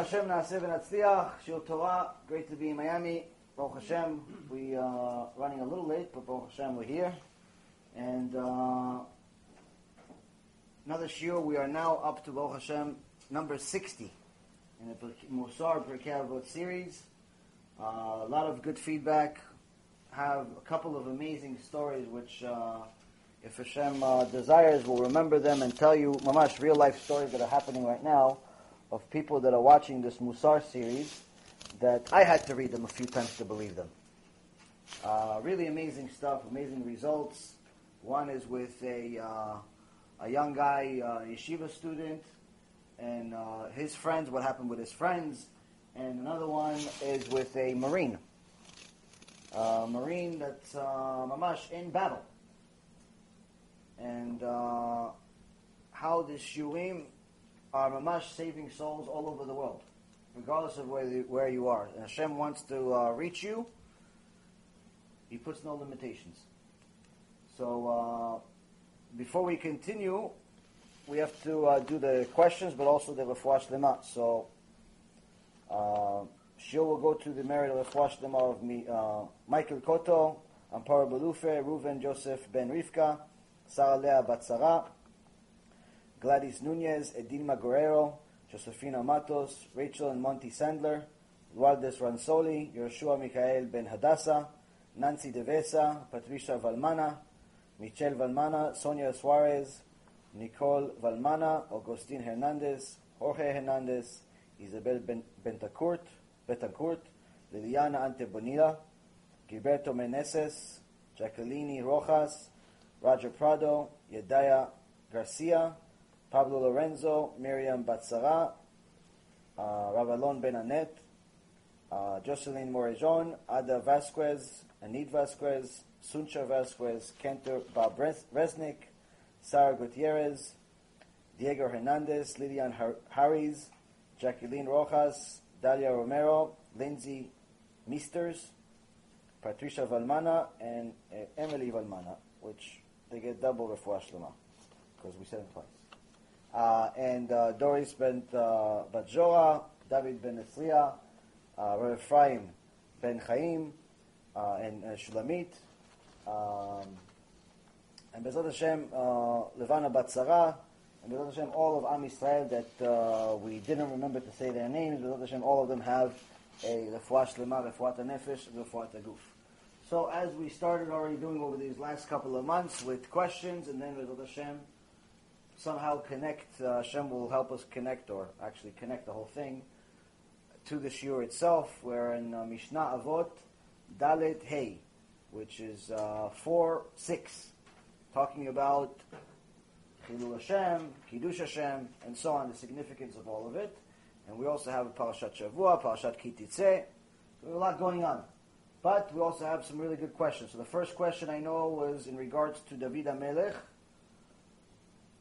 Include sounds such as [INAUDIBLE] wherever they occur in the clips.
Hashem Naaseh Torah, great to be in Miami. Baruch Hashem, we are running a little late, but Baruch Hashem, we're here. And uh, another shiur, we are now up to Baruch Hashem, number 60 in the Musar Pirkei series. Uh, a lot of good feedback. Have a couple of amazing stories which, uh, if Hashem uh, desires, we'll remember them and tell you, mamash, real life stories that are happening right now of people that are watching this Musar series that I had to read them a few times to believe them. Uh, really amazing stuff, amazing results. One is with a, uh, a young guy, uh, yeshiva student, and uh, his friends, what happened with his friends. And another one is with a Marine. A Marine that's uh, mamash in battle. And uh, how the shiurim are mamash saving souls all over the world, regardless of where, where you are. And Hashem wants to uh, reach you, He puts no limitations. So uh, before we continue, we have to uh, do the questions, but also the refuah shlema. So uh, Shiur will go to the merit of refuah shlema of me, uh, Michael Koto, Amparo Belufe, Reuven Joseph Ben Rivka, Sarah Lea Batzara, Gladys Nunez, Edilma Guerrero, Josefina Matos, Rachel and Monty Sandler, Lualdes Ransoli, Yoshua Michael Ben Hadassah, Nancy Devesa, Patricia Valmana, Michelle Valmana, Sonia Suarez, Nicole Valmana, Augustin Hernandez, Jorge Hernandez, Isabel ben- Bentacourt, Betancourt, Liliana Antebonilla, Gilberto Meneses, Jacqueline Rojas, Roger Prado, Yedaya Garcia, Pablo Lorenzo, Miriam Batzara, uh, Ravalon Benanet, uh, Jocelyn Morejon, Ada Vasquez, Anit Vasquez, Suncha Vasquez, Kenter Bob Resnick, Sarah Gutierrez, Diego Hernandez, Lilian Har- Harris, Jacqueline Rojas, Dalia Romero, Lindsay Misters, Patricia Valmana, and uh, Emily Valmana, which they get double refuah shlema because we said it twice. Uh, and uh, Doris Ben uh, Bajora, David Ben Esria, uh, Rav Ephraim Ben Chaim, uh, and Shulamit, um, and Bezrat Hashem, uh, Levana Batzara, and Bezrat Hashem, all of Am Yisrael that uh, we didn't remember to say their names. Bezrat Hashem, all of them have a Refuah Shlema, Refuah Nefesh, Refuah Guf. So as we started already doing over these last couple of months with questions, and then Bezrat Hashem, somehow connect, uh, Hashem will help us connect, or actually connect the whole thing, to the shiur itself, where in uh, Mishnah Avot, Dalet Hey, which is uh, 4, 6, talking about Chilul Hashem, Kiddush Hashem, and so on, the significance of all of it. And we also have a Parashat Shavua, Parashat Ki Teitzei. A lot going on. But we also have some really good questions. So the first question I know was in regards to David HaMelech,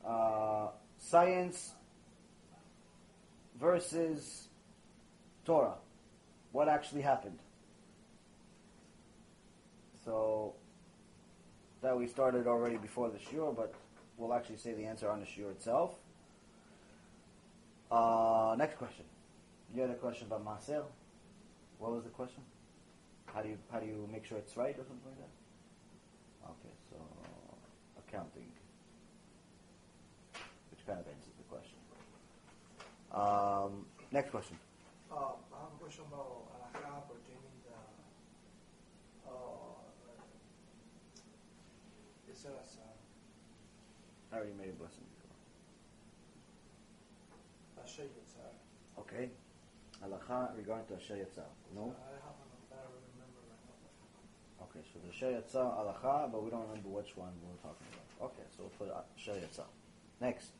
uh, science versus Torah. What actually happened? So that we started already before the shiur, but we'll actually say the answer on the shiur itself. Uh, next question. You had a question about Maaser. What was the question? How do you how do you make sure it's right or something like that? Okay, so accounting, kind of answers the question. Um, next question. Uh, I have a question about halakha pertaining the uh, Yisrael Asar, I already made a blessing before. Asher Yatzar. Okay. Halacha regarding to Asher Yatzar. No? I haven't, I don't remember. Okay, so the Asher Yatzar halacha, but we don't remember which one we're talking about. Okay, so put Asher Yatzar. Next.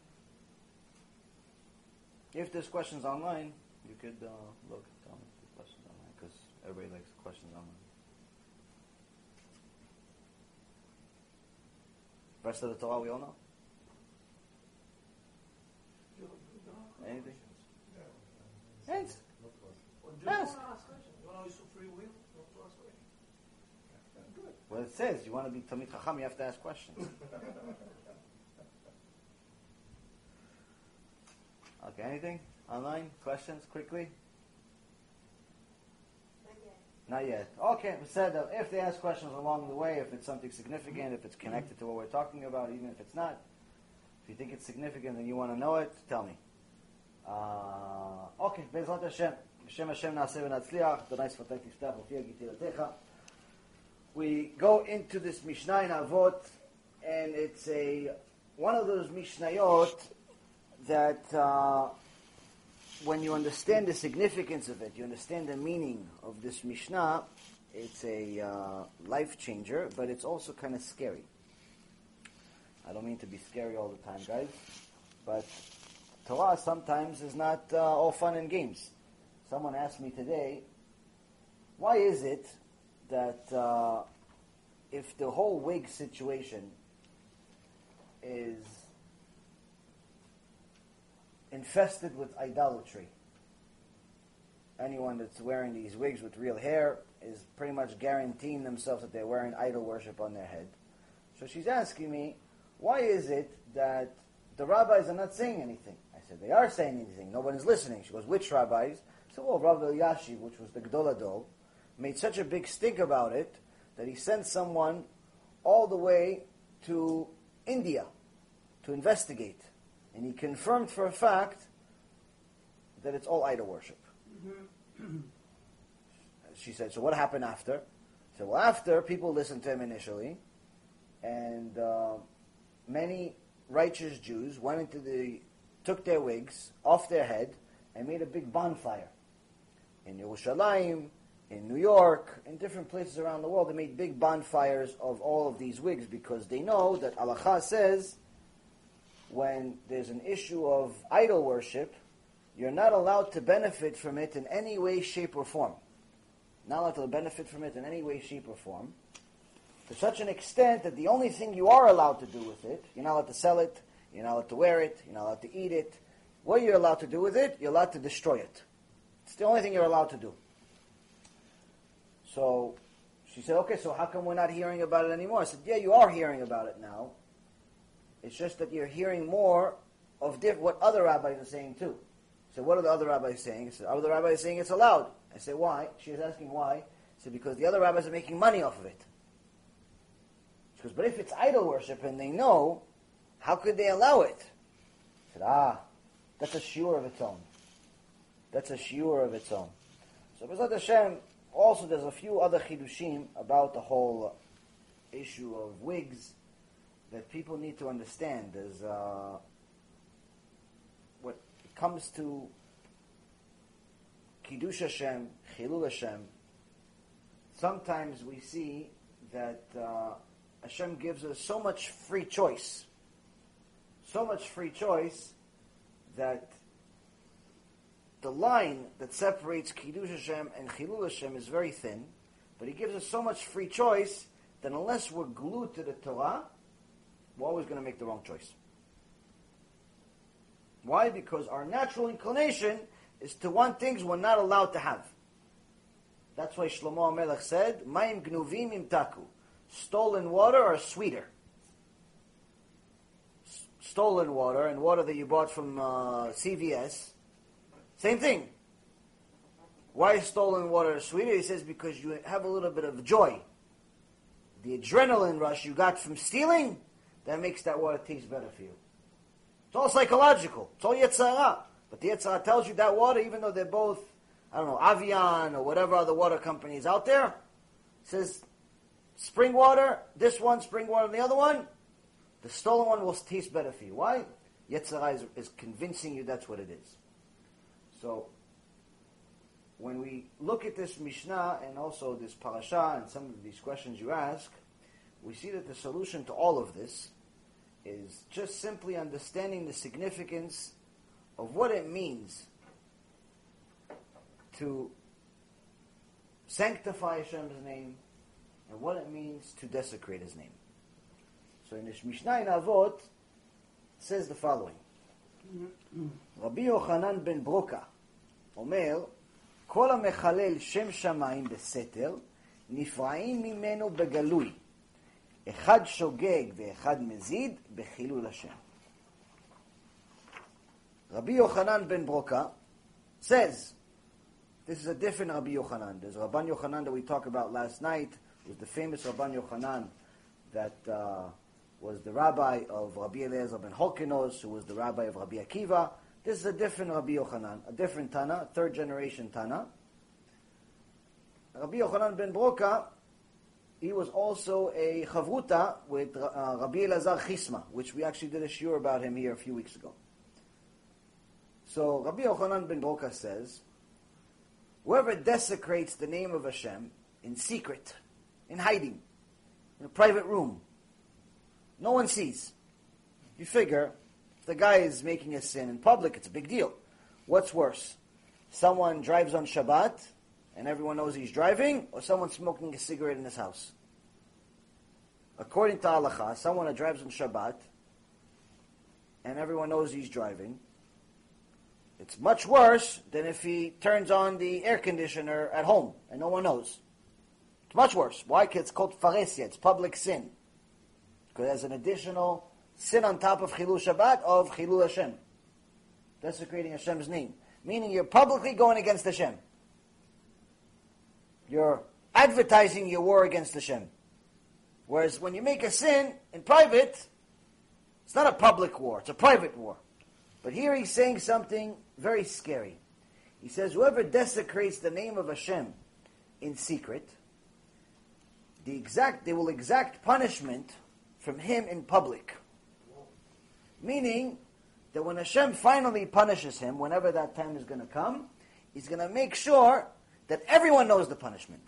If there's questions online, you could uh, look, tell me if there's questions online, because everybody likes questions online. Rest of the Torah we all know? Anything? You Ask. Well, it says you want to be Talmid Chacham, you have to ask questions. [LAUGHS] Okay, anything online? Questions quickly? Not yet. Okay, we said that if they ask questions along the way, if it's something significant, if it's connected to what we're talking about, even if it's not, if you think it's significant and you want to know it, tell me. Uh, okay, בעזרת השם, בשם השם נעשה ונצליח, אדוני שפתי תפתח ופי גיתילתך. We go into this Mishnah in Avot, and it's a one of those Mishnayot that uh, when you understand the significance of it, you understand the meaning of this Mishnah, it's a uh, life changer, but it's also kind of scary. I don't mean to be scary all the time, guys, but Torah sometimes is not uh, all fun and games. Someone asked me today, why is it that uh, if the whole wig situation is infested with idolatry. Anyone that's wearing these wigs with real hair is pretty much guaranteeing themselves that they're wearing idol worship on their head. So she's asking me, why is it that the rabbis are not saying anything? I said, they are saying anything. Nobody's listening. She goes, which rabbis? I said, well, Rabbi Elyashiv, which was the Gadol HaDor, made such a big stink about it that he sent someone all the way to India to investigate. And he confirmed for a fact that it's all idol worship. she said, so what happened after? So well, after people listened to him initially, and uh, many righteous Jews went into the, took their wigs off their head and made a big bonfire. In Yerushalayim, in New York, in different places around the world, they made big bonfires of all of these wigs because they know that Allah says when there's an issue of idol worship, you're not allowed to benefit from it in any way, shape, or form. Not allowed to benefit from it in any way, shape, or form. To such an extent that the only thing you are allowed to do with it, you're not allowed to sell it, you're not allowed to wear it, you're not allowed to eat it. What you're allowed to do with it, you're allowed to destroy it. It's the only thing you're allowed to do. So she said, okay, so how come we're not hearing about it anymore? I said, yeah, you are hearing about it now. It's just that you're hearing more of diff- what other rabbis are saying too. So what are the other rabbis saying? Said, other rabbis saying it's allowed. I said, why? She was asking why. Said, because the other rabbis are making money off of it. She goes, but if it's idol worship and they know, how could they allow it? I said, ah, that's a shiur of its own. That's a shiur of its own. So B'ezrat Hashem, also there's a few other chidushim about the whole issue of wigs that people need to understand is uh, what comes to Kiddush Hashem, Chilul Hashem. Sometimes we see that uh, Hashem gives us so much free choice, so much free choice that the line that separates Kiddush Hashem and Chilul Hashem is very thin, but He gives us so much free choice that unless we're glued to the Torah, we're always going to make the wrong choice. Why? Because our natural inclination is to want things we're not allowed to have. That's why Shlomo HaMelech said, "Ma'im gnuvim imtaku." Stolen water are sweeter. S- stolen water and water that you bought from uh, CVS, same thing. Why is stolen water sweeter? He says because you have a little bit of joy. The adrenaline rush you got from stealing that makes that water taste better for you. It's all psychological. It's all Yetzer Hara. But the Yetzer Hara tells you that water, even though they're both, I don't know, Evian or whatever other water companies out there, says spring water, this one, spring water, and the other one, the stolen one will taste better for you. Why? Yetzer Hara is, is convincing you that's what it is. So, when we look at this Mishnah and also this parasha and some of these questions you ask, we see that the solution to all of this is just simply understanding the significance of what it means to sanctify Hashem's name and what it means to desecrate His name. So in this Mishnah in Avot says the following: Rabbi Yochanan ben Broka אומר, כל המחלל שם שמיים בסתר, נפרעים ממנו בגלוי. אחד שוגג ואחד מזיד בחילול השם. Rabbi Yochanan ben Broka says, this is a different Rabbi Yochanan. There's Rabban Yochanan that we talked about last night, was the famous Rabban Yochanan that uh, was the rabbi of Rabbi Eliezer ben Holkinos, who was the rabbi of Rabbi Akiva. This is a different Rabbi Yochanan, a different Tana, third generation Tana. Rabbi Yochanan ben Broka, he was also a chavruta with uh, Rabbi Elazar Chisma, which we actually did a shiur about him here a few weeks ago. So Rabbi Yochanan ben Broka says, whoever desecrates the name of Hashem in secret, in hiding, in a private room, no one sees. You figure, if the guy is making a sin in public, it's a big deal. What's worse? Someone drives on Shabbat and everyone knows he's driving, or someone smoking a cigarette in his house. According to halacha, someone that drives on Shabbat, and everyone knows he's driving, it's much worse than if he turns on the air conditioner at home and no one knows. It's much worse. Why? Because it's called faresia, it's public sin. Because there's an additional sin on top of Chilul Shabbat of Chilul Hashem. Desecrating Hashem's name. Meaning you're publicly going against Hashem. You're advertising your war against Hashem. Whereas when you make a sin in private, it's not a public war, it's a private war. But here he's saying something very scary. He says, whoever desecrates the name of Hashem in secret, the exact, they will exact punishment from him in public. Meaning that when Hashem finally punishes him, whenever that time is going to come, he's going to make sure that everyone knows the punishment.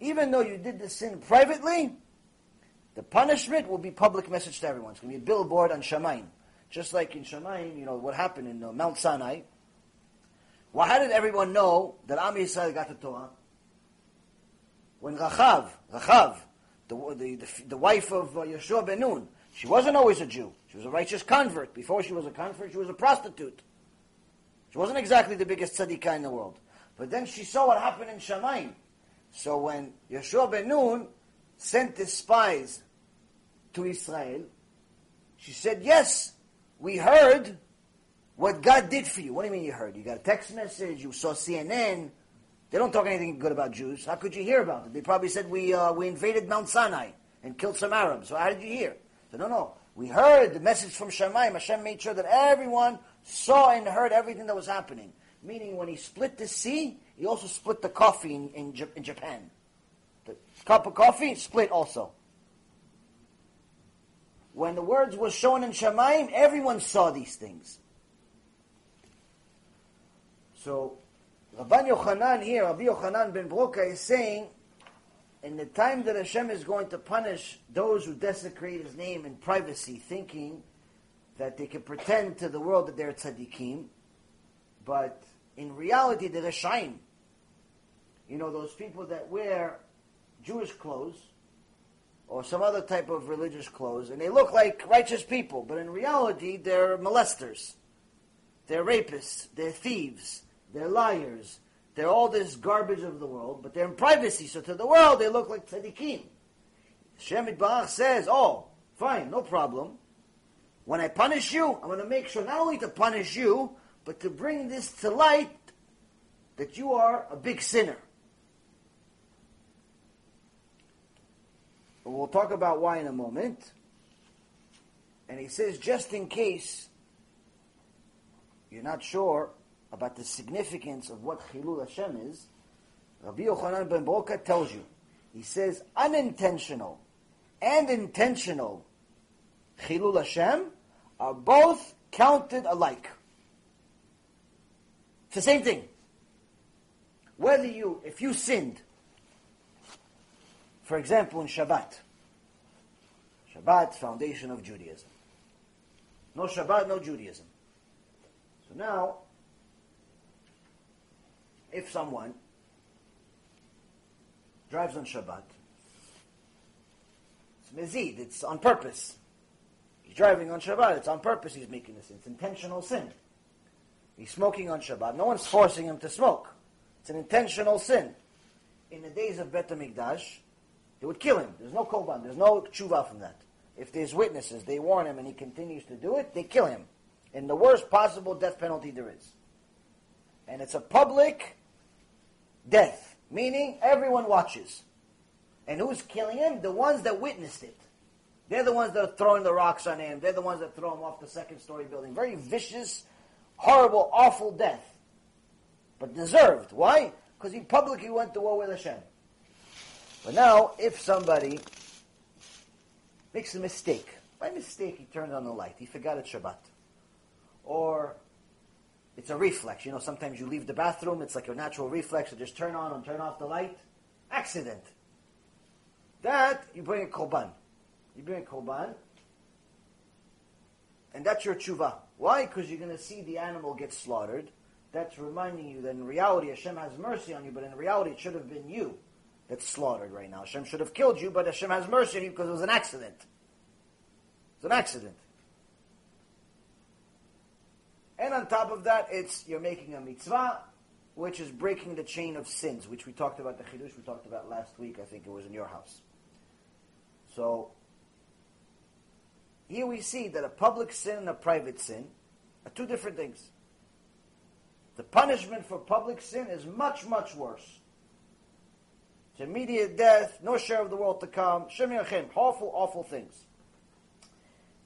Even though you did the sin privately, the punishment will be public message to everyone. It's going to be a billboard on Shemaim. Just like in Shemaim, you know, what happened in uh, Mount Sinai. Well, how did everyone know that Am Yisrael got the Torah? When Rachav, Rachav, the, the, the, the wife of uh, Yeshua ben Nun, she wasn't always a Jew. She was a righteous convert. Before she was a convert, she was a prostitute. She wasn't exactly the biggest tzadikah in the world. But then she saw what happened in Shemaim. So when Yeshua ben Nun sent his spies to Israel, she said, yes, we heard what God did for you. What do you mean you heard? You got a text message, you saw CNN. They don't talk anything good about Jews. How could you hear about it? They probably said we, uh, we invaded Mount Sinai and killed some Arabs. So how did you hear? So no, no. We heard the message from Shemaim. Hashem made sure that everyone saw and heard everything that was happening. Meaning, when he split the sea, he also split the coffee in, in, in Japan. The cup of coffee split also. When the words were shown in Shemaim, everyone saw these things. So, Rabban Yochanan here, Rabbi Yochanan ben Broka is saying, in the time that Hashem is going to punish those who desecrate His name in privacy, thinking that they can pretend to the world that they're tzaddikim, but in reality, they're Reshaim. You know, those people that wear Jewish clothes or some other type of religious clothes, and they look like righteous people, but in reality, they're molesters. They're rapists. They're thieves. They're liars. They're all this garbage of the world, but they're in privacy, so to the world, they look like tzaddikim. Shem Yitbarach says, oh, fine, no problem. When I punish you, I'm going to make sure not only to punish you, but to bring this to light that you are a big sinner. We'll talk about why in a moment. And he says, just in case you're not sure about the significance of what Chilul Hashem is, Rabbi Yochanan ben Broka tells you. He says, unintentional and intentional Chilul Hashem are both counted alike. It's the same thing. Whether you, if you sinned, for example, in Shabbat, Shabbat, foundation of Judaism. No Shabbat, no Judaism. So now, if someone drives on Shabbat, it's mezid, it's on purpose. He's driving on Shabbat, it's on purpose he's making this. It's intentional sin. He's smoking on Shabbat. No one's forcing him to smoke. It's an intentional sin. In the days of Bet HaMikdash, they would kill him. There's no korban. There's no tshuva from that. If there's witnesses, they warn him and he continues to do it, they kill him. in the worst possible death penalty there is. And it's a public death, meaning everyone watches. And who's killing him? The ones that witnessed it. They're the ones that are throwing the rocks on him. They're the ones that throw him off the second story building. Very vicious, horrible, awful death. But deserved. Why? Because he publicly went to war with Hashem. But now, if somebody makes a mistake, by mistake he turned on the light, he forgot it's Shabbat. Or it's a reflex. You know, sometimes you leave the bathroom, it's like your natural reflex to just turn on and turn off the light. Accident. That, you bring a korban. You bring a korban, and that's your tshuva. Why? Because you're going to see the animal get slaughtered. That's reminding you that in reality Hashem has mercy on you, but in reality it should have been you that's slaughtered right now. Hashem should have killed you, but Hashem has mercy on you because it was an accident. It's an accident. And on top of that, it's you're making a mitzvah, which is breaking the chain of sins, which we talked about the chidush we talked about last week. I think it was in your house. So here we see that a public sin and a private sin are two different things. The punishment for public sin is much, much worse. It's immediate death, no share of the world to come, Shem awful, awful things.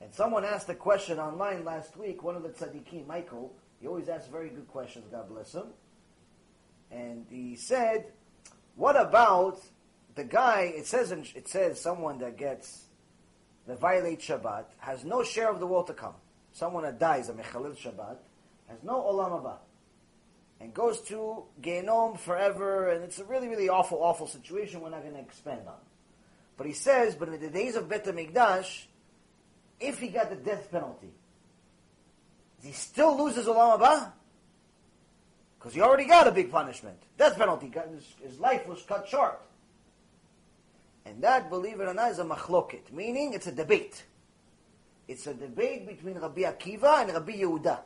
And someone asked a question online last week, one of the tzaddikim, Michael, he always asks very good questions, God bless him. And he said, what about the guy, it says, it says someone that gets, that violates Shabbat, has no share of the world to come. Someone that dies, a Mechalil Shabbat, has no Olam Haba. And goes to Genom forever, and it's a really, really awful, awful situation we're not going to expand on. But he says, but in the days of Bet HaMikdash, if he got the death penalty, he still loses Olam Haba? Because he already got a big punishment. Death penalty. His life was cut short. And that, believe it or not, is a machloket, meaning it's a debate. It's a debate between Rabbi Akiva and Rabbi Yehuda.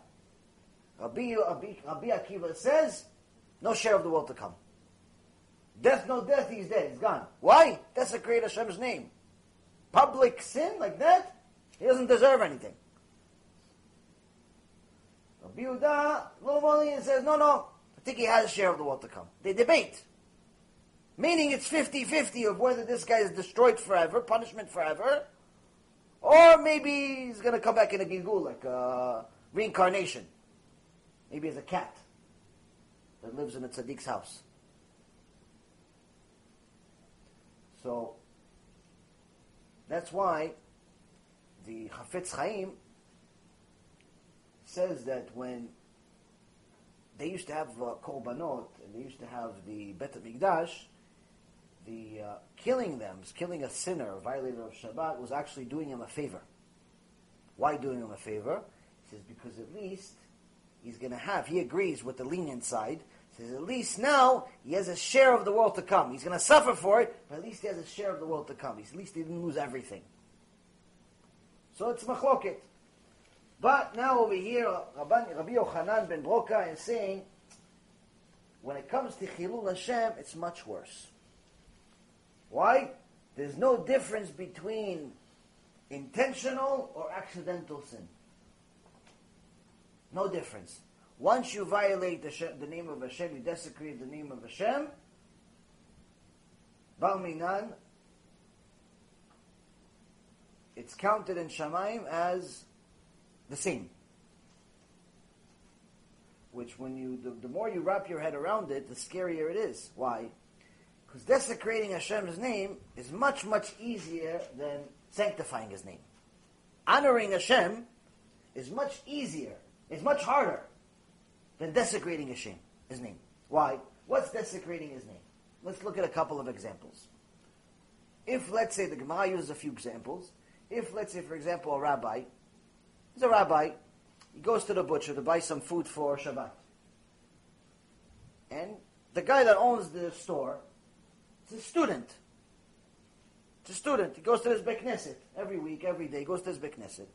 Rabbi, Rabbi, Rabbi Akiva says, no share of the world to come. Death, no death, he's dead, he's gone. Why? Desecrate Hashem's name. Public sin like that, he doesn't deserve anything. Rabbi Yehuda, little says, no, no, I think he has a share of the world to come. They debate. Meaning it's 50-50 of whether this guy is destroyed forever, punishment forever, or maybe he's going to come back in a gilgul, like a reincarnation. Maybe as a cat that lives in a tzaddik's house. So, that's why the Chafetz Chaim says that when they used to have uh, korbanot and they used to have the Bet HaMikdash, the uh, killing them, killing a sinner, a violator of Shabbat, was actually doing him a favor. Why doing him a favor? He says because at least he's going to have. He agrees with the lenient side. He says at least now he has a share of the world to come. He's going to suffer for it, but at least he has a share of the world to come. He's, At least he didn't lose everything. So it's machloket. But now over here, Rabbi, Rabbi Yochanan ben Broka is saying, when it comes to Chilul Hashem, it's much worse. Why? There's no difference between intentional or accidental sin. No difference. Once you violate the, the name of Hashem, you desecrate the name of Hashem, Balminan, it's counted in Shamaim as the same. Which, when you, the, the more you wrap your head around it, the scarier it is. Why? Because desecrating Hashem's name is much, much easier than sanctifying His name. Honoring Hashem is much easier, it's much harder than desecrating Hashem, His name. Why? What's desecrating His name? Let's look at a couple of examples. If, let's say, the Gemara uses a few examples, if, let's say, for example, a rabbi, he's a rabbi, he goes to the butcher to buy some food for Shabbat. And the guy that owns the store is a student. It's a student. He goes to his Bekneset every week, every day. He goes to his Bekneset.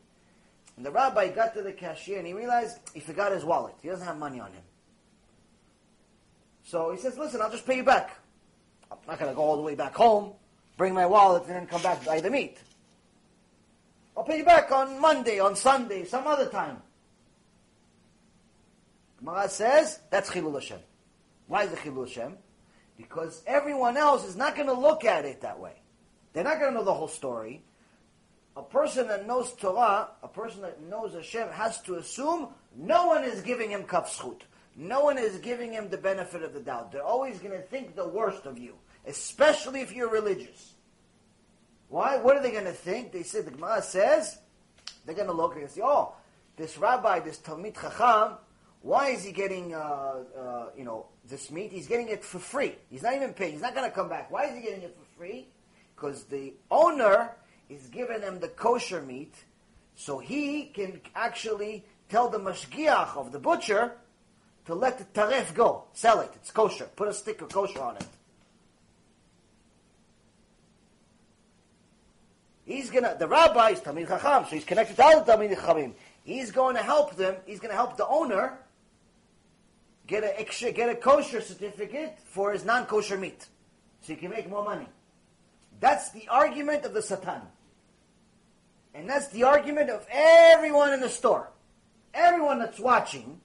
And the rabbi got to the cashier and he realized he forgot his wallet. He doesn't have money on him. So he says, listen, I'll just pay you back. I'm not going to go all the way back home, bring my wallet, and then come back buy the meat. I'll pay you back on Monday, on Sunday, some other time. Gemara says that's Chilul Hashem. Why is it Chilul Hashem? Because everyone else is not going to look at it that way. They're not going to know the whole story. A person that knows Torah, a person that knows Hashem, has to assume no one is giving him kaf zechut. No one is giving him the benefit of the doubt. They're always going to think the worst of you, especially if you're religious. Why? What are they going to think? They said, the Gemara says, they're going to look and say, oh, this rabbi, this Talmid Chacham, why is he getting, uh, uh, you know, this meat? He's getting it for free. He's not even paying. He's not going to come back. Why is he getting it for free? Because the owner is giving him the kosher meat, so he can actually tell the mashgiach of the butcher to let the taref go, sell it. It's kosher. Put a stick of kosher on it. He's gonna. The rabbi is Talmid Chacham, so he's connected to all the Talmid Chachamim. He's going to help them. He's going to help the owner get a get a kosher certificate for his non-kosher meat, so he can make more money. That's the argument of the Satan, and that's the argument of everyone in the store, everyone that's watching,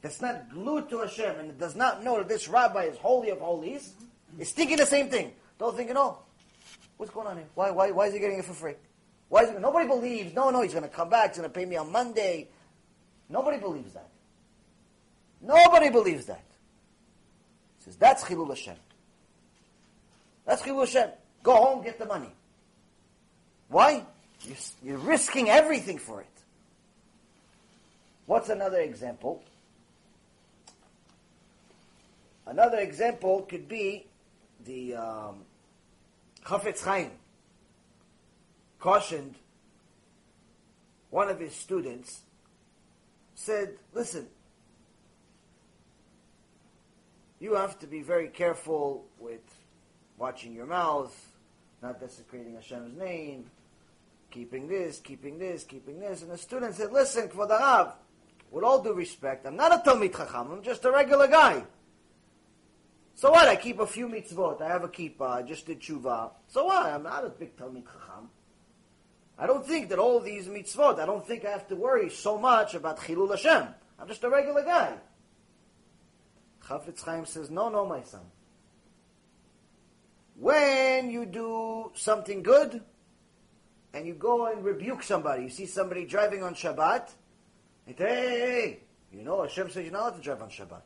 that's not glued to Hashem and does not know that this rabbi is holy of holies, is thinking the same thing. They're thinking, oh, What's going on here? Why, why, why is he getting it for free? Why is nobody believes, no, no, he's going to come back, he's going to pay me on Monday. Nobody believes that. Nobody believes that. He says, that's Chilul Hashem. That's Chilul Hashem. Go home, get the money. Why? You're, you're risking everything for it. What's another example? Another example could be the um, Chafetz Chaim cautioned one of his students, said, listen, you have to be very careful with watching your mouth, not desecrating Hashem's name, keeping this, keeping this, keeping this. And the student said, listen, Kvod HaRav, with all due respect, I'm not a Talmid Chacham, I'm just a regular guy. So what? I keep a few mitzvot. I have a kippah. I just did tshuva. So what? I'm not a big Talmid Chacham. I don't think that all these mitzvot, I don't think I have to worry so much about Chilul Hashem. I'm just a regular guy. Chafetz Chaim says, no, no, my son. When you do something good, and you go and rebuke somebody, you see somebody driving on Shabbat, and hey, hey, hey, you know Hashem says you're not allowed to drive on Shabbat.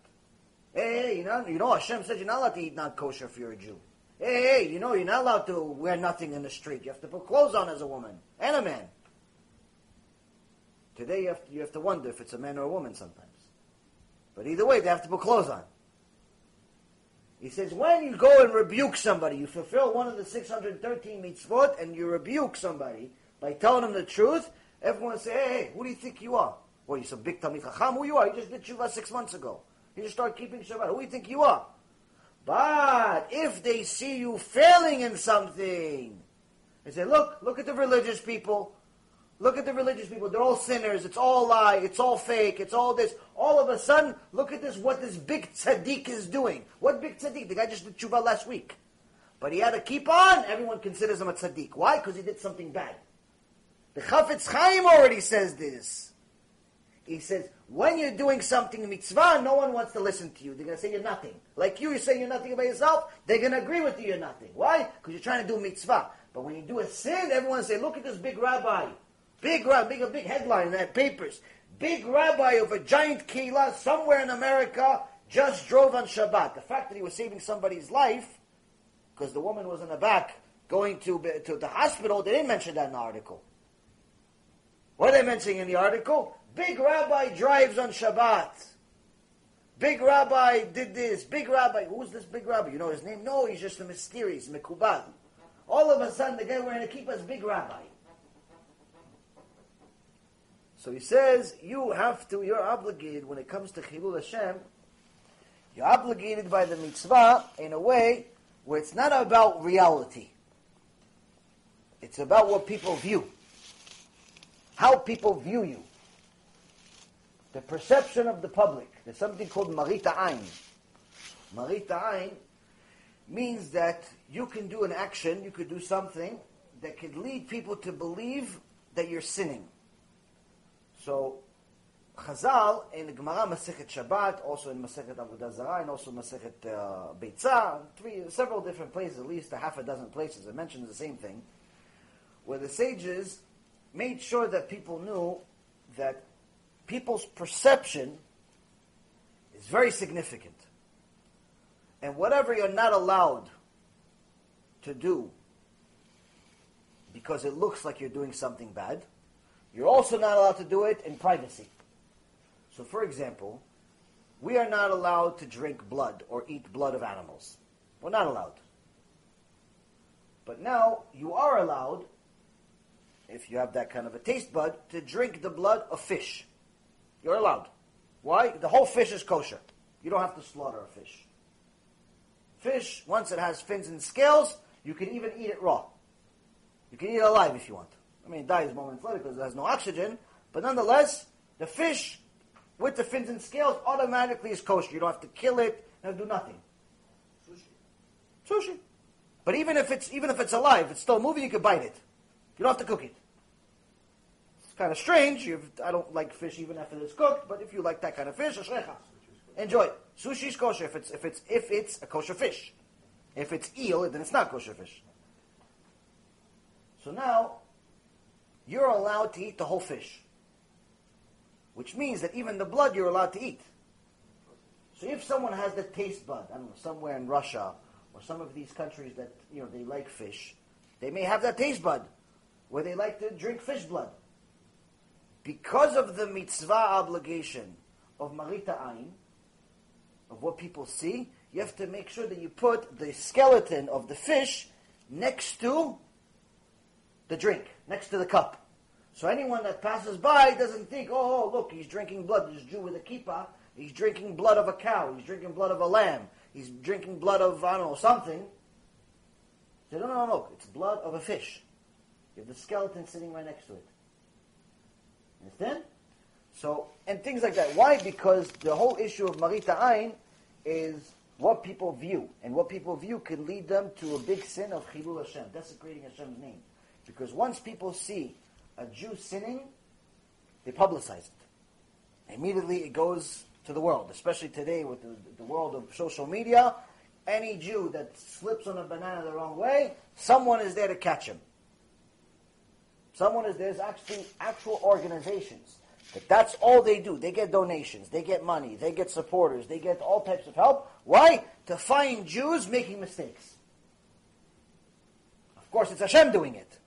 Hey, you know, you know, Hashem says you're not allowed to eat not kosher if you're a Jew. Hey, hey, you know, you're not allowed to wear nothing in the street. You have to put clothes on as a woman and a man. Today you have to, you have to wonder if it's a man or a woman sometimes. But either way, they have to put clothes on. He says, when you go and rebuke somebody, you fulfill one of the 613 mitzvot, and you rebuke somebody by telling them the truth, everyone say, hey, hey, who do you think you are? Well, you some big Talmid Chacham? Who you are? You just did tshuva six months ago. You just start keeping Shabbat. Who do you think you are? But if they see you failing in something, they say, look, look at the religious people. Look at the religious people. They're all sinners. It's all lie. It's all fake. It's all this. All of a sudden, look at this, what this big tzaddik is doing. What big tzaddik? The guy just did tshuva last week. But he had to keep on. Everyone considers him a tzaddik. Why? Because he did something bad. The Chafetz Chaim already says this. He says, when you're doing something mitzvah, no one wants to listen to you. They're going to say you're nothing. Like you, you're saying you're nothing about yourself, they're going to agree with you you're nothing. Why? Because you're trying to do mitzvah. But when you do a sin, everyone say, look at this big rabbi. Big rabbi, big, a big headline in that papers. Big rabbi of a giant kehillah somewhere in America just drove on Shabbat. The fact that he was saving somebody's life, because the woman was in the back going to, to the hospital, they didn't mention that in the article. What are they mentioning in the article? Big rabbi drives on Shabbat. Big rabbi did this. Big rabbi. Who's this big rabbi? You know his name? No, he's just a mysterious, Mekubal. All of a sudden, the guy wearing a kippah is big rabbi. So he says, you have to, you're obligated when it comes to Chilul Hashem, you're obligated by the mitzvah in a way where it's not about reality. It's about what people view. How people view you the perception of the public. There's something called marita ayn. Marita ayn means that you can do an action, you could do something that could lead people to believe that you're sinning. So, Chazal in Gemara Masechet Shabbat, also in Masechet Avodah Zarah, and also Masechet uh, Beitzah, three, several different places, at least a half a dozen places, it mentions the same thing, where the sages made sure that people knew that people's perception is very significant. And whatever you're not allowed to do because it looks like you're doing something bad, you're also not allowed to do it in privacy. So, for example, we are not allowed to drink blood or eat blood of animals. We're not allowed. But now you are allowed, if you have that kind of a taste bud, to drink the blood of fish. You're allowed. Why? The whole fish is kosher. You don't have to slaughter a fish. Fish, once it has fins and scales, you can even eat it raw. You can eat it alive if you want. I mean, it dies moments later because it has no oxygen, but nonetheless, the fish with the fins and scales automatically is kosher. You don't have to kill it and do nothing. Sushi. Sushi. But even if it's even if it's alive, it's still moving. You can bite it. You don't have to cook it. It's kind of strange. You've, I don't like fish even after it's cooked, but if you like that kind of fish, enjoy it. Sushi is kosher if it's if it's if it's a kosher fish. If it's eel, then it's not kosher fish. So now you're allowed to eat the whole fish, which means that even the blood you're allowed to eat. So if someone has the taste bud, I don't know, somewhere in Russia or some of these countries that you know they like fish, they may have that taste bud where they like to drink fish blood. Because of the mitzvah obligation of marita ayin, of what people see, you have to make sure that you put the skeleton of the fish next to the drink, next to the cup. So anyone that passes by doesn't think, oh, look, he's drinking blood. This Jew with a kippah, he's drinking blood of a cow, he's drinking blood of a lamb, he's drinking blood of, I don't know, something. No, no, no, no, it's blood of a fish. You have the skeleton sitting right next to it. Understand? So, and things like that. Why? Because the whole issue of Marita Ain is what people view. And what people view can lead them to a big sin of Chilul Hashem, desecrating Hashem's name. Because once people see a Jew sinning, they publicize it. Immediately it goes to the world, especially today with the, the world of social media. Any Jew that slips on a banana the wrong way, someone is there to catch him. Someone is there. there's actually actual organizations that that's all they do. They get donations, they get money, they get supporters, they get all types of help. Why? To find Jews making mistakes. Of course, it's Hashem doing it.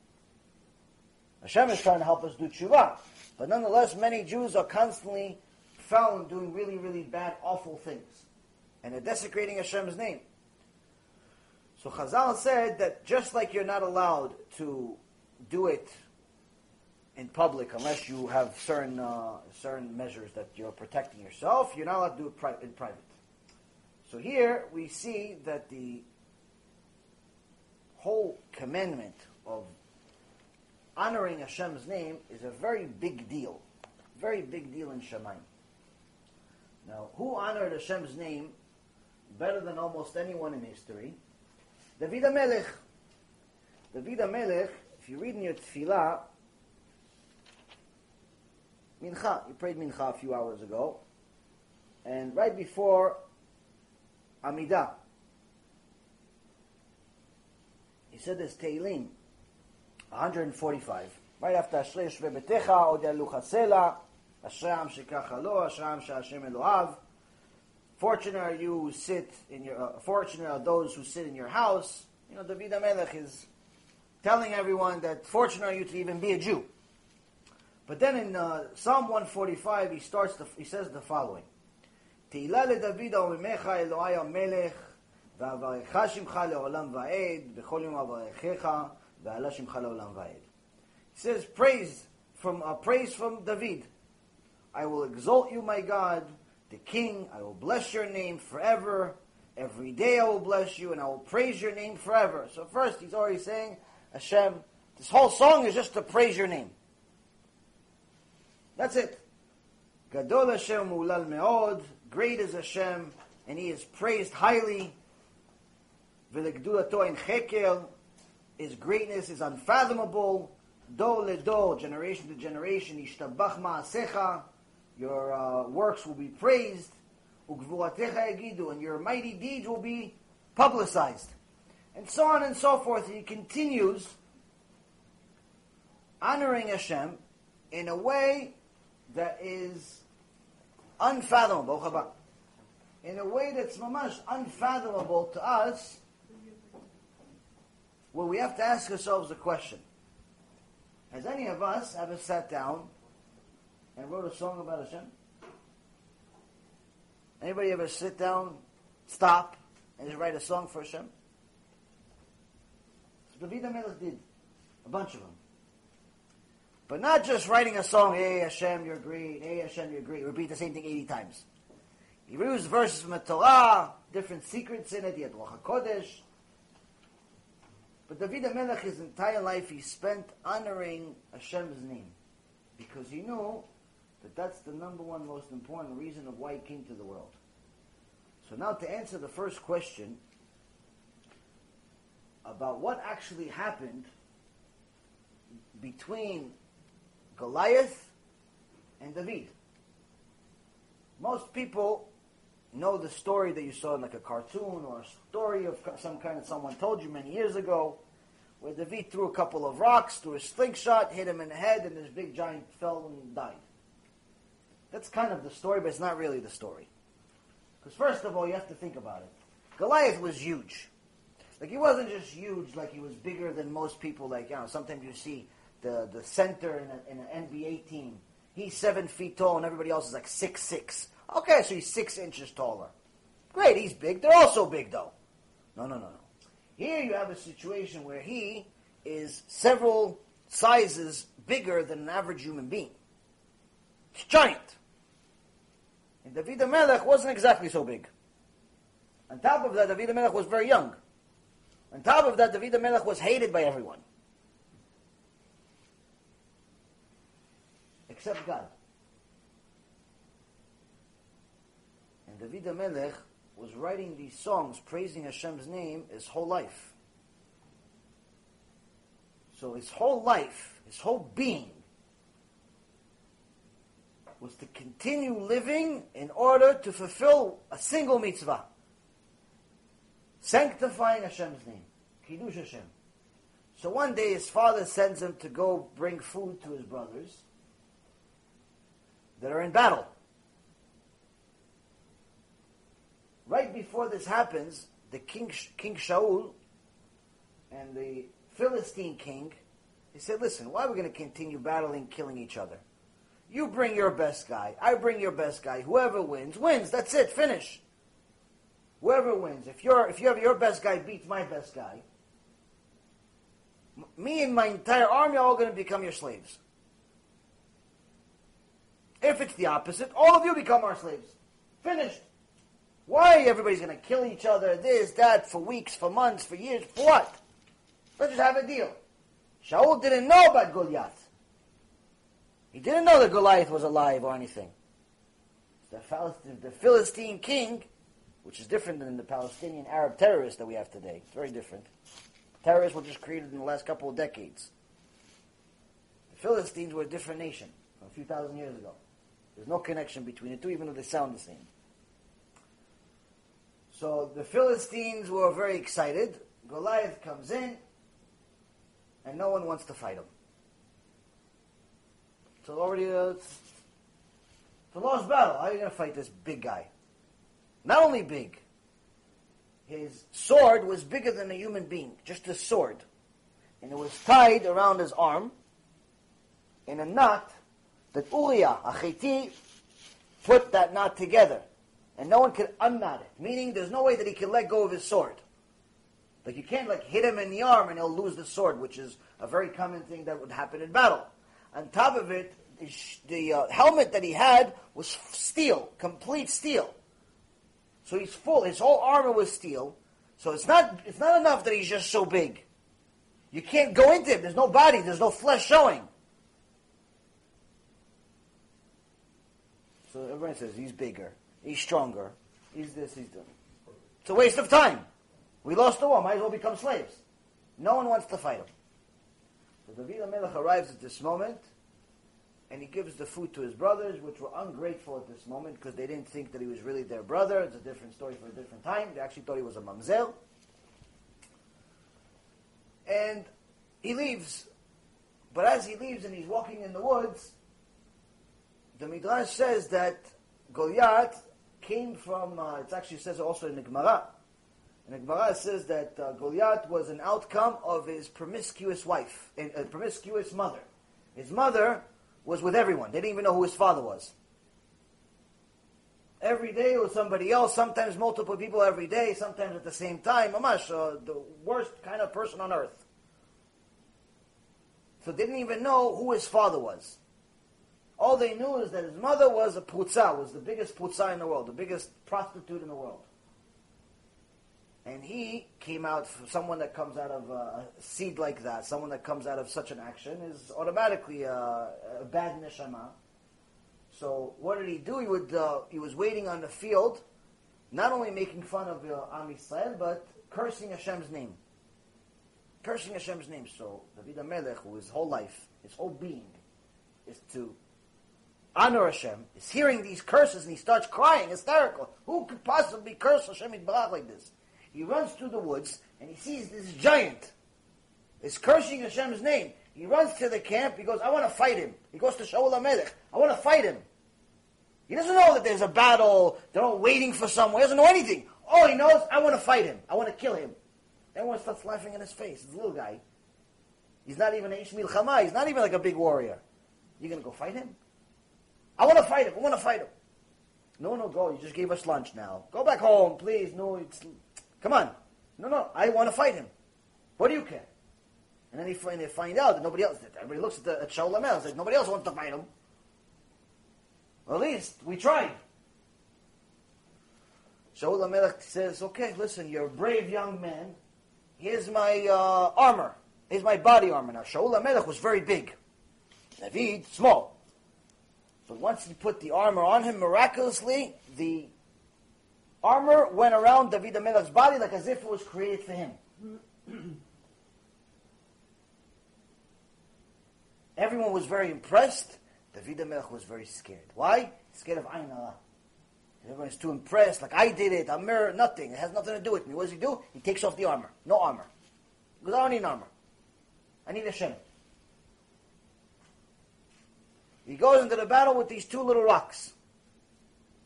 Hashem is trying to help us do tshuva. But nonetheless, many Jews are constantly found doing really, really bad, awful things. And they're desecrating Hashem's name. So Chazal said that just like you're not allowed to do it in public unless you have certain uh, certain measures that you're protecting yourself, you're not allowed to do it pri- in private. So here we see that the whole commandment of honoring Hashem's name is a very big deal. Very big deal in Shemaim. Now, who honored Hashem's name better than almost anyone in history? David HaMelech. David HaMelech, if you read in your tefillah, Mincha, you prayed Mincha a few hours ago, and right before Amidah, he said this Tehillim, 145. Right after Ashrei Yeshve Betecha, Od Yalu Chasela, Ashrei Am Shekacha Lo, Ashrei Am She'Hashem Elohav. Fortunate are you who sit in your, uh, fortunate are those who sit in your house. You know, David HaMelech is telling everyone that fortunate are you to even be a Jew. But then in uh, Psalm 145, he starts, the, he says the following. תהילה לדוד עממך אלוהי המלך, ואברכך שמך לעולם ועד, בכל יום אברכך, ועלה שמך לעולם ועד. He says, praise from, uh, praise from David. I will exalt you, my God, the King. I will bless your name forever. Every day I will bless you, and I will praise your name forever. So first, he's already saying, Hashem, this whole song is just to praise your name. That's it. Gadol Hashem ulal meod. Great is Hashem, and He is praised highly. V'legdulato in chekel. his greatness is unfathomable. Do le do, generation to generation. Ishtabach ma'asecha. your uh, works will be praised, and your mighty deeds will be publicized. And so on and so forth. He continues honoring Hashem in a way that is unfathomable. In a way that's mamash unfathomable to us, where we have to ask ourselves a question. Has any of us ever sat down and wrote a song about Hashem? Anybody ever sit down, stop, and write a song for Hashem? So David HaMelech did. A bunch of them. But not just writing a song, hey Hashem, you're great, hey Hashem, you're great. Repeat the same thing 80 times. He used verses from the Torah, different secrets in it, he had Ruach HaKodesh. But David HaMelech, his entire life, he spent honoring Hashem's name. Because he knew that that's the number one most important reason of why he came to the world. So now to answer the first question about what actually happened between Goliath and David. Most people know the story that you saw in like a cartoon or a story of some kind that someone told you many years ago, where David threw a couple of rocks, threw a slingshot, hit him in the head, and this big giant fell and died. That's kind of the story, but it's not really the story. Because first of all, you have to think about it. Goliath was huge. Like he wasn't just huge, like he was bigger than most people. Like you know, sometimes you see the the center in, a, in an NBA team. He's seven feet tall, and everybody else is like six six. Okay, so he's six inches taller. Great, he's big. They're also big, though. No, no, no, no. Here you have a situation where he is several sizes bigger than an average human being. He's giant. And David Melech wasn't exactly so big. On top of that, David Melech was very young. On top of that, David Melech was hated by everyone. Except God. David Melech was writing these songs praising Hashem's name his whole life. So his whole life, his whole being, was to continue living in order to fulfill a single mitzvah. Sanctifying Hashem's name. Kiddush Hashem. So one day his father sends him to go bring food to his brothers that are in battle. Right before this happens, the king, King Shaul and the Philistine king, he said, listen, why are we going to continue battling, killing each other? You bring your best guy. I bring your best guy. Whoever wins, wins. That's it. Finish. Whoever wins. If you if you have your best guy beats my best guy, me and my entire army are all going to become your slaves. If it's the opposite, all of you become our slaves. Finished. Why everybody's going to kill each other, this, that, for weeks, for months, for years, for what? Let's just have a deal. Shaul didn't know about Goliath. He didn't know that Goliath was alive or anything. The, the Philistine king, which is different than the Palestinian Arab terrorists that we have today. It's very different. Terrorists were just created in the last couple of decades. The Philistines were a different nation from a few thousand years ago. There's no connection between the two, even though they sound the same. So the Philistines were very excited. Goliath comes in, and no one wants to fight him. So already uh, it's, a lost battle. How are you going to fight this big guy? Not only big, his sword was bigger than a human being, just a sword. And it was tied around his arm in a knot that Uriah, a put that knot together. And no one could unknot it. Meaning there's no way that he can let go of his sword. Like you can't like hit him in the arm and he'll lose the sword, which is a very common thing that would happen in battle. On top of it, the uh, helmet that he had was steel, complete steel. So he's full. His whole armor was steel. So it's not it's not enough that he's just so big. You can't go into him. There's no body. There's no flesh showing. So everyone says he's bigger, he's stronger, he's this, he's. It's a waste of time. We lost the war. Might as well become slaves. No one wants to fight him. So David Melech arrives at this moment and he gives the food to his brothers, which were ungrateful at this moment because they didn't think that he was really their brother. It's a different story for a different time. They actually thought he was a mamzer. And he leaves. But as he leaves and he's walking in the woods, the Midrash says that Goliath came from, uh, it actually says also in the Gemara. In the Gemara says that uh, Goliath was an outcome of his promiscuous wife, a, a promiscuous mother. His mother was with everyone. They didn't even know who his father was. Every day with somebody else, sometimes multiple people every day, sometimes at the same time. Amash, uh, the worst kind of person on earth. So didn't even know who his father was. All they knew is that his mother was a prutza, was the biggest prutza in the world, the biggest prostitute in the world. And he came out someone that comes out of a seed like that, someone that comes out of such an action, is automatically a, a bad neshama. So what did he do? He would uh, he was waiting on the field, not only making fun of uh, Am Yisrael, but cursing Hashem's name. Cursing Hashem's name. So David Melech, who his whole life, his whole being, is to honor Hashem, is hearing these curses and he starts crying, hysterical. Who could possibly curse Hashem Yitbarach like this? He runs through the woods and he sees this giant is cursing Hashem's name. He runs to the camp. He goes, I want to fight him. He goes to Shaul HaMelech. I want to fight him. He doesn't know that there's a battle. They're all waiting for someone. He doesn't know anything. All he knows, I want to fight him. I want to kill him. Everyone starts laughing in his face. This little guy. He's not even Ish Milchama. He's not even like a big warrior. You're going to go fight him? I want to fight him. I want to fight him. No, no, go. You just gave us lunch now. Go back home, please. No, it's Come on. No, no, I want to fight him. What do you care? And then they find, they find out that nobody else, did. everybody looks at, the, at Shaul HaMelech and says, nobody else wants to fight him. Well, at least we tried. Shaul HaMelech says, okay, listen, you're a brave young man. Here's my uh, armor. Here's my body armor. Now, Shaul HaMelech was very big. David, small. So once he put the armor on him, miraculously, the armor went around David HaMelech's body like as if it was created for him. [CLEARS THROAT] Everyone was very impressed. David HaMelech was very scared. Why? Scared of Ayin Hara. Everyone's too impressed, like I did it, I'm mirror, nothing. It has nothing to do with me. What does he do? He takes off the armor. No armor. Because I don't need armor. I need Hashem. He goes into the battle with these two little rocks.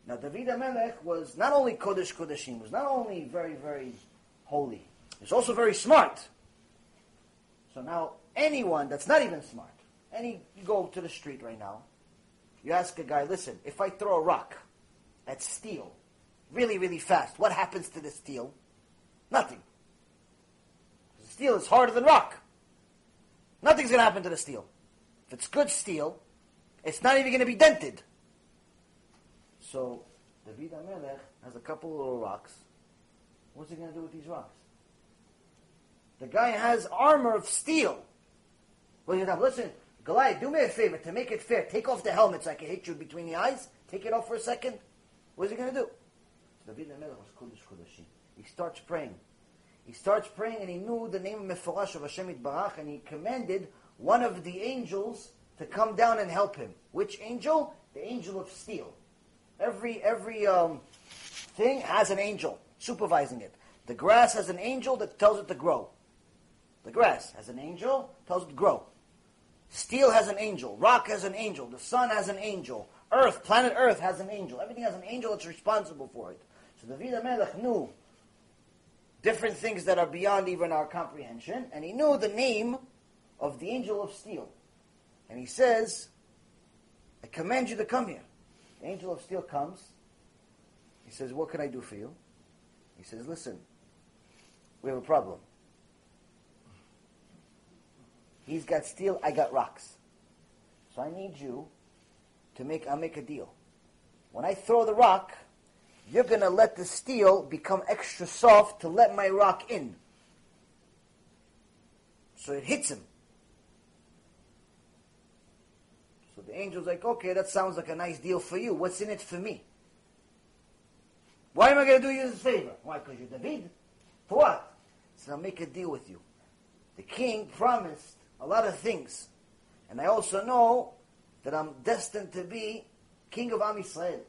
Now, David HaMelech was not only Kodesh Kodeshim, was not only very, very holy, he's also very smart. So now, anyone that's not even smart, any, you go to the street right now, you ask a guy, listen, if I throw a rock at steel, really, really fast, what happens to the steel? Nothing. Steel is harder than rock. Nothing's going to happen to the steel. If it's good steel, it's not even going to be dented. So David HaMelech has a couple little rocks. What's he going to do with these rocks? The guy has armor of steel. Listen, Goliath, do me a favor to make it fair. Take off the helmet so I can hit you between the eyes. Take it off for a second. What is he going to do? David HaMelech was Kodesh Kodeshim. He starts praying. He starts praying and he knew the name of Meforash of Hashem Barach and he commanded one of the angels to come down and help him. Which angel? The angel of steel. Every every um, thing has an angel supervising it. The grass has an angel that tells it to grow. The grass has an angel, tells it to grow. Steel has an angel. Rock has an angel. The sun has an angel. Earth, planet Earth has an angel. Everything has an angel that's responsible for it. So David HaMelech knew different things that are beyond even our comprehension, and he knew the name of the angel of steel. And he says, I command you to come here. The angel of steel comes. He says, What can I do for you? He says, Listen, we have a problem. He's got steel, I got rocks. So I need you to make, I'll make a deal. When I throw the rock, you're to let the steel become extra soft to let my rock in. So it hits him. So the angel's like, okay, that sounds like a nice deal for you. What's in it for me? Why am I going to do you this favor? Why? Because you're David. For what? So I'll make a deal with you. The king promised a lot of things. And I also know that I'm destined to be king of Am Yisrael.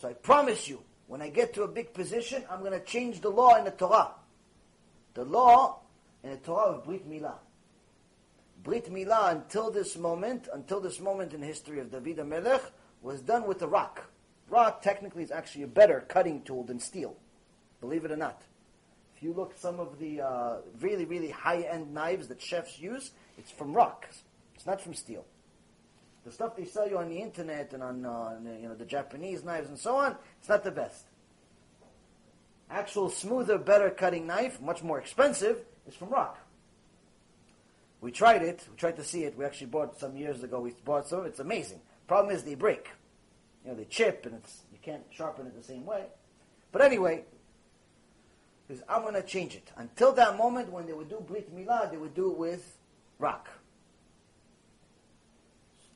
So I promise you, when I get to a big position, I'm going to change the law in the Torah. The law in the Torah of Brit Milah. Brit Milah, until this moment, until this moment in history of David HaMelech, was done with a rock. Rock technically is actually a better cutting tool than steel, believe it or not. If you look some of the uh, really, really high-end knives that chefs use, it's from rock. It's not from steel. The stuff they sell you on the internet and on uh, you know the Japanese knives and so on, it's not the best. Actual smoother, better cutting knife, much more expensive, is from rock. We tried it. We tried to see it. We actually bought some years ago. We bought some. It's amazing. Problem is they break. You know, they chip, and it's you can't sharpen it the same way. But anyway, because I'm going to change it. Until that moment, when they would do Brit Milah, they would do it with rock.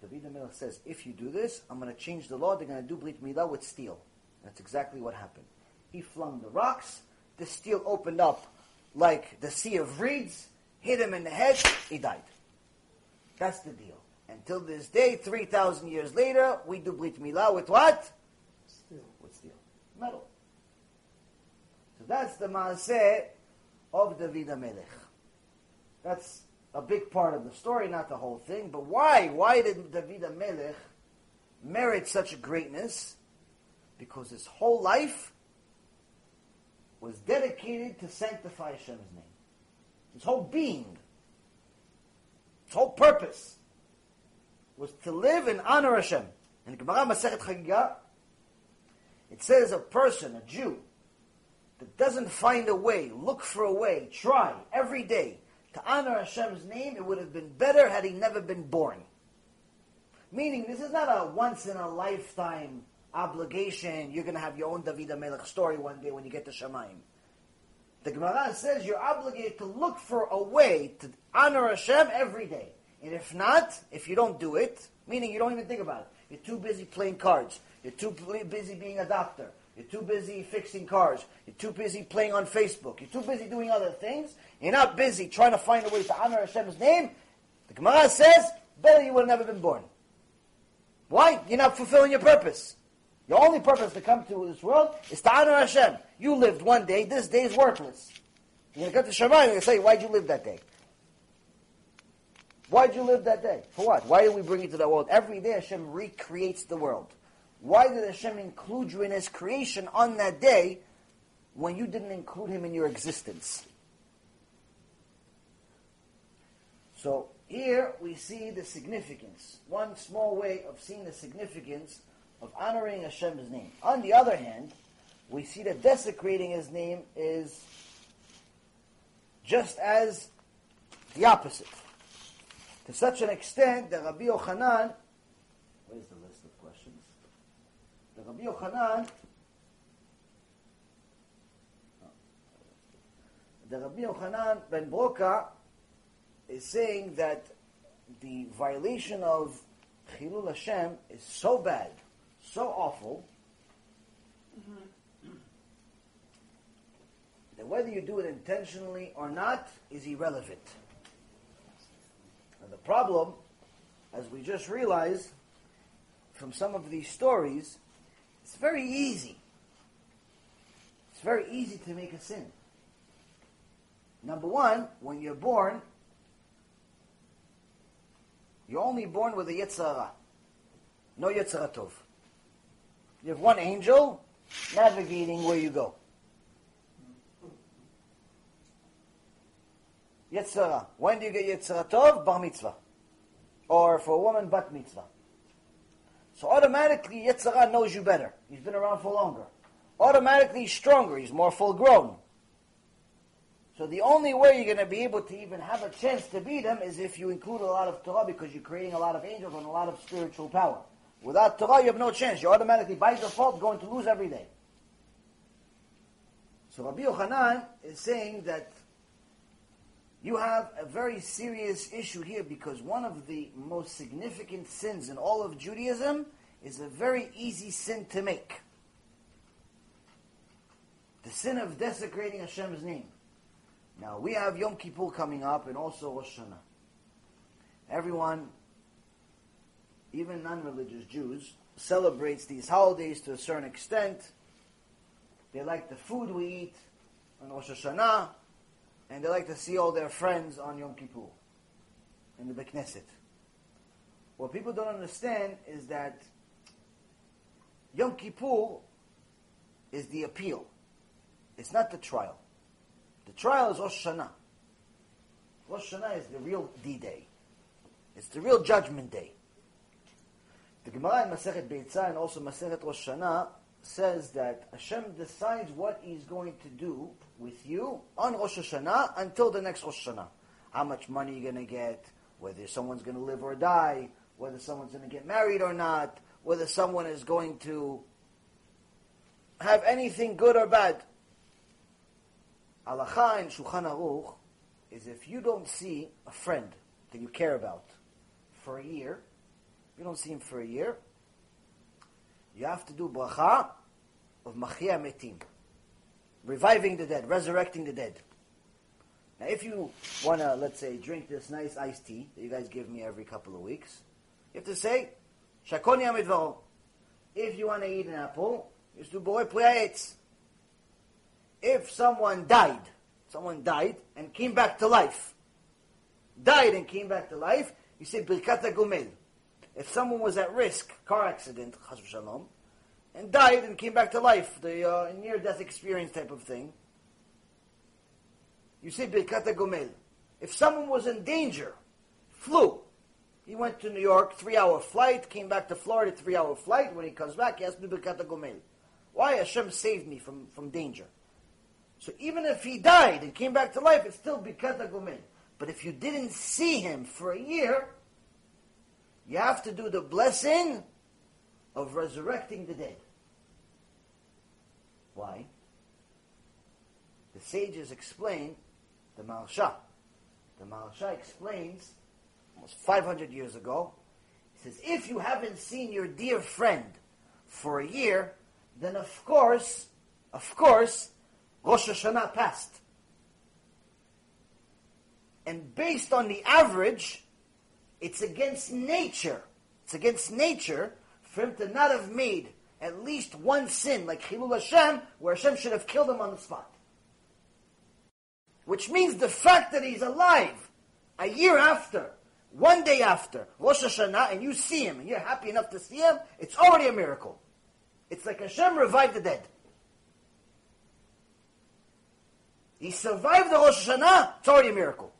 So David says, if you do this, I'm going to change the law. They're going to do Brit Milah with steel. That's exactly what happened. He flung the rocks. The steel opened up like the sea of reeds hit him in the head, he died. That's the deal. Until this day, 3,000 years later, we do Brit Milah with what? Steel. With steel. Metal. So that's the Maaseh of David HaMelech. That's a big part of the story, not the whole thing. But why? Why did David HaMelech merit such greatness? Because his whole life was dedicated to sanctify Hashem's name. His whole being, his whole purpose was to live and honor Hashem. In Gemara Masechet Chagiga, it says a person, a Jew, that doesn't find a way, look for a way, try every day to honor Hashem's name, it would have been better had he never been born. Meaning, this is not a once in a lifetime obligation. You're going to have your own David HaMelech story one day when you get to Shamayim. The Gemara says you're obligated to look for a way to honor Hashem every day. And if not, if you don't do it, meaning you don't even think about it, you're too busy playing cards, you're too busy being a doctor, you're too busy fixing cars, you're too busy playing on Facebook, you're too busy doing other things, you're not busy trying to find a way to honor Hashem's name, the Gemara says, better you would have never been born. Why? You're not fulfilling your purpose. Your only purpose to come to this world is to honor Hashem. You lived one day, this day is worthless. You're going to go to Shema, you're going to say, why'd you live that day? Why'd you live that day? For what? Why did we bring you to the world? Every day Hashem recreates the world. Why did Hashem include you in His creation on that day when you didn't include Him in your existence? So here we see the significance. One small way of seeing the significance of honoring Hashem's name. On the other hand, we see that desecrating His name is just as the opposite. To such an extent that Rabbi Yochanan, where's the list of questions? The Rabbi Yochanan, the Rabbi Yochanan ben Broka is saying that the violation of Chilul Hashem is so bad, so awful, that whether you do it intentionally or not is irrelevant. And the problem, as we just realized from some of these stories, it's very easy. It's very easy to make a sin. Number one, when you're born, you're only born with a Yetzer Hara. No Yetzer HaTov. You have one angel navigating where you go. Yetzer Hara. When do you get Yetzer HaTov? Bar mitzvah. Or for a woman, bat mitzvah. So automatically Yetzer Hara knows you better. He's been around for longer. Automatically he's stronger. He's more full grown. So the only way you're going to be able to even have a chance to beat him is if you include a lot of Torah because you're creating a lot of angels and a lot of spiritual power. Without Torah, you have no chance. You're automatically, by default, going to lose every day. So Rabbi Yochanan is saying that you have a very serious issue here because one of the most significant sins in all of Judaism is a very easy sin to make. The sin of desecrating Hashem's name. Now, we have Yom Kippur coming up and also Rosh Hashanah. Everyone even non-religious Jews, celebrates these holidays to a certain extent. They like the food we eat on Rosh Hashanah, and they like to see all their friends on Yom Kippur in the Knesset. What people don't understand is that Yom Kippur is the appeal. It's not the trial. The trial is Rosh Hashanah. Rosh Hashanah is the real D-Day. It's the real judgment day. The Gemara in Masechet Beitzah and also Masechet Rosh Hashanah says that Hashem decides what He's going to do with you on Rosh Hashanah until the next Rosh Hashanah. How much money you're going to get, whether someone's going to live or die, whether someone's going to get married or not, whether someone is going to have anything good or bad. Halacha in Shulchan Aruch is if you don't see a friend that you care about for a year, you don't see him for a year, you have to do bracha of mechayeh metim, reviving the dead, resurrecting the dead. Now, if you want to, let's say, drink this nice iced tea that you guys give me every couple of weeks, you have to say, shakoni amidvaro. If you want to eat an apple, you do boy pleitz. If someone died, someone died and came back to life, died and came back to life, you say birkat gumel. If someone was at risk, car accident, shalom, and died and came back to life, the uh, near-death experience type of thing, you say birkat gumel. If someone was in danger, flew, he went to New York, three-hour flight, came back to Florida, three-hour flight. When he comes back, he has to birkat gumel. Why? Hashem saved me from, from danger. So even if he died and came back to life, it's still birkat gumel. But if you didn't see him for a year, you have to do the blessing of resurrecting the dead. Why? The sages explain the Maharsha. The Maharsha explains almost 500 years ago. He says, if you haven't seen your dear friend for a year, then of course, of course, Rosh Hashanah passed. And based on the average, it's against nature. It's against nature for him to not have made at least one sin, like Chilul Hashem, where Hashem should have killed him on the spot. Which means the fact that he's alive a year after, one day after Rosh Hashanah, and you see him, and you're happy enough to see him, it's already a miracle. It's like Hashem revived the dead. He survived the Rosh Hashanah, it's already a miracle.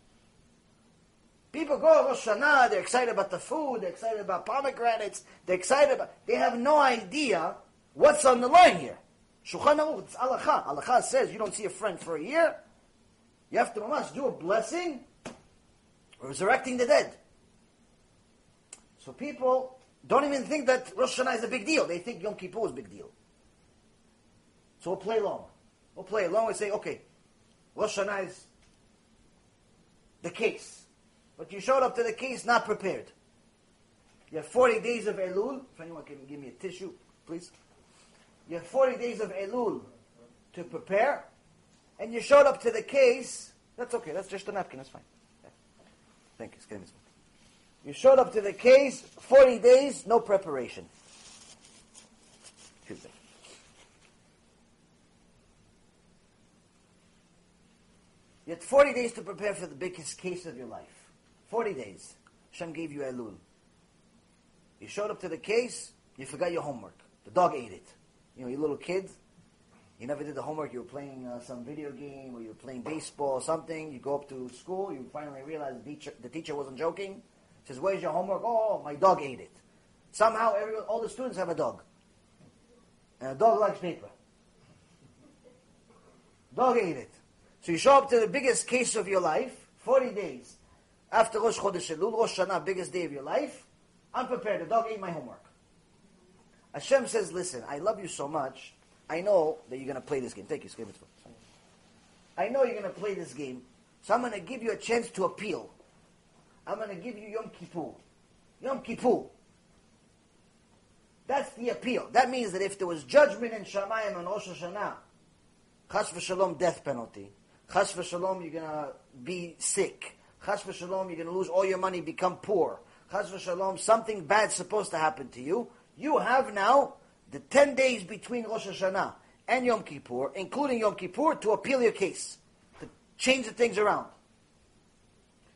People go Rosh Hashanah, they're excited about the food, they're excited about pomegranates, they're excited about, they have no idea what's on the line here. Shulchan Aruch, it's alacha. Alacha says you don't see a friend for a year, you have to mamash do a blessing, resurrecting the dead. So people don't even think that Rosh Hashanah is a big deal. They think Yom Kippur is a big deal. So we'll play along. We'll play along and say, okay, Rosh Hashanah is the case. But you showed up to the case not prepared. You have 40 days of Elul. If anyone can give me a tissue, please. You have 40 days of Elul to prepare. And you showed up to the case. That's okay. That's just a napkin. That's fine. Thank you. You showed up to the case, 40 days, no preparation. Tuesday. You had 40 days to prepare for the biggest case of your life. 40 days. Hashem gave you Elul. You showed up to the case, you forgot your homework. The dog ate it. You know, you little kid, you never did the homework, you were playing uh, some video game or you were playing baseball or something. You go up to school, you finally realize the teacher, the teacher wasn't joking. Says, where's your homework? Oh, my dog ate it. Somehow, all the students have a dog. And a dog likes paper. Dog ate it. So you show up to the biggest case of your life, 40 days. After Rosh Chodesh Elul, Rosh Hashanah, biggest day of your life, I'm prepared. The dog ate my homework. Hashem says, listen, I love you so much. I know that you're going to play this game. Thank you, Skip. I know you're going to play this game. So I'm going to give you a chance to appeal. I'm going to give you Yom Kippur. Yom Kippur. That's the appeal. That means that if there was judgment in Shamayim on Rosh Hashanah, Chas v'shalom, death penalty. Chas v'shalom, you're going to be sick. Chas v'shalom, you're going to lose all your money, become poor. chas v'shalom, something bad's supposed to happen to you, you have now the 10 days between Rosh Hashanah and Yom Kippur, including Yom Kippur, to appeal your case, to change the things around.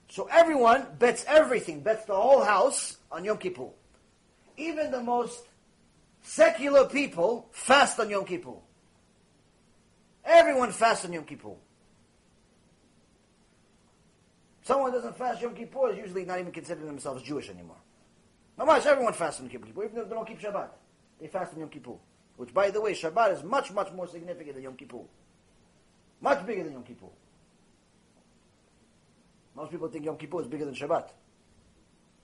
So everyone bets everything, bets the whole house on Yom Kippur. Even the most secular people fast on Yom Kippur. Everyone fasts on Yom Kippur. Someone doesn't fast Yom Kippur is usually not even considering themselves Jewish anymore. Mamash, everyone fasts on Yom Kippur, even if they don't keep Shabbat. They fast on Yom Kippur. Which, by the way, Shabbat is much, much more significant than Yom Kippur. Much bigger than Yom Kippur. Most people think Yom Kippur is bigger than Shabbat.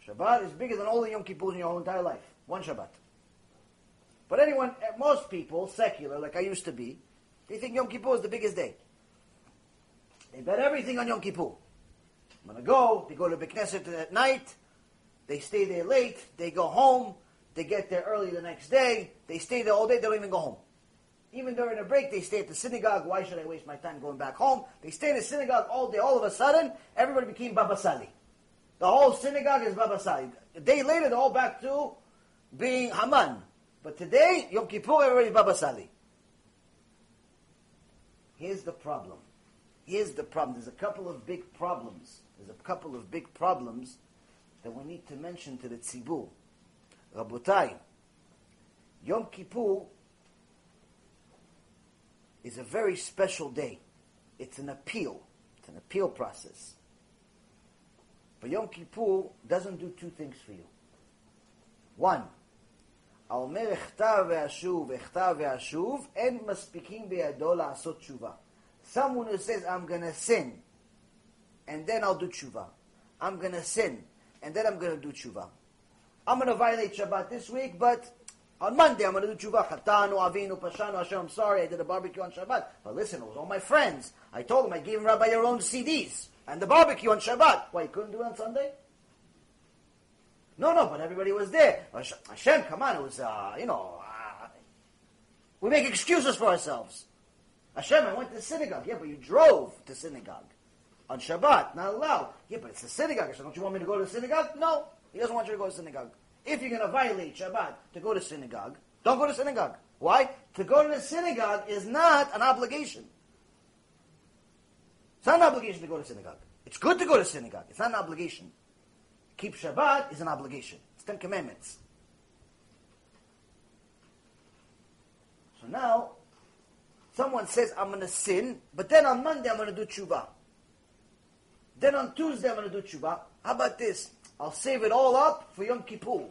Shabbat is bigger than all the Yom Kippurs in your whole entire life. One Shabbat. But anyone, eh, most people, secular, like I used to be, they think Yom Kippur is the biggest day. They bet everything on Yom Kippur. I'm going to go, they go to Beit Knesset at night, they stay there late, they go home, they get there early the next day, they stay there all day, they don't even go home. Even during a break, they stay at the synagogue. Why should I waste my time going back home? They stay in the synagogue all day. All of a sudden, everybody became Baba Sali. The whole synagogue is Baba Sali. A day later, they're all back to being Haman. But today, Yom Kippur, everybody's Baba Sali. Here's the problem. Here's the problem. There's a couple of big problems. There's a couple of big problems that we need to mention to the tzibur. Rabotai, Yom Kippur is a very special day. It's an appeal. It's an appeal process. But Yom Kippur doesn't do two things for you. One, האומר אחטא ואשוב, אחטא ואשוב, אין מספיקים בידו לעשות תשובה. Someone who says, I'm going to sin, and then I'll do tshuva. I'm going to sin, and then I'm going to do tshuva. I'm going to violate Shabbat this week, but on Monday, I'm going to do tshuva. Chatanu, Avinu, Pashanu, Hashem, I'm sorry, I did a barbecue on Shabbat. But listen, it was all my friends. I told them I gave Rabbi Yaron CDs and the barbecue on Shabbat. Why, you couldn't do it on Sunday? No, no, but everybody was there. Hashem, come on, it was, uh, you know, uh, we make excuses for ourselves. Hashem, I went to synagogue. Yeah, but you drove to synagogue. On Shabbat, not allowed. Yeah, but it's a synagogue. So don't you want me to go to the synagogue? No. He doesn't want you to go to synagogue. If you're going to violate Shabbat to go to synagogue, don't go to synagogue. Why? To go to the synagogue is not an obligation. It's not an obligation to go to synagogue. It's good to go to synagogue. It's not an obligation. Keep Shabbat is an obligation. It's Ten Commandments. So now, someone says, I'm going to sin, but then on Monday I'm going to do tshuva. Then on Tuesday I'm going to do tshuva. How about this? I'll save it all up for Yom Kippur.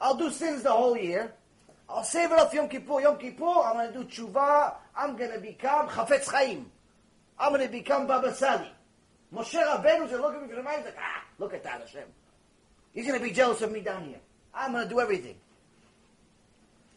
I'll do sins the whole year. I'll save it up for Yom Kippur. Yom Kippur, I'm going to do tshuva. I'm going to become Chafetz Chaim. I'm going to become Baba Sali. Moshe Rabbeinu Rabbeinu's looking at me from the like, ah, look at that Hashem. He's going to be jealous of me down here. I'm going to do everything.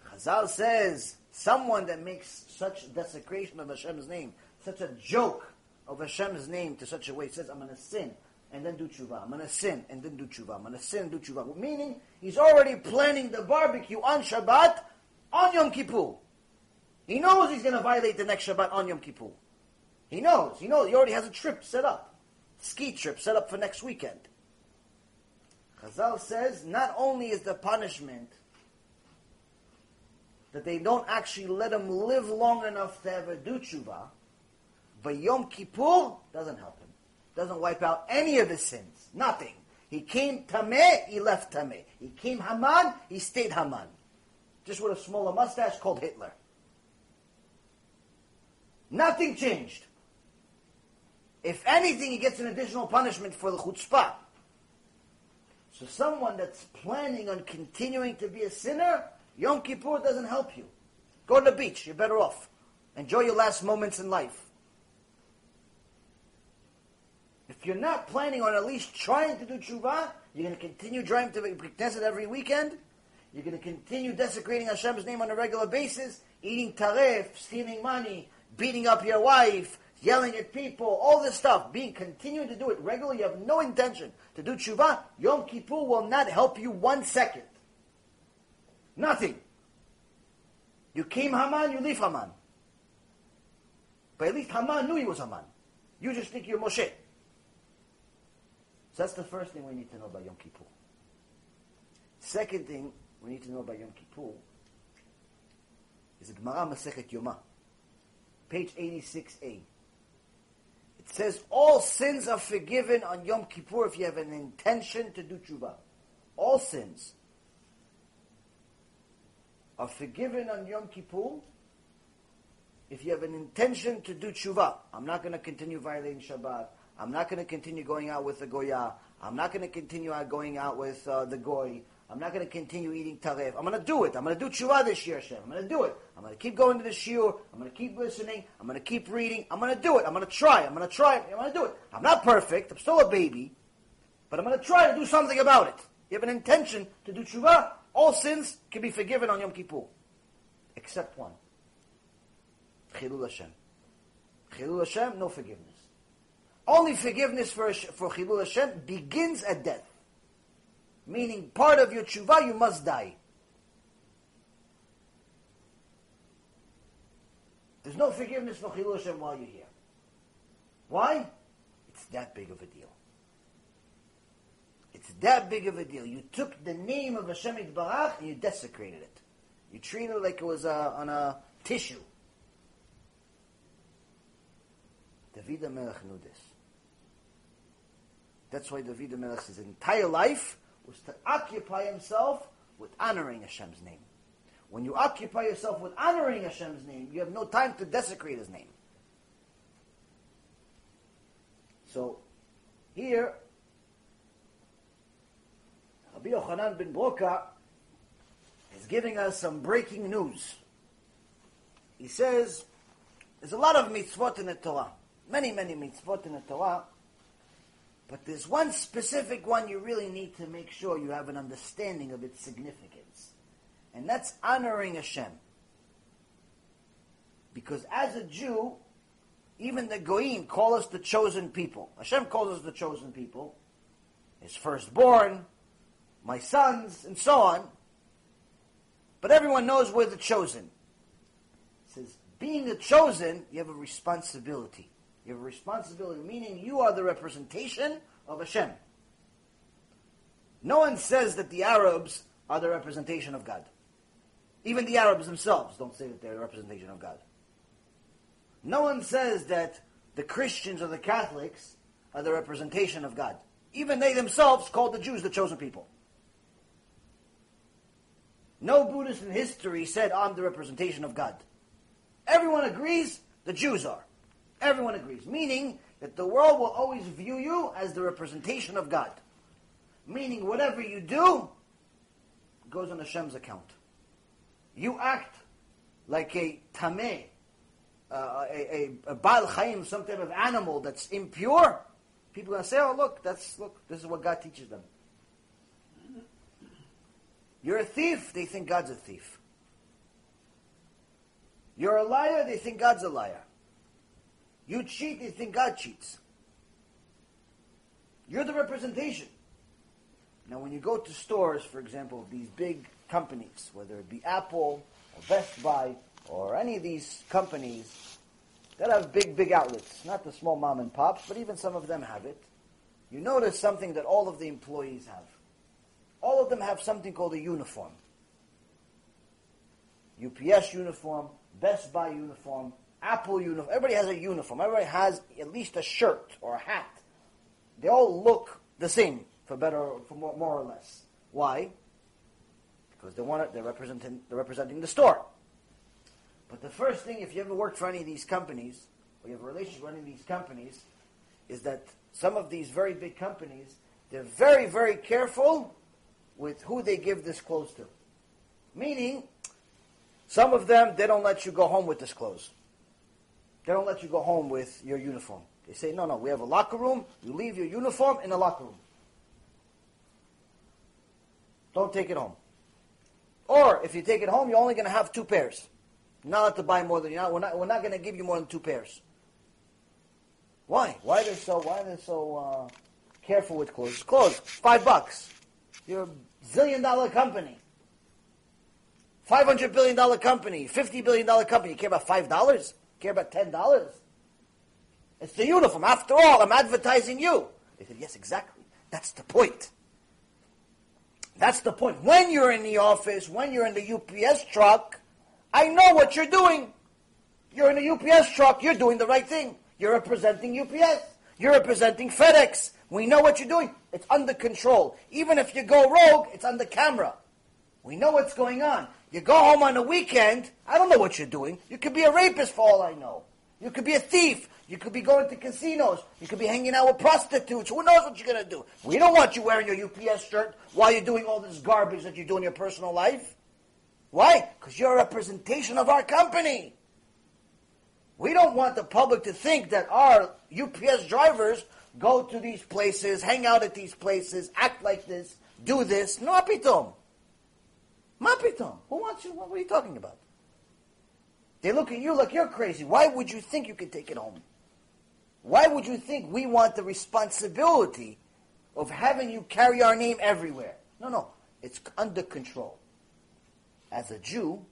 Chazal says, someone that makes such desecration of Hashem's name, such a joke of Hashem's name to such a way, says, I'm going to sin and then do tshuva. I'm going to sin and then do tshuva. I'm going to sin and do tshuva. Meaning, he's already planning the barbecue on Shabbat on Yom Kippur. He knows he's going to violate the next Shabbat on Yom Kippur. He knows. He knows. He already has a trip set up. Ski trip set up for next weekend. Chazal says, not only is the punishment that they don't actually let him live long enough to ever do tshuva, but Yom Kippur doesn't help him doesn't wipe out any of his sins. Nothing. He came Tameh, he left Tameh. He came Haman, he stayed Haman. Just with a smaller mustache called Hitler. Nothing changed. If anything, he gets an additional punishment for the chutzpah. So someone that's planning on continuing to be a sinner, Yom Kippur doesn't help you. Go to the beach, you're better off. Enjoy your last moments in life. If you're not planning on at least trying to do tshuva, you're going to continue driving to Knesset every weekend. You're going to continue desecrating Hashem's name on a regular basis, eating taref, stealing money, beating up your wife, yelling at people, all this stuff. Being continuing to do it regularly, you have no intention to do tshuva. Yom Kippur will not help you one second. Nothing. You came Haman, you leave Haman. But at least Haman knew he was Haman. You just think you're Moshe. So that's the first thing we need to know about Yom Kippur. Second thing we need to know about Yom Kippur is the Gemara Masechet Yoma, page 86a. It says all sins are forgiven on Yom Kippur if you have an intention to do tshuva. All sins are forgiven on Yom Kippur if you have an intention to do tshuva. I'm not going to continue violating Shabbat. I'm not going to continue going out with the Goya. I'm not going to continue going out with uh, the Goy. I'm not going to continue eating taref. I'm going to do it. I'm going to do tshuva this year, Hashem. I'm going to do it. I'm going to keep going to the shiur. I'm going to keep listening. I'm going to keep reading. I'm going to do it. I'm going to try. I'm going to try. I'm going to do it. I'm not perfect. I'm still a baby. But I'm going to try to do something about it. You have an intention to do tshuva. All sins can be forgiven on Yom Kippur. Except one. Chilul Hashem. Chilul Hashem, no forgiveness. Only forgiveness for, for Chilul Hashem begins at death. Meaning, part of your tshuva, you must die. There's no forgiveness for Chilul Hashem while you're here. Why? It's that big of a deal. It's that big of a deal. You took the name of Hashem Barach and you desecrated it. You treated it like it was uh, on a tissue. David HaMelech knew this. That's why David HaMelech, his entire life, was to occupy himself with honoring Hashem's name. When you occupy yourself with honoring Hashem's name, you have no time to desecrate His name. So, here, Rabbi Yochanan ben Broka is giving us some breaking news. He says, there's a lot of mitzvot in the Torah. Many, many mitzvot in the Torah. But there's one specific one you really need to make sure you have an understanding of its significance. And that's honoring Hashem. Because as a Jew, even the Goyim call us the chosen people. Hashem calls us the chosen people. His firstborn, my sons, and so on. But everyone knows we're the chosen. It says, being the chosen, you have a responsibility. You have a responsibility, meaning you are the representation of Hashem. No one says that the Arabs are the representation of God. Even the Arabs themselves don't say that they're the representation of God. No one says that the Christians or the Catholics are the representation of God. Even they themselves called the Jews the chosen people. No Buddhist in history said, I'm the representation of God. Everyone agrees the Jews are. Everyone agrees. Meaning that the world will always view you as the representation of God. Meaning whatever you do goes on Hashem's account. You act like a tameh, uh, a, a, a Baal Chaim, some type of animal that's impure, people are going to say, oh, look, that's, look, this is what God teaches them. You're a thief, they think God's a thief. You're a liar, they think God's a liar. You cheat, they think God cheats. You're the representation. Now, when you go to stores, for example, these big companies, whether it be Apple or Best Buy or any of these companies that have big, big outlets, not the small mom and pops, but even some of them have it, you notice something that all of the employees have. All of them have something called a uniform. UPS uniform, Best Buy uniform, Apple uniform. Everybody has a uniform. Everybody has at least a shirt or a hat. They all look the same, for better, for more, more or less. Why? Because they want it, they're representing, they're representing the store. But the first thing, if you ever worked for any of these companies, or you have a relationship with any of these companies, is that some of these very big companies, they're very, very careful with who they give this clothes to. Meaning, some of them, they don't let you go home with this clothes. They don't let you go home with your uniform. They say, no, no, we have a locker room. You leave your uniform in the locker room. Don't take it home. Or if you take it home, you're only going to have two pairs. You're not allowed to buy more than you're not. We're not, we're not going to give you more than two pairs. Why? Why are they so? Why are they so uh, careful with clothes? Clothes, five bucks. You're a zillion dollar company, five hundred billion dollar company, fifty billion dollar company. You care about five dollars? Care about ten dollars? It's the uniform. After all, I'm advertising you. They said, yes, exactly. That's the point. That's the point. When you're in the office, when you're in the UPS truck, I know what you're doing. You're in a UPS truck, you're doing the right thing. You're representing UPS. You're representing FedEx. We know what you're doing. It's under control. Even if you go rogue, it's under camera. We know what's going on. You go home on the weekend, I don't know what you're doing. You could be a rapist for all I know. You could be a thief. You could be going to casinos. You could be hanging out with prostitutes. Who knows what you're going to do? We don't want you wearing your UPS shirt while you're doing all this garbage that you do in your personal life. Why? Because you're a representation of our company. We don't want the public to think that our UPS drivers go to these places, hang out at these places, act like this, do this. No apitom. Mapitom. Who wants you? What are you talking about? They look at you like you're crazy. Why would you think you can take it home? Why would you think we want the responsibility of having you carry our name everywhere? No, no. It's under control. As a Jew,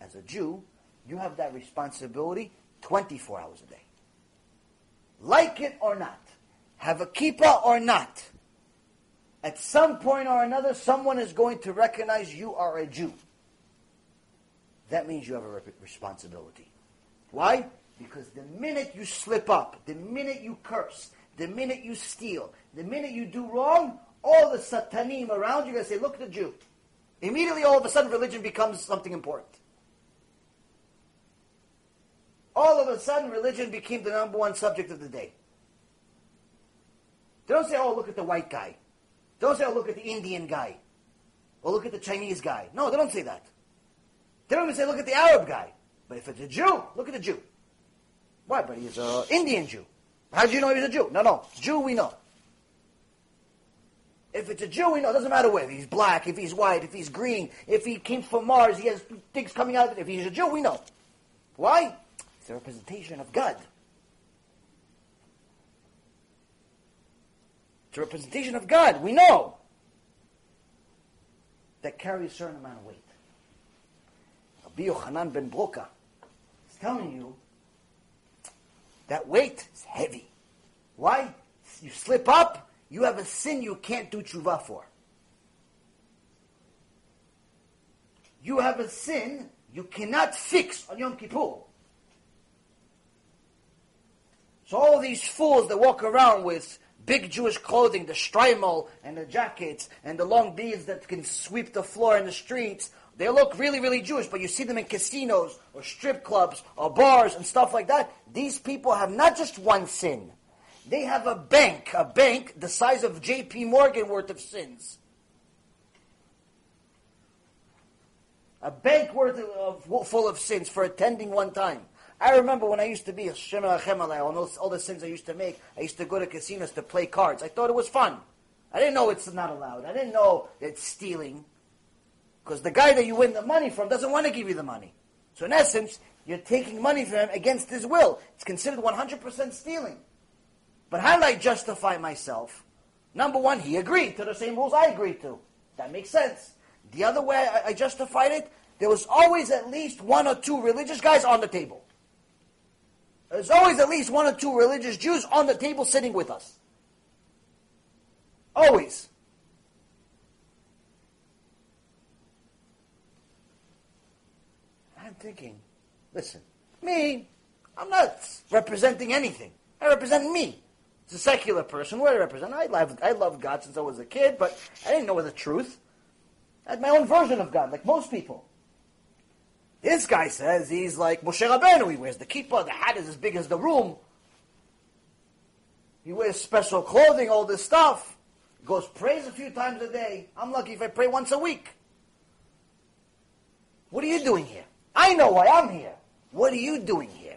as a Jew, you have that responsibility 24 hours a day. Like it or not, have a kippah or not, at some point or another, someone is going to recognize you are a Jew. That means you have a responsibility. Why? Because the minute you slip up, the minute you curse, the minute you steal, the minute you do wrong, all the satanim around you are going to say, look at the Jew. Immediately, all of a sudden, religion becomes something important all of a sudden religion became the number one subject of the day. They don't say, oh, look at the white guy. Don't say, oh, look at the Indian guy. Or look at the Chinese guy. No, they don't say that. They don't even say, look at the Arab guy. But if it's a Jew, look at the Jew. Why? But he's an Indian Jew. How do you know he's a Jew? No, no. Jew, we know. If it's a Jew, we know. It doesn't matter whether he's black, if he's white, if he's green, if he came from Mars, he has things coming out of it. If he's a Jew, we know. Why? It's a representation of God. It's a representation of God. We know that carries a certain amount of weight. Rabbi Yochanan ben Broka is telling you that weight is heavy. Why? You slip up, you have a sin you can't do tshuva for. You have a sin you cannot fix on Yom Kippur. So all these fools that walk around with big Jewish clothing, the shtreimel and the jackets and the long beads that can sweep the floor in the streets, they look really, really Jewish, but you see them in casinos or strip clubs or bars and stuff like that. These people have not just one sin. They have a bank, a bank the size of J.P. Morgan worth of sins. A bank worth of, full of sins for attending one time. I remember when I used to be a Shem all those all the sins I used to make. I used to go to casinos to play cards. I thought it was fun. I didn't know it's not allowed. I didn't know it's stealing. Because the guy that you win the money from doesn't want to give you the money. So in essence, you're taking money from him against his will. It's considered 100% stealing. But how did I justify myself? Number one, he agreed to the same rules I agreed to. That makes sense. The other way I justified it, there was always at least one or two religious guys on the table. There's always at least one or two religious Jews on the table sitting with us. Always. I'm thinking, listen, me, I'm not representing anything. I represent me. It's a secular person. What do I represent? I love, I love God since I was a kid, but I didn't know the truth. I had my own version of God, like most people. This guy says he's like Moshe Rabbeinu. He wears the kippah, the hat is as big as the room. He wears special clothing, all this stuff. He goes prays a few times a day. I'm lucky if I pray once a week. What are you doing here? I know why I'm here. What are you doing here?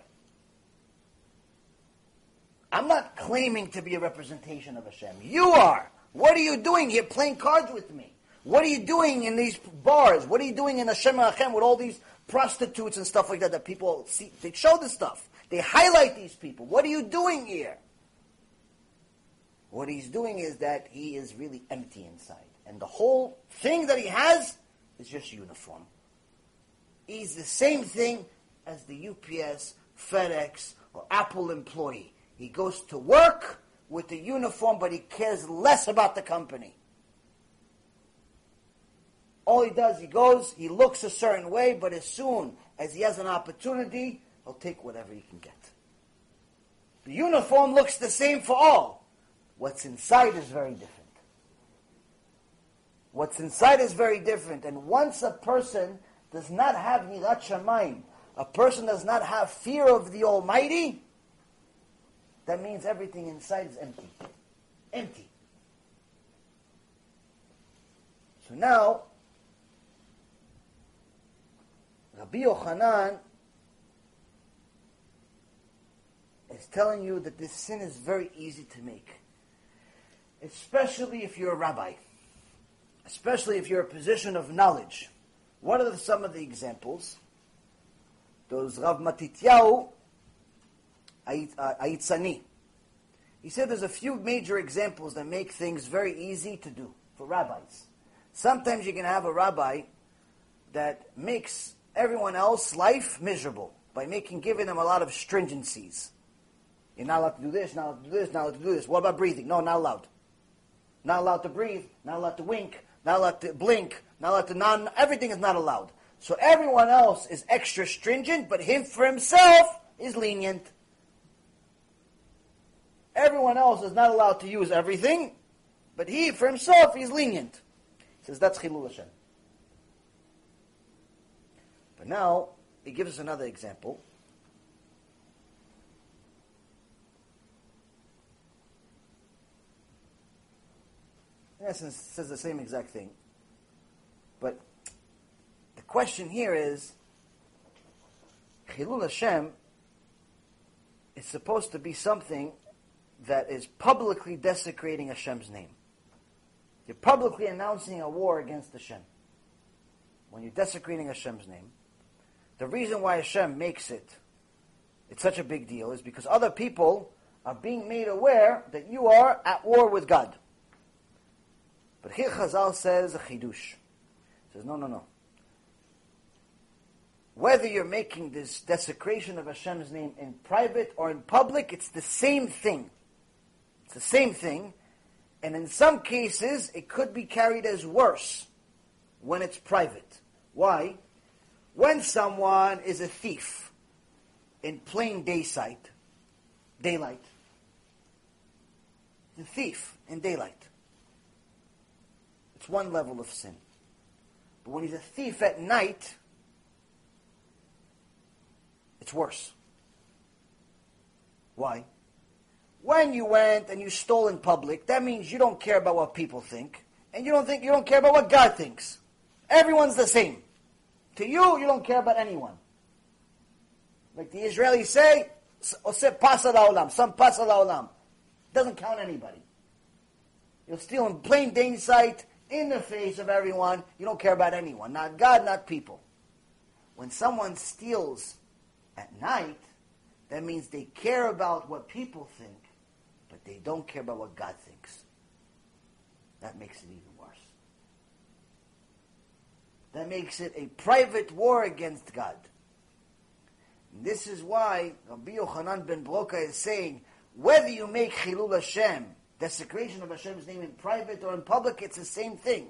I'm not claiming to be a representation of Hashem. You are. What are you doing here playing cards with me? What are you doing in these bars? What are you doing in Hashem Hashem with all these prostitutes and stuff like that that people see. They show this stuff. They highlight these people. What are you doing here? What he's doing is that he is really empty inside. And the whole thing that he has is just uniform. He's the same thing as the UPS, FedEx, or Apple employee. He goes to work with the uniform, but he cares less about the company. All he does, he goes, he looks a certain way, but as soon as he has an opportunity, he'll take whatever he can get. The uniform looks the same for all. What's inside is very different. What's inside is very different. And once a person does not have Yirat Shamayim, a person does not have fear of the Almighty, that means everything inside is empty. Empty. So now, Rabbi Yochanan is telling you that this sin is very easy to make. Especially if you're a rabbi. Especially if you're a position of knowledge. What are some of the examples? Those Rav Matityahu uh, Aitzani. He said there's a few major examples that make things very easy to do for rabbis. Sometimes you can have a rabbi that makes everyone else life miserable by making giving them a lot of stringencies. You're not allowed to do this, not allowed to do this, not allowed to do this. What about breathing? No, not allowed. Not allowed to breathe, not allowed to wink, not allowed to blink, not allowed to non everything is not allowed. So everyone else is extra stringent, but him for himself is lenient. Everyone else is not allowed to use everything, but he for himself is lenient. He says that's Chilul Hashem. But now he gives us another example. In essence, says the same exact thing. But the question here is, Chilul Hashem is supposed to be something that is publicly desecrating Hashem's name. You're publicly announcing a war against Hashem. When you're desecrating Hashem's name, the reason why Hashem makes it it's such a big deal is because other people are being made aware that you are at war with God. But here Chazal says a chidush. Says no, no, no. Whether you're making this desecration of Hashem's name in private or in public, it's the same thing. It's the same thing. And in some cases, it could be carried as worse when it's private. Why? When someone is a thief in plain day sight, daylight, a thief in daylight, it's one level of sin. But when he's a thief at night, it's worse. Why? When you went and you stole in public, that means you don't care about what people think, and you don't think you don't care about what God thinks. Everyone's the same. To you, you don't care about anyone. Like the Israelis say, olam, some pasa olam. Doesn't count anybody. You're steal in plain day sight, in the face of everyone. You don't care about anyone, not God, not people. When someone steals at night, that means they care about what people think, but they don't care about what God thinks. That makes it even. That makes it a private war against God. And this is why Rabbi Yochanan ben Broka is saying, whether you make Chilul Hashem, desecration of Hashem's name in private or in public, it's the same thing.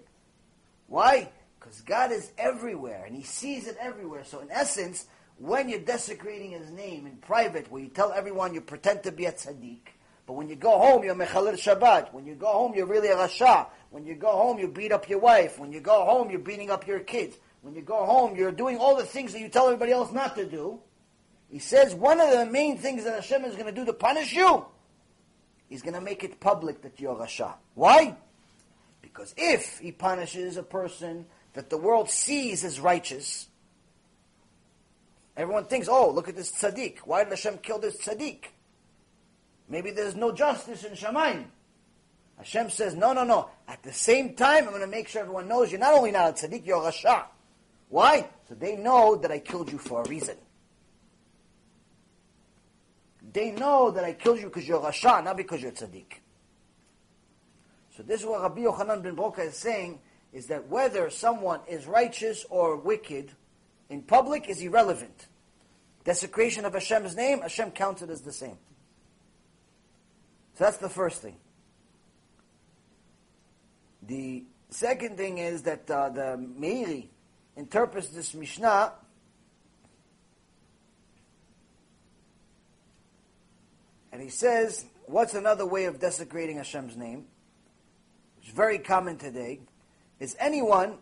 Why? Because God is everywhere and He sees it everywhere. So in essence, when you're desecrating His name in private, where you tell everyone you pretend to be a tzaddik, but when you go home, you're Mechalel Shabbat. When you go home, you're really a Rasha. When you go home, you beat up your wife. When you go home, you're beating up your kids. When you go home, you're doing all the things that you tell everybody else not to do. He says one of the main things that Hashem is going to do to punish you, He's going to make it public that you're Rasha. Why? Because if He punishes a person that the world sees as righteous, everyone thinks, oh, look at this tzaddik. Why did Hashem kill this tzaddik? Maybe there's no justice in Shamayim. Hashem says, no, no, no. At the same time, I'm going to make sure everyone knows you're not only not a tzaddik, you're a rasha. Why? So they know that I killed you for a reason. They know that I killed you because you're a rasha, not because you're tzaddik. So this is what Rabbi Yochanan ben Broka is saying, is that whether someone is righteous or wicked in public is irrelevant. Desecration of Hashem's name, Hashem counts it as the same. So that's the first thing. The second thing is that uh, the Meiri interprets this Mishnah and he says, what's another way of desecrating Hashem's name? It's very common today. Is anyone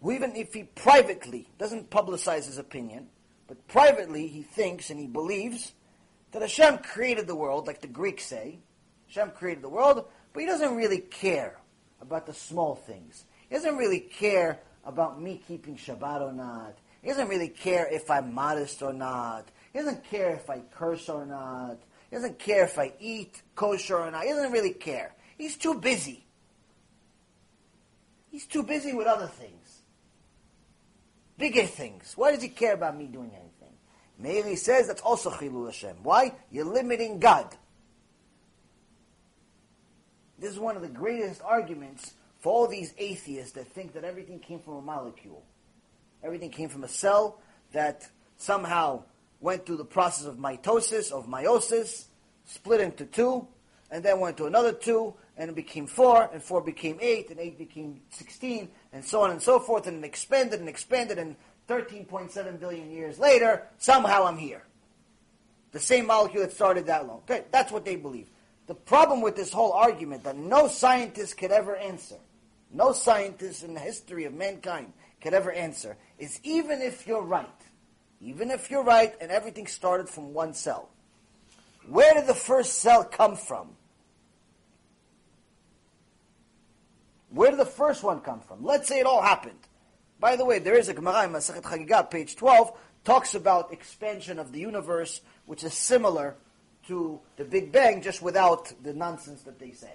who, even if he privately doesn't publicize his opinion, but privately he thinks and he believes that Hashem created the world, like the Greeks say, Hashem created the world, but he doesn't really care about the small things. He doesn't really care about me keeping Shabbat or not. He doesn't really care if I'm modest or not. He doesn't care if I curse or not. He doesn't care if I eat kosher or not. He doesn't really care. He's too busy. He's too busy with other things. Bigger things. Why does he care about me doing anything? Meiri says that's also Chilul Hashem. Why? You're limiting God. This is one of the greatest arguments for all these atheists that think that everything came from a molecule. Everything came from a cell that somehow went through the process of mitosis, of meiosis, split into two, and then went to another two, and it became four, and four became eight, and eight became 16, and so on and so forth, and expanded and expanded, and 13.7 billion years later, somehow I'm here. The same molecule that started that long. Okay, that's what they believe. The problem with this whole argument that no scientist could ever answer, no scientist in the history of mankind could ever answer, is even if you're right, even if you're right and everything started from one cell, where did the first cell come from? Where did the first one come from? Let's say it all happened. By the way, there is a Gemara in Masachet Chagigah, page 12, talks about expansion of the universe, which is similar to the Big Bang, just without the nonsense that they say.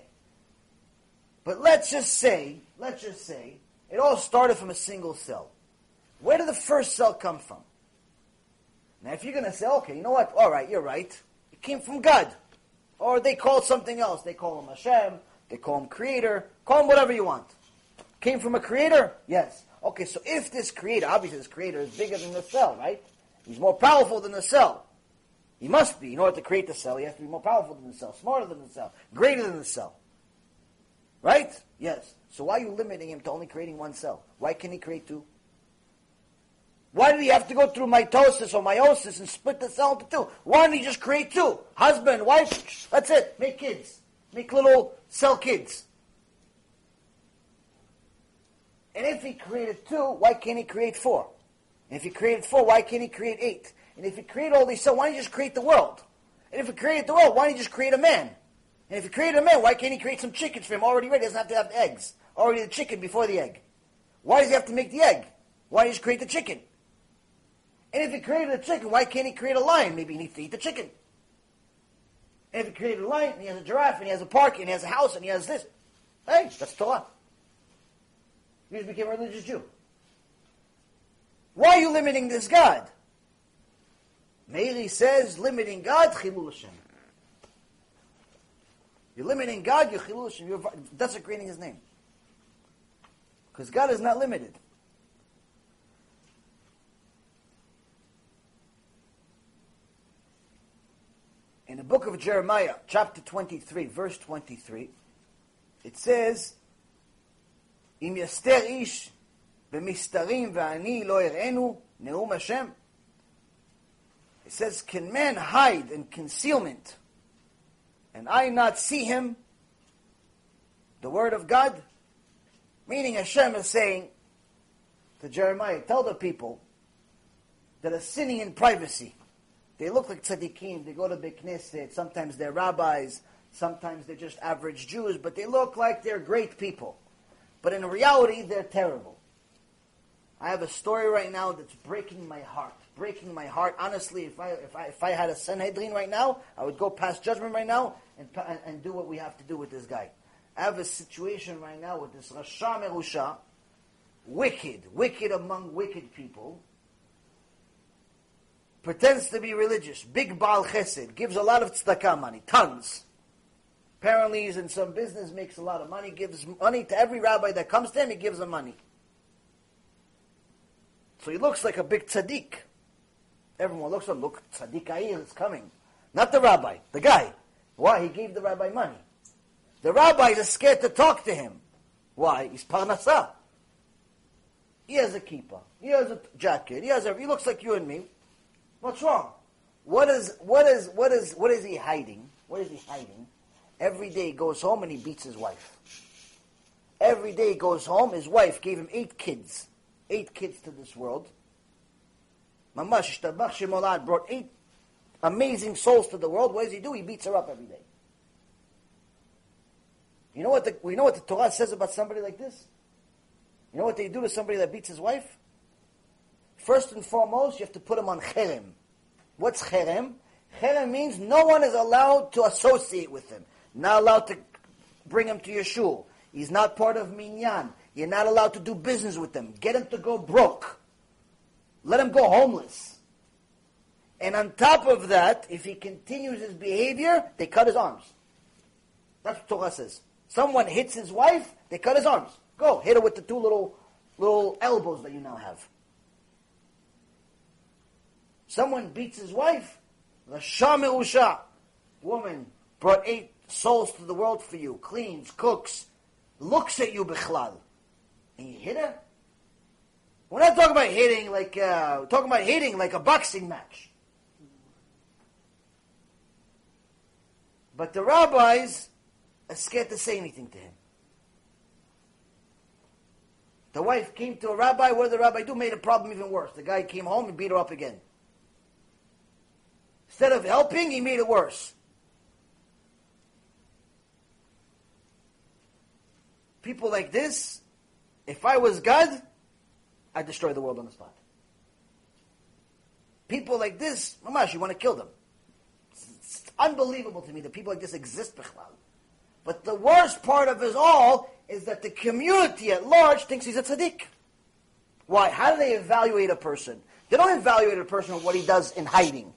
But let's just say, let's just say, it all started from a single cell. Where did the first cell come from? Now, if you're going to say, okay, you know what? All right, you're right. It came from God. Or they call something else. They call him Hashem. They call him Creator. Call him whatever you want. Came from a Creator? Yes. Okay, so if this Creator, obviously this Creator is bigger than the cell, right? He's more powerful than the cell. He must be. In order to create the cell, he has to be more powerful than the cell, smarter than the cell, greater than the cell. Right? Yes. So why are you limiting him to only creating one cell? Why can he create two? Why did he have to go through mitosis or meiosis and split the cell into two? Why didn't he just create two? Husband, wife, that's it. Make kids. Make little cell kids. And if he created two, why can't he create four? And if he created four, why can't he create eight? And if he created all these cells, why don't you just create the world? And if he created the world, why don't you just create a man? And if he created a man, why can't he create some chickens for him already ready? He doesn't have to have eggs. Already the chicken before the egg. Why does he have to make the egg? Why you just create the chicken? And if he created a chicken, why can't he create a lion? Maybe he needs to eat the chicken. And if he created a lion, and he has a giraffe, and he has a park, and he has a house, and he has this. Hey, that's Torah. You just became a religious Jew. Why are you limiting this God? Meiri says limiting God, Chilul Hashem. You're limiting God, you're Chilul Hashem. You're desecrating His name. Because God is not limited. In the book of Jeremiah, chapter 23, verse 23, it says, Im yaster ish b'mistarim v'ani lo ireinu ne'um Hashem. It says, can man hide in concealment and I not see him? The word of God? Meaning Hashem is saying to Jeremiah, tell the people that are sinning in privacy. They look like tzaddikim, they go to Beit Knesset, sometimes they're rabbis, sometimes they're just average Jews, but they look like they're great people. But in reality, they're terrible. I have a story right now that's breaking my heart. Breaking my heart. Honestly, if I, if I, if I had a Sanhedrin right now, I would go past judgment right now and, and, and do what we have to do with this guy. I have a situation right now with this Rasha Merusha, wicked, wicked among wicked people, pretends to be religious, big Baal Chesed, gives a lot of tzedakah money, tons. Apparently he's in some business, makes a lot of money, gives money to every rabbi that comes to him, he gives him money. So he looks like a big tzaddik. Everyone looks at him, look, tzaddik Ayir is coming. Not the rabbi, the guy. Why? He gave the rabbi money. The rabbis are scared to talk to him. Why? He's parnasah. He has a kippah. He has a jacket. He has a. He looks like you and me. What's wrong? What is what is what is what is he hiding? What is he hiding? Every day he goes home and he beats his wife. Every day he goes home, his wife gave him eight kids. Eight kids to this world. Mamash Ishtabach Shemolad brought eight amazing souls to the world. What does he do? He beats her up every day. You know what the, we know what the Torah says about somebody like this? You know what they do to somebody that beats his wife? First and foremost, you have to put him on cherem. What's cherem? Cherem means no one is allowed to associate with him. Not allowed to bring him to your shul. He's not part of minyan. You're not allowed to do business with him. Get him to go broke. Let him go homeless. And on top of that, if he continues his behavior, they cut his arms. That's what Torah says. Someone hits his wife, they cut his arms. Go, hit her with the two little little elbows that you now have. Someone beats his wife, Rasha Usha. Woman brought eight souls to the world for you, cleans, cooks, looks at you bichlal. And you hit her? We're not talking about hitting like, uh, talking about hitting like a boxing match. But the rabbis are scared to say anything to him. The wife came to a rabbi. What did the rabbi do? Made a problem even worse. The guy came home and beat her up again. Instead of helping, he made it worse. People like this, if I was God, I'd destroy the world on the spot. People like this, mamash, you want to kill them. It's, it's unbelievable to me that people like this exist. But the worst part of it all is that the community at large thinks he's a tzaddik. Why? How do they evaluate a person? They don't evaluate a person on what he does in hiding.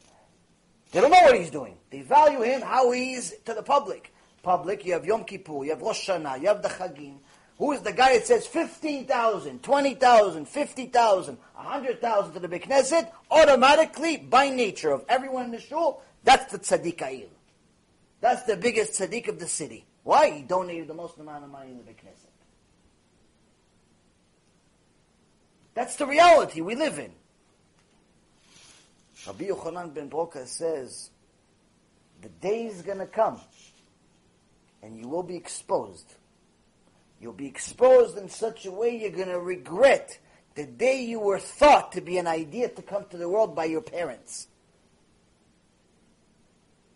They don't know what he's doing. They value him how he's to the public. Public, you have Yom Kippur, you have Rosh Hashanah, you have the Chagim. Who is the guy that says 15,000, 20,000, 50,000, 100,000 to the Knesset? Automatically, by nature of everyone in the shul, that's the tzaddik. That's the biggest tzaddik of the city. Why? He donated the most amount of money in the Knesset. That's the reality we live in. Rabbi Yochanan ben Broka says, the day is going to come and you will be exposed. You'll be exposed in such a way you're going to regret the day you were thought to be an idea to come to the world by your parents.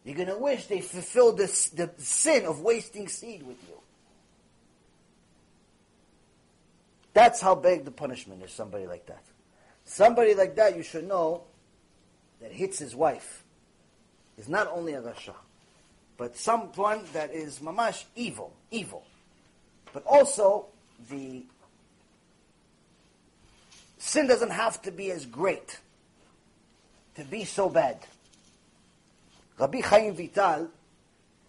You're going to wish they fulfilled this, the sin of wasting seed with you. That's how big the punishment is, somebody like that. Somebody like that, you should know, that hits his wife is not only a rasha, but someone that is mamash evil, evil. But also, the sin doesn't have to be as great to be so bad. Rabbi Chaim Vital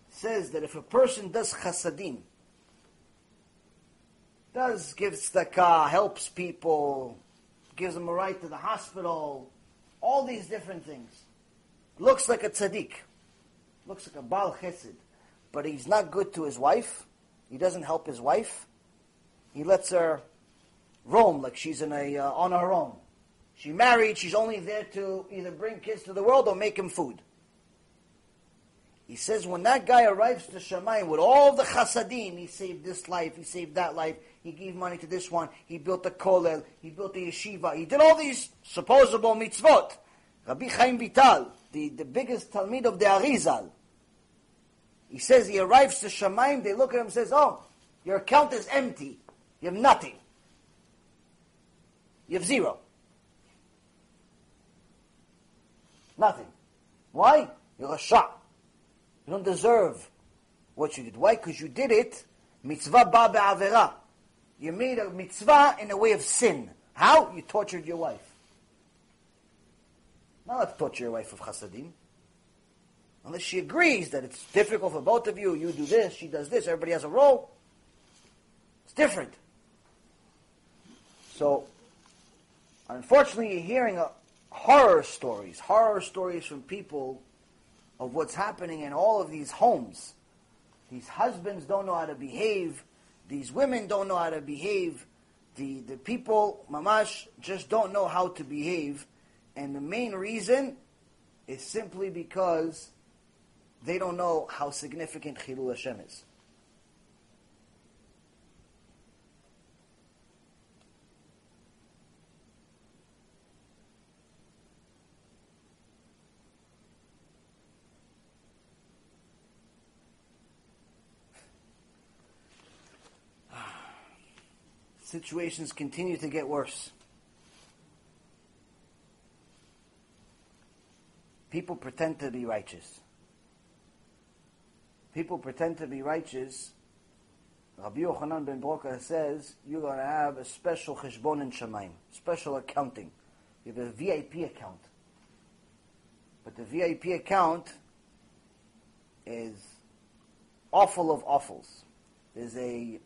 says that if a person does chasadim, does give tzedakah, helps people, gives them a ride to the hospital, all these different things, looks like a tzaddik, looks like a bal chesed, but he's not good to his wife, he doesn't help his wife, he lets her roam like she's in a, uh, on her own. She married, she's only there to either bring kids to the world or make him food. He says when that guy arrives to Shamayim with all the chasadim, he saved this life, he saved that life, he gave money to this one, he built a kollel, he built a yeshiva, he did all these supposable mitzvot. Rabbi Chaim Vital, the, the biggest Talmid of the Arizal, he says he arrives to Shamayim, they look at him and says, oh, your account is empty. You have nothing. You have zero. Nothing. Why? You're a shot. You don't deserve what you did. Why? Because you did it, mitzvah ba be'avera. You made a mitzvah in a way of sin. How? You tortured your wife. Not let torture your wife of chasadim. Unless she agrees that it's difficult for both of you, you do this, she does this, everybody has a role. It's different. So, unfortunately, you're hearing horror stories, horror stories from people of what's happening in all of these homes. These husbands don't know how to behave. These women don't know how to behave. The, the people, mamash, just don't know how to behave. And the main reason is simply because they don't know how significant Chilul Hashem is. [SIGHS] situations continue to get worse. People pretend to be righteous. People pretend to be righteous. Rabbi Yochanan ben Broka says you're going to have a special cheshbon in Shamayim, special accounting. You have a VIP account. But the VIP account is awful of awfuls. There's a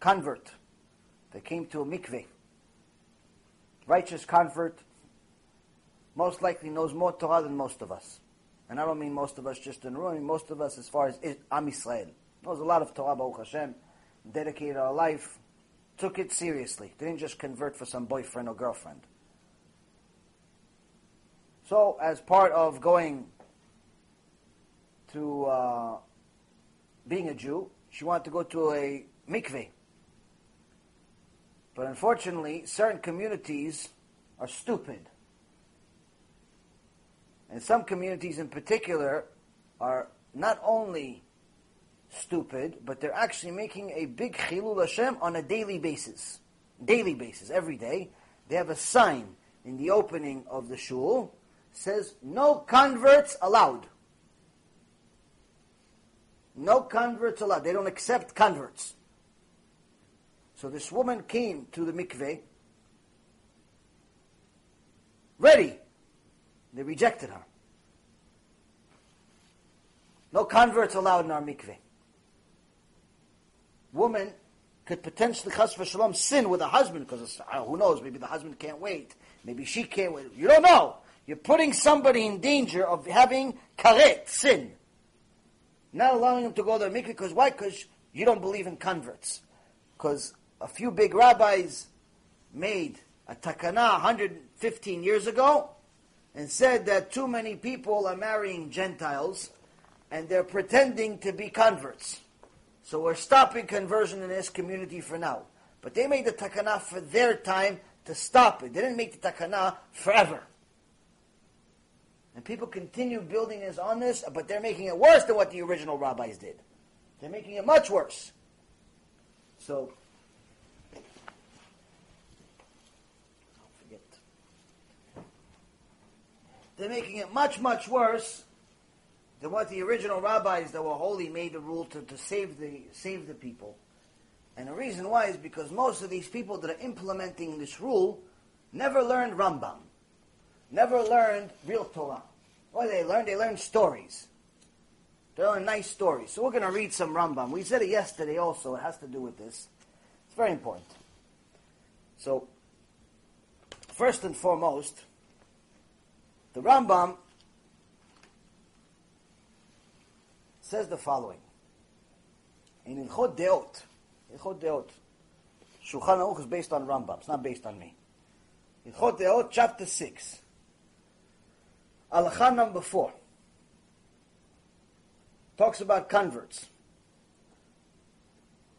convert that came to a mikveh, righteous convert, most likely knows more Torah than most of us. And I don't mean most of us just in mean most of us as far as Am Yisrael. Knows a lot of Torah, Baruch Hashem, dedicated our life, took it seriously, didn't just convert for some boyfriend or girlfriend. So, as part of going to uh, being a Jew, she wanted to go to a mikveh. But unfortunately, certain communities are stupid. And some communities in particular are not only stupid, but they're actually making a big chilul Hashem on a daily basis. Daily basis, every day. They have a sign in the opening of the shul says no converts allowed. No converts allowed. They don't accept converts. So this woman came to the mikveh ready. Rejected her. No converts allowed in our mikveh. Woman could potentially, chas v'shalom, sin with a husband because uh, who knows? Maybe the husband can't wait. Maybe she can't wait. You don't know. You're putting somebody in danger of having karet, sin. Not allowing them to go to the mikveh because why? Because you don't believe in converts. Because a few big rabbis made a takana 115 years ago and said that too many people are marrying Gentiles and they're pretending to be converts. So we're stopping conversion in this community for now. But they made the takana for their time to stop it. They didn't make the takana forever. And people continue building this on this, but they're making it worse than what the original rabbis did. They're making it much worse. So they're making it much, much worse than what the original rabbis that were holy made the rule to, to save the save the people. And the reason why is because most of these people that are implementing this rule never learned Rambam, never learned real Torah. What they learned? They learned stories. They learned nice stories. So we're going to read some Rambam. We said it yesterday also. It has to do with this. It's very important. So, first and foremost, the Rambam says the following. In Ilchot Deot, Ilchot Deot, Shulchan Aruch is based on Rambam. It's not based on me. Ilchot Deot, chapter 6. Alakha number 4. Talks about converts.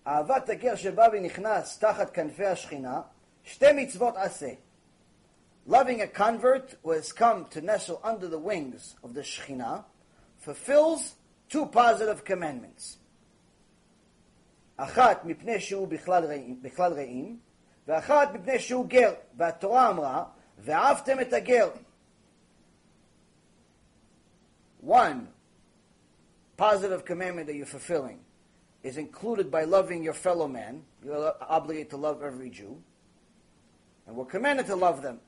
אהבת הגר שבא ונכנס תחת כנפי השכינה, שתי מצוות עשה. loving a convert who has come to nestle under the wings of the Shekhinah, fulfills two positive commandments. אחת מפני שהוא בכלל רעים, ואחת מפני שהוא גר. והתורה אמרה, ואהבתם את הגר. One positive commandment that you're fulfilling is included by loving your fellow man. You're obligated to love every Jew. And we're commanded to love them.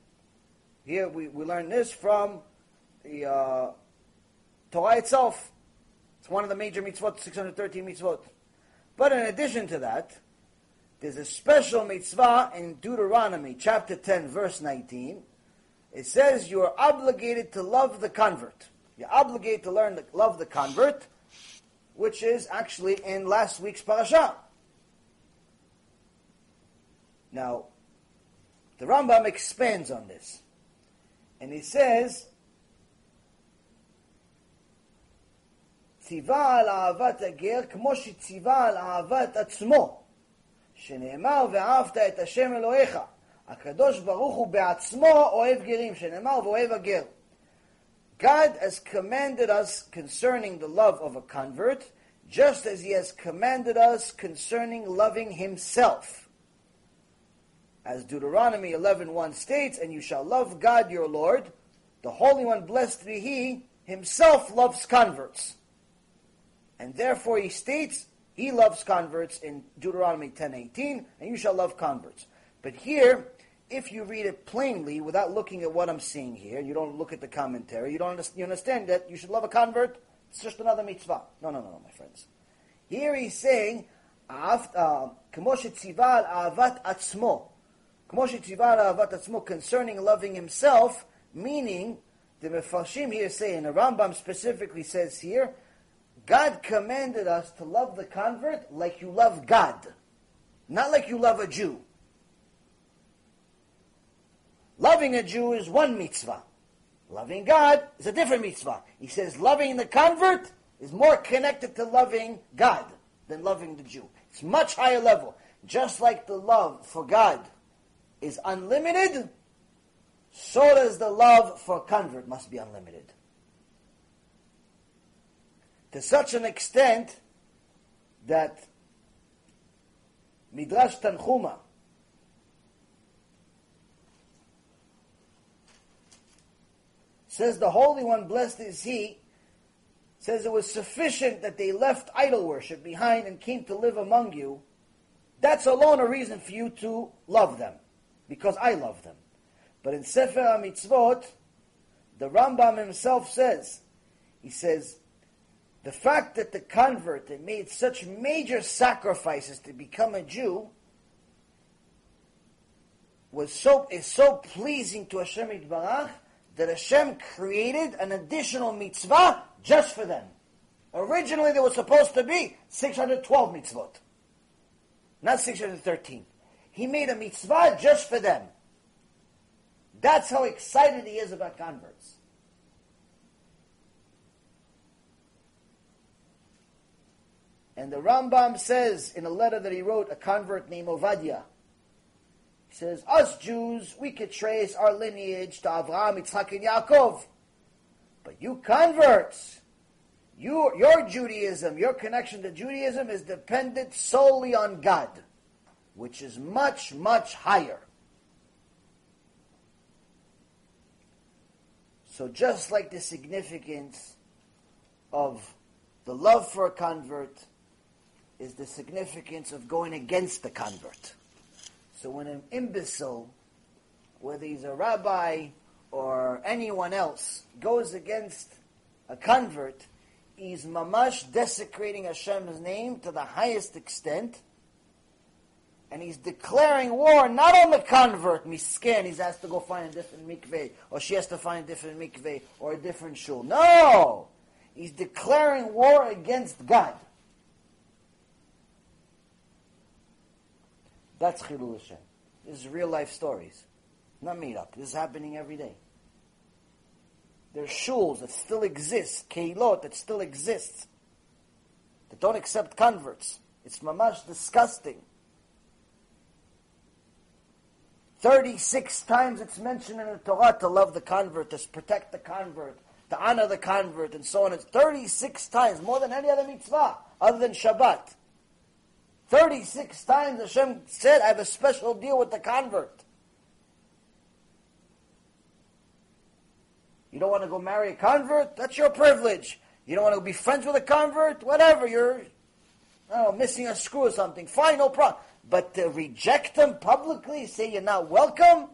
Here we, we learn this from the uh, Torah itself. It's one of the major mitzvot, 613 mitzvot. But in addition to that, there's a special mitzvah in Deuteronomy chapter 10, verse 19. It says you are obligated to love the convert. You're obligated to learn to love the convert, which is actually in last week's parasha. Now, the Rambam expands on this. And he says, ציווה על אהבת הגר כמו שציווה על אהבת עצמו, שנאמר ואהבת את השם אלוהיך. הקדוש ברוך הוא בעצמו אוהב גרים, שנאמר ואוהב הגר. God has commanded us concerning the love of a convert, just as he has commanded us concerning loving himself. As Deuteronomy 11.1 states, And you shall love God your Lord, the Holy One, blessed be He, himself loves converts. And therefore he states, he loves converts in Deuteronomy 10.18, and you shall love converts. But here, if you read it plainly, without looking at what I'm seeing here, you don't look at the commentary, you don't you understand that you should love a convert, it's just another mitzvah. No, no, no, no, my friends. Here he's saying, uh, tzival avat atzmo." Kmoshe Tzivara Avat Atzmo concerning loving himself, meaning the Mefarshim here saying the Rambam specifically says here, God commanded us to love the convert like you love God, not like you love a Jew. Loving a Jew is one mitzvah. Loving God is a different mitzvah. He says loving the convert is more connected to loving God than loving the Jew. It's much higher level. Just like the love for God is unlimited, so does the love for convert must be unlimited. To such an extent that Midrash Tanchuma says the Holy One, blessed is He, says it was sufficient that they left idol worship behind and came to live among you. That's alone a reason for you to love them, because I love them. But in Sefer HaMitzvot, the Rambam himself says, he says, the fact that the convert that made such major sacrifices to become a Jew was so is so pleasing to Hashem Yitbarach that Hashem created an additional mitzvah just for them. Originally, there was supposed to be 612 mitzvot, not 613. He made a mitzvah just for them. That's how excited he is about converts. And the Rambam says in a letter that he wrote, a convert named Ovadia, he says, us Jews, we could trace our lineage to Avraham, Yitzhak, and Yaakov. But you converts, you, your Judaism, your connection to Judaism is dependent solely on God, which is much, much higher. So just like the significance of the love for a convert is the significance of going against the convert. So when an imbecile, whether he's a rabbi or anyone else, goes against a convert, he's mamash desecrating Hashem's name to the highest extent, and he's declaring war not on the convert, misken, he's asked to go find a different mikveh, or she has to find a different mikveh, or a different shul. No! He's declaring war against God. That's Chilul Hashem. This is real life stories. Not made up. This is happening every day. There's shuls that still exist, keilot that still exists, that don't accept converts. It's mamash disgusting. 36 times it's mentioned in the Torah to love the convert, to protect the convert, to honor the convert, and so on. It's 36 times, more than any other mitzvah, other than Shabbat. 36 times Hashem said, I have a special deal with the convert. You don't want to go marry a convert? That's your privilege. You don't want to be friends with a convert? Whatever, you're know, missing a screw or something. Fine, no problem. But to reject them publicly, say you're not welcome,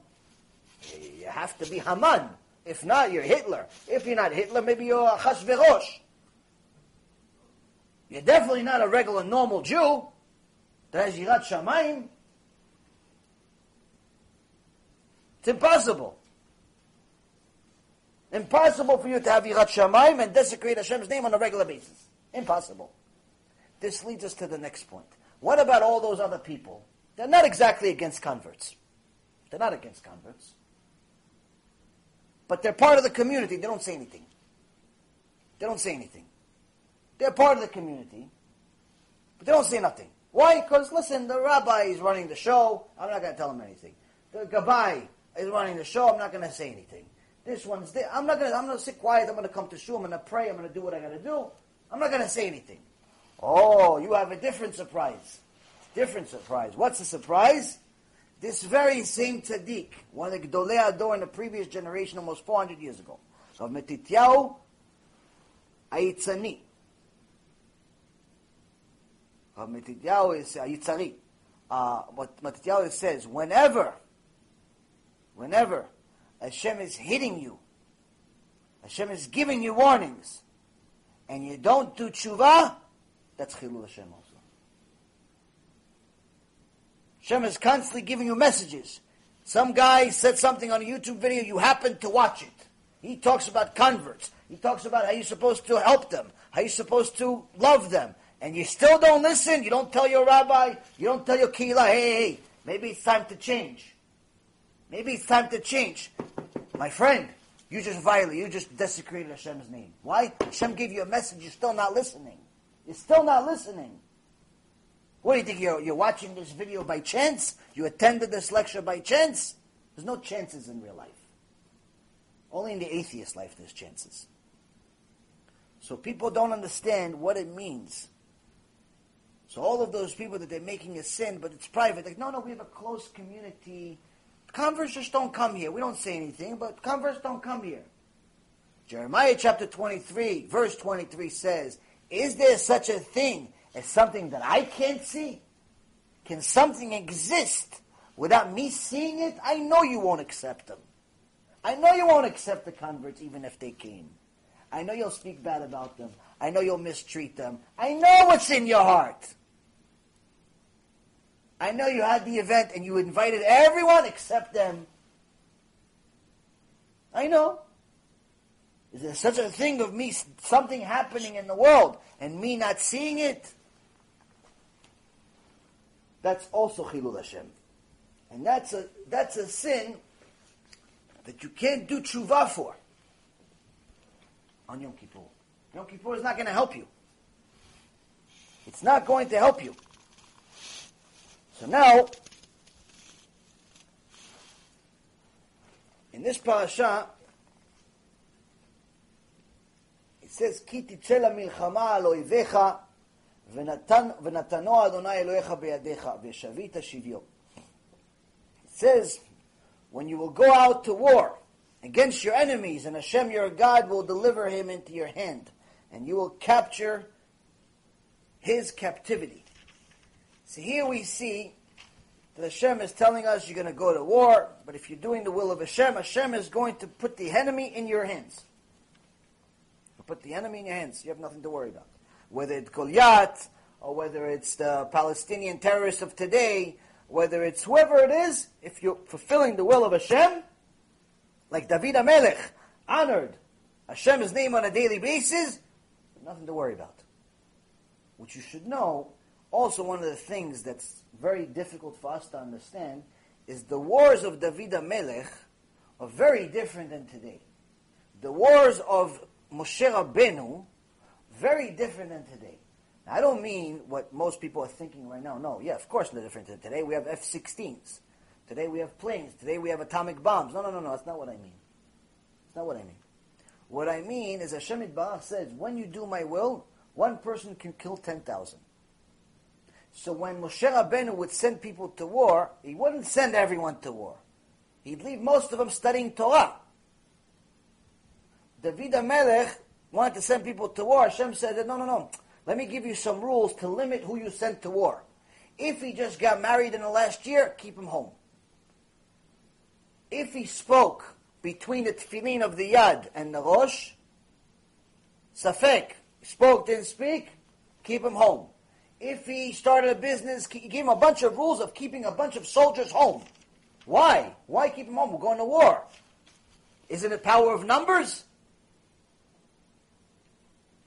you have to be Haman. If not, you're Hitler. If you're not Hitler, maybe you're a Achashverosh. You're definitely not a regular normal Jew that has Yirat Shamayim, it's impossible. Impossible for you to have Yirat Shamayim and desecrate Hashem's name on a regular basis. Impossible. This leads us to the next point. What about all those other people? They're not exactly against converts. They're not against converts. But they're part of the community. They don't say anything. They don't say anything. They're part of the community, but they don't say nothing. Why? Because, listen, the rabbi is running the show. I'm not going to tell him anything. The gabbai is running the show. I'm not going to say anything. This one's there. I'm not going to, I'm going to sit quiet. I'm going to come to shul. I'm going to pray. I'm going to do what I got to do. I'm not going to say anything. Oh, you have a different surprise. Different surprise. What's the surprise? This very same tzaddik, one of the Ador in the previous generation, almost 400 years ago, of Metityahu Aitzani. Of Metityahu is Aitzari. Uh, but Matityahu says, whenever, whenever Hashem is hitting you, Hashem is giving you warnings, and you don't do tshuva, that's Chilul Hashem also. Hashem is constantly giving you messages. Some guy said something on a YouTube video, you happen to watch it. He talks about converts. He talks about how you're supposed to help them, how you're supposed to love them. And you still don't listen, you don't tell your rabbi, you don't tell your kila, hey, hey, hey, maybe it's time to change. Maybe it's time to change. My friend, you just violated, you just desecrated Hashem's name. Why? Hashem gave you a message, you're still not listening. You're still not listening. What do you think? You're, you're watching this video by chance? You attended this lecture by chance? There's no chances in real life. Only in the atheist life there's chances. So people don't understand what it means. So all of those people that they're making a sin, but it's private, like, no, no, we have a close community. Converts just don't come here. We don't say anything, but converts don't come here. Jeremiah chapter 23, verse 23 says, Is there such a thing as something that I can't see? Can something exist without me seeing it? I know you won't accept them. I know you won't accept the converts even if they came. I know you'll speak bad about them. I know you'll mistreat them. I know what's in your heart. I know you had the event and you invited everyone except them. I know. Is there such a thing of me, something happening in the world, and me not seeing it? That's also Chilul Hashem. And that's a, that's a sin that you can't do tshuva for on Yom Kippur. Yom Kippur is not going to help you. It's not going to help you. So now, in this parasha, it says, כי תצא למלחמה על אויביך ונתן, ונתנו אדוני אלוהיך בידיך ושבית שביו. It says, when you will go out to war against your enemies, and Hashem your God will deliver him into your hand, and you will capture his captivity. So here we see that Hashem is telling us you're going to go to war, but if you're doing the will of Hashem, Hashem is going to put the enemy in your hands. Put the enemy in your hands. You have nothing to worry about. Whether it's Goliath, or whether it's the Palestinian terrorists of today, whether it's whoever it is, if you're fulfilling the will of Hashem, like David HaMelech, honored Hashem's name on a daily basis, nothing to worry about. Which you should know, also one of the things that's very difficult for us to understand, is the wars of David HaMelech are very different than today. The wars of Moshe Rabbeinu, very different than today. Now, I don't mean what most people are thinking right now. No, yeah, of course they're different. Than today we have F-16s. Today we have planes. Today we have atomic bombs. No, no, no, no. That's not what I mean. That's not what I mean. What I mean is Hashem Barach says, when you do my will, one person can kill 10,000. So when Moshe Rabbeinu would send people to war, he wouldn't send everyone to war. He'd leave most of them studying Torah. David HaMelech wanted to send people to war. Hashem said, no, no, no. Let me give you some rules to limit who you send to war. If he just got married in the last year, keep him home. If he spoke between the tefillin of the yad and the rosh, safek, spoke, didn't speak, keep him home. If he started a business, he gave him a bunch of rules of keeping a bunch of soldiers home. Why? Why keep him home? We're going to war. Isn't it power of numbers?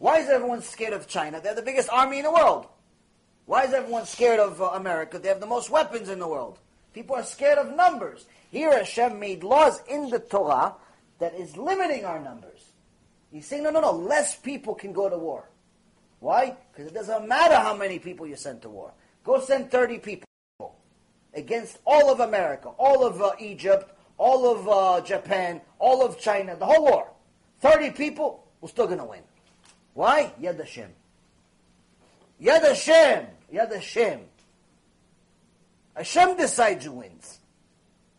Why is everyone scared of China? They're the biggest army in the world. Why is everyone scared of uh, America? They have the most weapons in the world. People are scared of numbers. Here Hashem made laws in the Torah that is limiting our numbers. He's saying, no, no, no, less people can go to war. Why? Because it doesn't matter how many people you send to war. Go send 30 people against all of America, all of uh, Egypt, all of uh, Japan, all of China, the whole war. 30 people, we're still going to win. Why? Yad Hashem. Yad Hashem. Yad Hashem. Hashem decides who wins.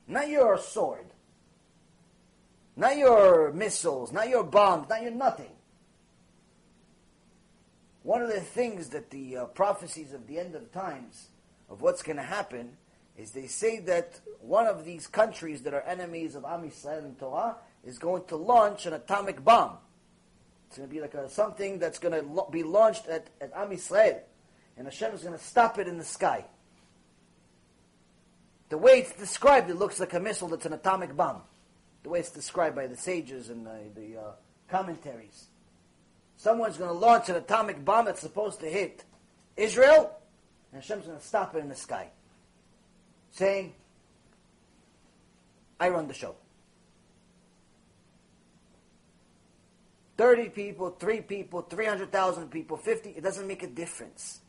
Not your sword. Not your missiles, not your bombs, not your nothing. One of the things that the uh, prophecies of the end of times, of what's going to happen, is they say that one of these countries that are enemies of Am Yisrael and Torah is going to launch an atomic bomb. It's going to be like a, something that's going to lo- be launched at, at Am Yisrael. And Hashem is going to stop it in the sky. The way it's described, it looks like a missile that's an atomic bomb. The way it's described by the sages and the, the uh, commentaries. Someone's going to launch an atomic bomb that's supposed to hit Israel, and Hashem's going to stop it in the sky. Saying, I run the show. 30 people, 3 people, 300,000 people, 50, it doesn't make a difference.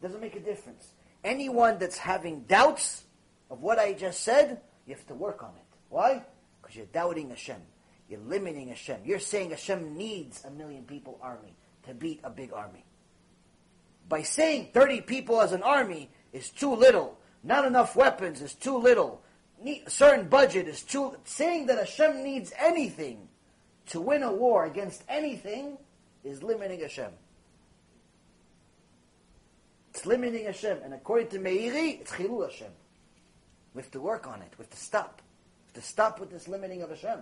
It doesn't make a difference. Anyone that's having doubts of what I just said, you have to work on it. Why? Because you're doubting Hashem. You're limiting Hashem. You're saying Hashem needs a million people army to beat a big army. By saying 30 people as an army is too little, not enough weapons is too little, a certain budget is too... Saying that Hashem needs anything to win a war against anything is limiting Hashem. It's limiting Hashem. And according to Meiri, it's Chilul Hashem. We have to work on it. We have to stop. We have to stop with this limiting of Hashem.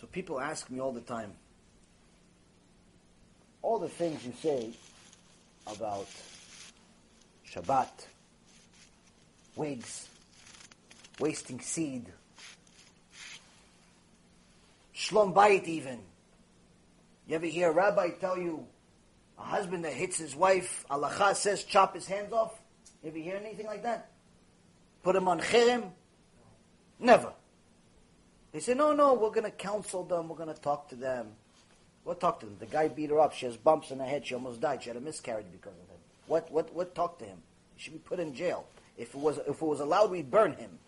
So people ask me all the time, all the things you say about Shabbat, wigs, wasting seed, Shlom Bayit even. You ever hear a rabbi tell you a husband that hits his wife, Allah says chop his hands off? You ever hear anything like that? Put him on cherem? Never. They say, no, no, we're going to counsel them, we're going to talk to them. We'll talk to them? The guy beat her up, she has bumps in her head, she almost died, she had a miscarriage because of him. What, what, what talk to him? He should be put in jail. If it was, if it was allowed, we'd burn him.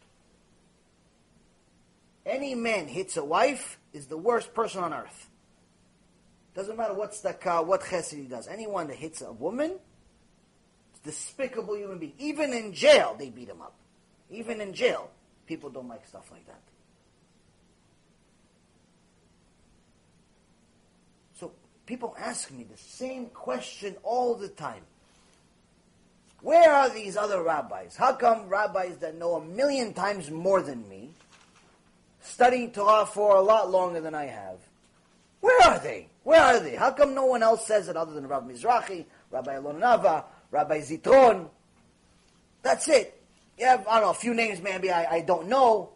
Any man hits a wife is the worst person on earth. Doesn't matter what tzedakah, what chesed he does. Anyone that hits a woman, despicable human being. Even in jail, they beat him up. Even in jail, people don't like stuff like that. People ask me the same question all the time. Where are these other rabbis? How come rabbis that know a million times more than me, studying Torah for a lot longer than I have, where are they? Where are they? How come no one else says it other than Rabbi Mizrahi, Rabbi Alon Anava, Rabbi Zitron? That's it. You have, I don't know, a few names maybe I, I don't know.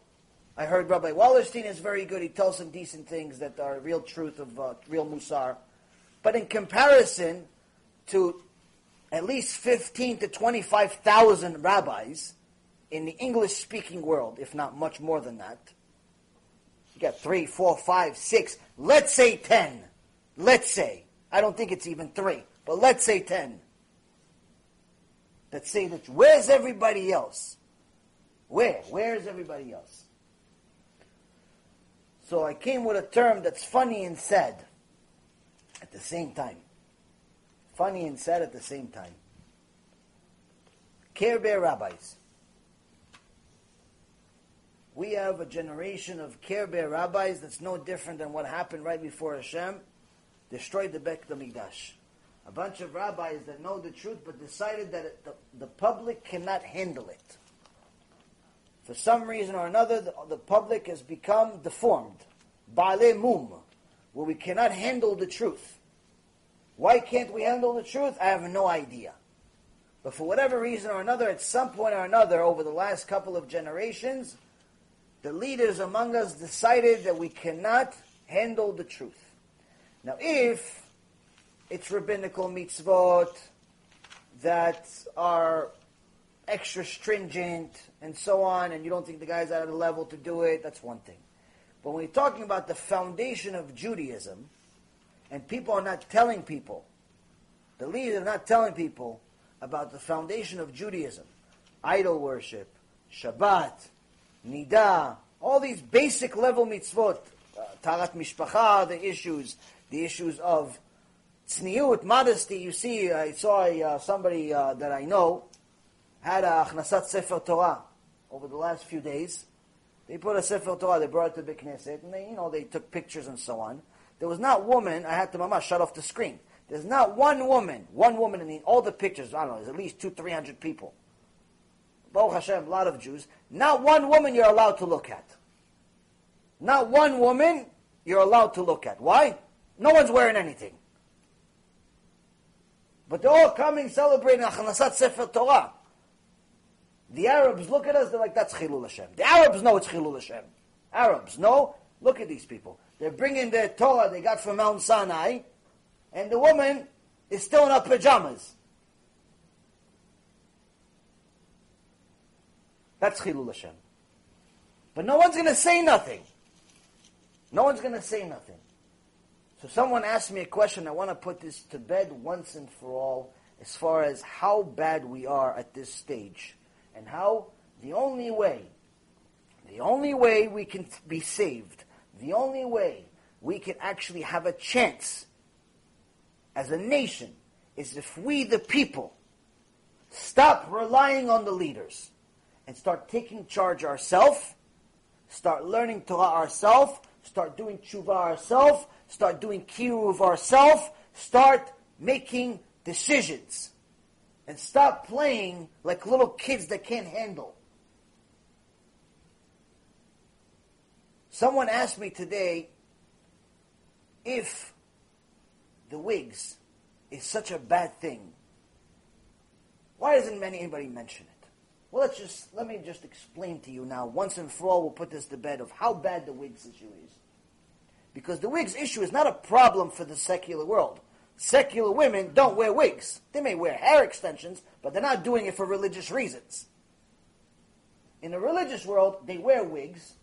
I heard Rabbi Wallerstein is very good. He tells some decent things that are real truth of uh, real Musar. But in comparison to at least 15 to 25,000 rabbis in the English speaking world, if not much more than that, you got three, four, five, six, let's say 10. Let's say. I don't think it's even three, but let's say 10. That say that, where's everybody else? Where? Where's everybody else? So I came with a term that's funny and sad at the same time. Funny and sad at the same time. Care Bear rabbis. We have a generation of Care Bear rabbis that's no different than what happened right before Hashem destroyed the Beit HaMikdash. A bunch of rabbis that know the truth but decided that it, the, the public cannot handle it. For some reason or another, the, the public has become deformed. Bale mum, where we cannot handle the truth. Why can't we handle the truth? I have no idea. But for whatever reason or another, at some point or another, over the last couple of generations, the leaders among us decided that we cannot handle the truth. Now, if it's rabbinical mitzvot that are extra stringent and so on, and you don't think the guy's at the level to do it, that's one thing. But when you're talking about the foundation of Judaism, and people are not telling people, the leaders are not telling people about the foundation of Judaism, idol worship, Shabbat, Nida, all these basic level mitzvot, uh, Taharat Mishpacha, the issues, the issues of tzniut, modesty. You see, I saw uh, somebody uh, that I know had a Achnasat Sefer Torah over the last few days. They put a Sefer Torah, they brought it to the Knesset, and they, you know, they took pictures and so on. There was not woman, I had to mama shut off the screen. There's not one woman, one woman in the, all the pictures, I don't know, there's at least two, three hundred people. Baruch Hashem, a lot of Jews. Not one woman you're allowed to look at. Not one woman you're allowed to look at. Why? No one's wearing anything. But they're all coming celebrating Achanasat Sefer Torah. The Arabs look at us, they're like, that's Chilul Hashem. The Arabs know it's Chilul Hashem. Arabs know. Look at these people. They're bringing their Torah they got from Mount Sinai, and the woman is still in her pajamas. That's Chilul Hashem. But no one's going to say nothing. No one's going to say nothing. So someone asked me a question. I want to put this to bed once and for all as far as how bad we are at this stage and how the only way, the only way we can be saved, the only way we can actually have a chance as a nation is if we, the people, stop relying on the leaders and start taking charge ourselves, start learning Torah ourselves, start doing tshuva ourselves, start doing kiruv ourselves, start making decisions. And stop playing like little kids that can't handle. Someone asked me today if the wigs is such a bad thing. Why doesn't many anybody mention it? Well, let's just let me just explain to you now. Once and for all, we'll put this to bed of how bad the wigs issue is. Because the wigs issue is not a problem for the secular world. Secular women don't wear wigs. They may wear hair extensions, but they're not doing it for religious reasons. In the religious world, they wear wigs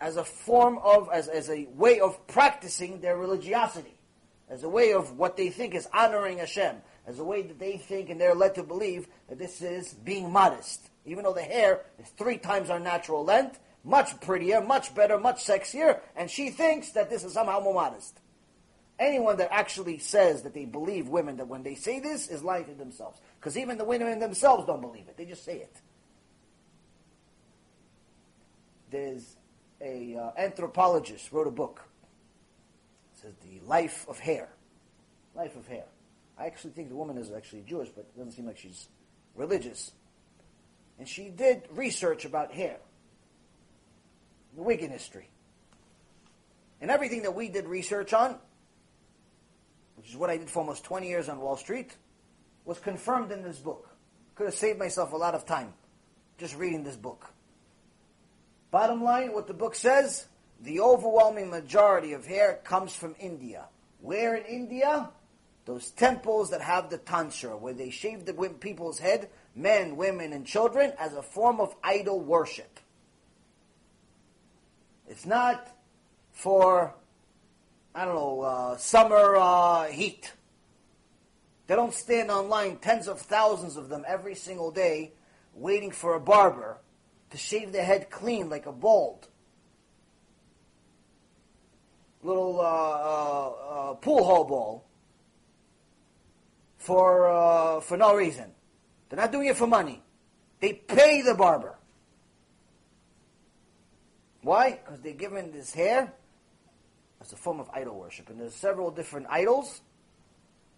as a form of, as, as a way of practicing their religiosity, as a way of what they think is honoring Hashem, as a way that they think and they're led to believe that this is being modest. Even though the hair is three times our natural length, much prettier, much better, much sexier, and she thinks that this is somehow more modest. Anyone that actually says that they believe women that when they say this is lying to themselves. Because even the women themselves don't believe it. They just say it. There's a uh, anthropologist wrote a book. It says the life of hair. Life of hair. I actually think the woman is actually Jewish, but it doesn't seem like she's religious. And she did research about hair the wig industry. And everything that we did research on, which is what I did for almost 20 years on Wall Street, was confirmed in this book. Could have saved myself a lot of time just reading this book. Bottom line, what the book says, the overwhelming majority of hair comes from India. Where in India? Those temples that have the tantra, where they shave the people's head, men, women, and children, as a form of idol worship. It's not for, I don't know, uh, summer uh, heat. They don't stand online, tens of thousands of them every single day, waiting for a barber to shave their head clean like a bald. Little uh, uh, uh pool hall ball for, uh, for no reason. They're not doing it for money. They pay the barber. Why? Because they're given this hair as a form of idol worship. And there's several different idols.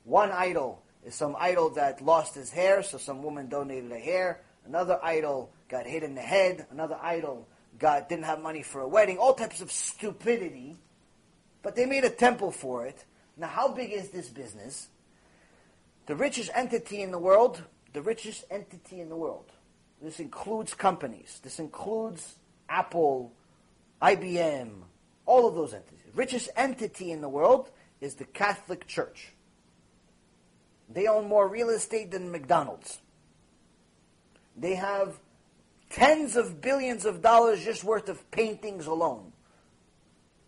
One idol is some idol that lost his hair, so some woman donated a hair. Another idol got hit in the head. Another idol got didn't have money for a wedding. All types of stupidity. But they made a temple for it. Now, how big is this business? The richest entity in the world, the richest entity in the world. This includes companies. This includes Apple, IBM, all of those entities. The richest entity in the world is the Catholic Church. They own more real estate than McDonald's. They have tens of billions of dollars just worth of paintings alone.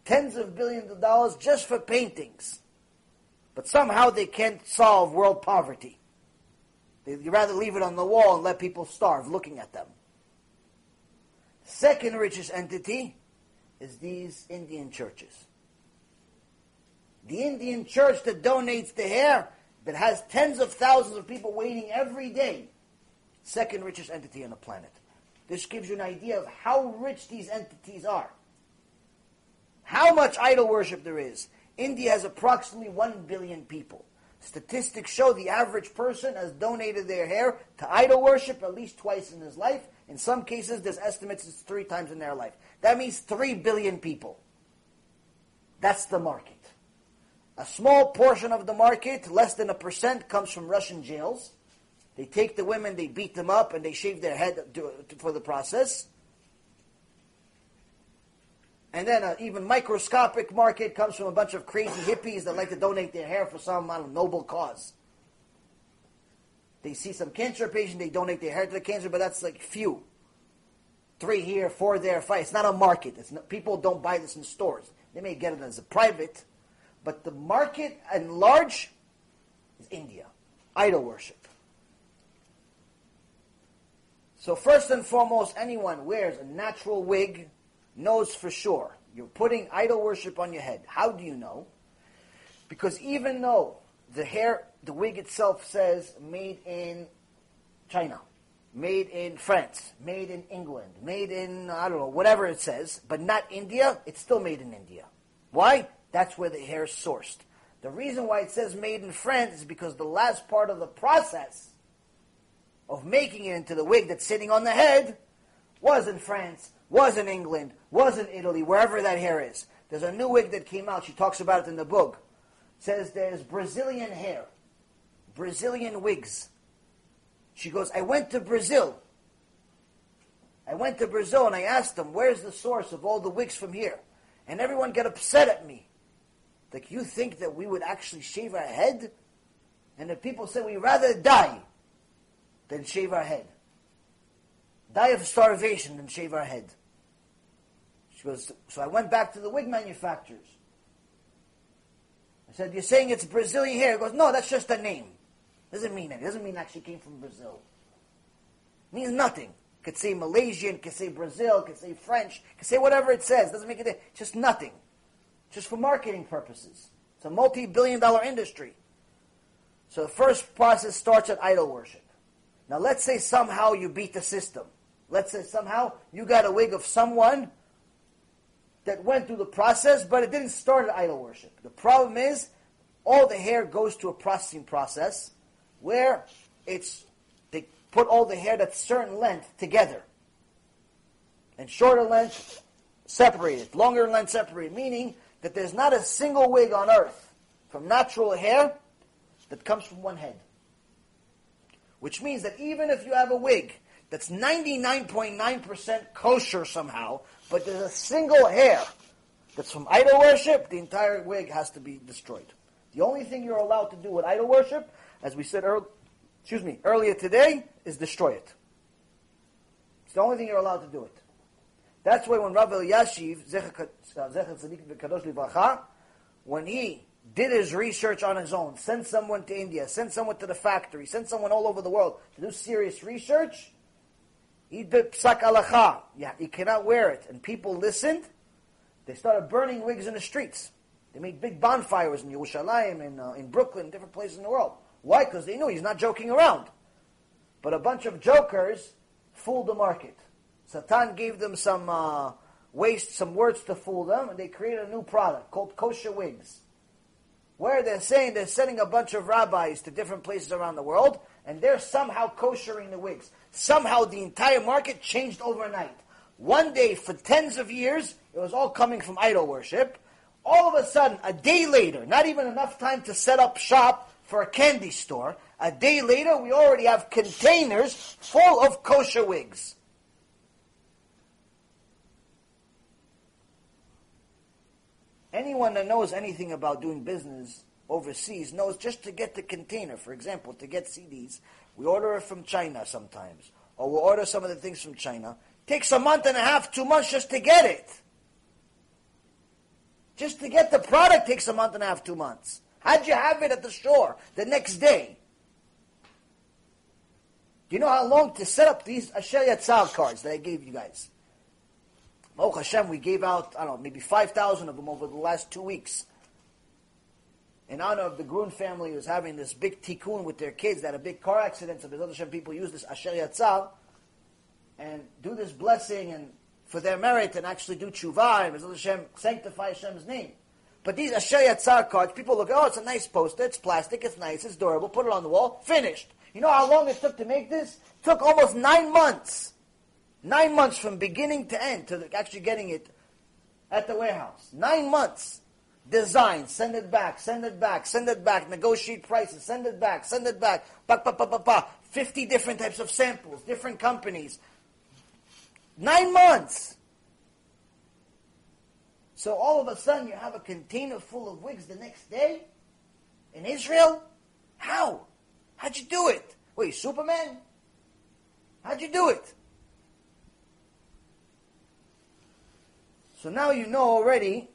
Tens of billions of dollars just for paintings. But somehow they can't solve world poverty. They'd rather leave it on the wall and let people starve looking at them. Second richest entity is these Indian churches. The Indian church that donates the hair, that has tens of thousands of people waiting every day. Second richest entity on the planet. This gives you an idea of how rich these entities are. How much idol worship there is. India has approximately 1 billion people. Statistics show the average person has donated their hair to idol worship at least twice in his life. In some cases, there's estimates it's three times in their life. That means 3 billion people. That's the market. A small portion of the market, less than a percent, comes from Russian jails. They take the women, they beat them up, and they shave their head to, to, for the process. And then an even microscopic market comes from a bunch of crazy hippies that like to donate their hair for some know, noble cause. They see some cancer patient, they donate their hair to the cancer, but that's like few. Three here, four there, five. It's not a market. Not, people don't buy this in stores. They may get it as a private, but the market at large is India. Idol worship. So first and foremost, anyone wears a natural wig knows for sure you're putting idol worship on your head. How do you know? Because even though the hair, the wig itself says made in China, made in France, made in England, made in, I don't know, whatever it says, but not India, it's still made in India. Why? That's where the hair is sourced. The reason why it says made in France is because the last part of the process of making it into the wig that's sitting on the head was in France, was in England, was in Italy, wherever that hair is. There's a new wig that came out. She talks about it in the book. It says there's Brazilian hair, Brazilian wigs. She goes, I went to Brazil. I went to Brazil and I asked them, where's the source of all the wigs from here? And everyone got upset at me. Like, you think that we would actually shave our head? And the people said, we'd rather die than shave our head. Die of starvation then shave our head. She goes, so I went back to the wig manufacturers. I said, you're saying it's Brazilian hair? He goes, no, that's just a name. Doesn't mean it. Doesn't mean it she came from Brazil. It means nothing. Could say Malaysian, could say Brazil, could say French, could say whatever it says. Doesn't make it just nothing. Just for marketing purposes. It's a multi-billion dollar industry. So the first process starts at idol worship. Now let's say somehow you beat the system. Let's say somehow you got a wig of someone that went through the process, but it didn't start at idol worship. The problem is all the hair goes to a processing process where it's they put all the hair that's certain length together. And shorter length separated, longer length separated, meaning that there's not a single wig on earth from natural hair that comes from one head. Which means that even if you have a wig that's 99.9% kosher somehow, but there's a single hair that's from idol worship, the entire wig has to be destroyed. The only thing you're allowed to do with idol worship, as we said earlier, excuse me, earlier today, is destroy it. It's the only thing you're allowed to do it. That's why when Rav Elyashiv, uh, when he did his research on his own, sent someone to India, sent someone to the factory, sent someone all over the world to do serious research. He did psak halacha. Yeah, he cannot wear it. And people listened. They started burning wigs in the streets. They made big bonfires in Yerushalayim, in, uh, in Brooklyn, different places in the world. Why? Because they knew he's not joking around. But a bunch of jokers fooled the market. Satan gave them some uh, waste, some words to fool them, and they created a new product called kosher wigs where they're saying they're sending a bunch of rabbis to different places around the world, and they're somehow koshering the wigs. Somehow the entire market changed overnight. One day, for tens of years, it was all coming from idol worship. All of a sudden, a day later, not even enough time to set up shop for a candy store, a day later, we already have containers full of kosher wigs. Anyone that knows anything about doing business overseas knows just to get the container, for example, to get CDs, we order it from China sometimes, or we order some of the things from China. Takes a month and a half, two months just to get it. Just to get the product takes a month and a half, two months. How'd you have it at the store the next day? Do you know how long to set up these Asher Yatzar cards that I gave you guys? Oh Hashem, we gave out, I don't know, maybe 5,000 of them over the last two weeks. In honor of the Grun family who's having this big tikkun with their kids, that had a big car accident, so BeEzrat Hashem people use this Asher Yatzar and do this blessing and for their merit and actually do tshuva and BeEzrat Hashem sanctify Hashem's name. But these Asher Yatzar cards, people look, oh, it's a nice poster, it's plastic, it's nice, it's durable, put it on the wall, finished. You know how long it took to make this? It took almost nine months. Nine months from beginning to end to actually getting it at the warehouse. Nine months. Design, send it back, send it back, send it back, negotiate prices, send it back, send it back, ba, ba, ba, ba, ba. 50 different types of samples, different companies. Nine months. So all of a sudden you have a container full of wigs the next day in Israel? How? How'd you do it? Wait, Superman? How'd you do it? So now you know already,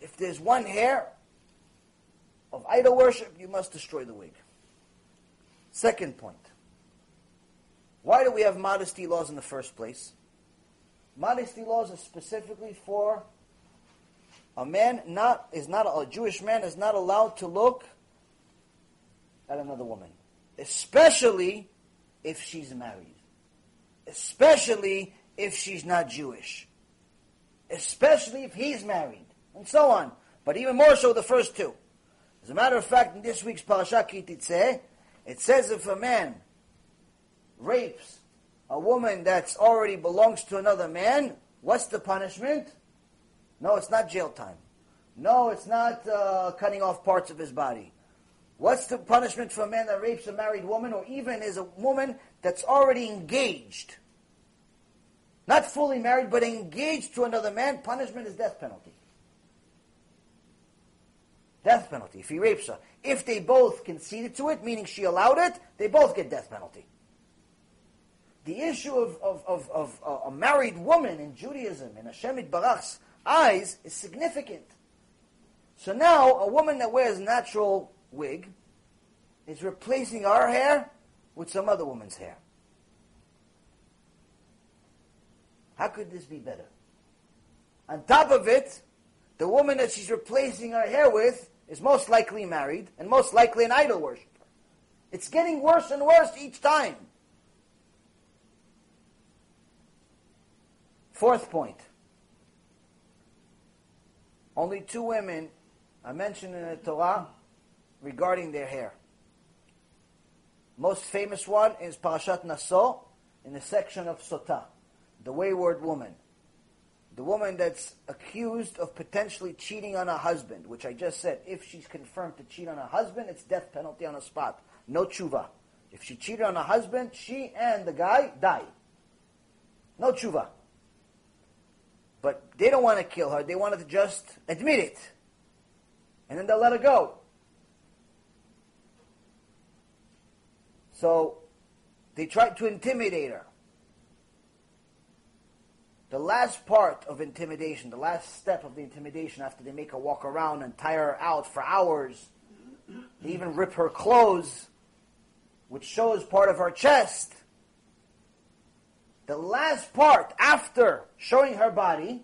if there's one hair of idol worship, you must destroy the wig. Second point. Why do we have modesty laws in the first place? Modesty laws are specifically for a man not is not a Jewish man is not allowed to look at another woman, especially if she's married, especially if she's not Jewish especially if he's married, and so on. But even more so the first two. As a matter of fact, in this week's Parashat Ki Teitzei, it says if a man rapes a woman that's already belongs to another man, what's the punishment? No, it's not jail time. No, it's not uh, cutting off parts of his body. What's the punishment for a man that rapes a married woman, or even is a woman that's already engaged? Not fully married, but engaged to another man, punishment is death penalty. Death penalty, if he rapes her. If they both conceded to it, meaning she allowed it, they both get death penalty. The issue of, of, of, of uh, a married woman in Judaism, in Hashem Barach's eyes, is significant. So now, a woman that wears natural wig is replacing our hair with some other woman's hair. How could this be better? On top of it, the woman that she's replacing her hair with is most likely married and most likely an idol worshiper. It's getting worse and worse each time. Fourth point. Only two women are mentioned in the Torah regarding their hair. Most famous one is Parashat Naso in the section of Sotah the wayward woman, the woman that's accused of potentially cheating on a husband, which I just said, if she's confirmed to cheat on a husband, it's death penalty on the spot. No tshuva. If she cheated on a husband, she and the guy die. No tshuva. But they don't want to kill her. They wanted to just admit it. And then they'll let her go. So they tried to intimidate her. The last part of intimidation, the last step of the intimidation after they make her walk around and tire her out for hours, they even rip her clothes, which shows part of her chest. The last part after showing her body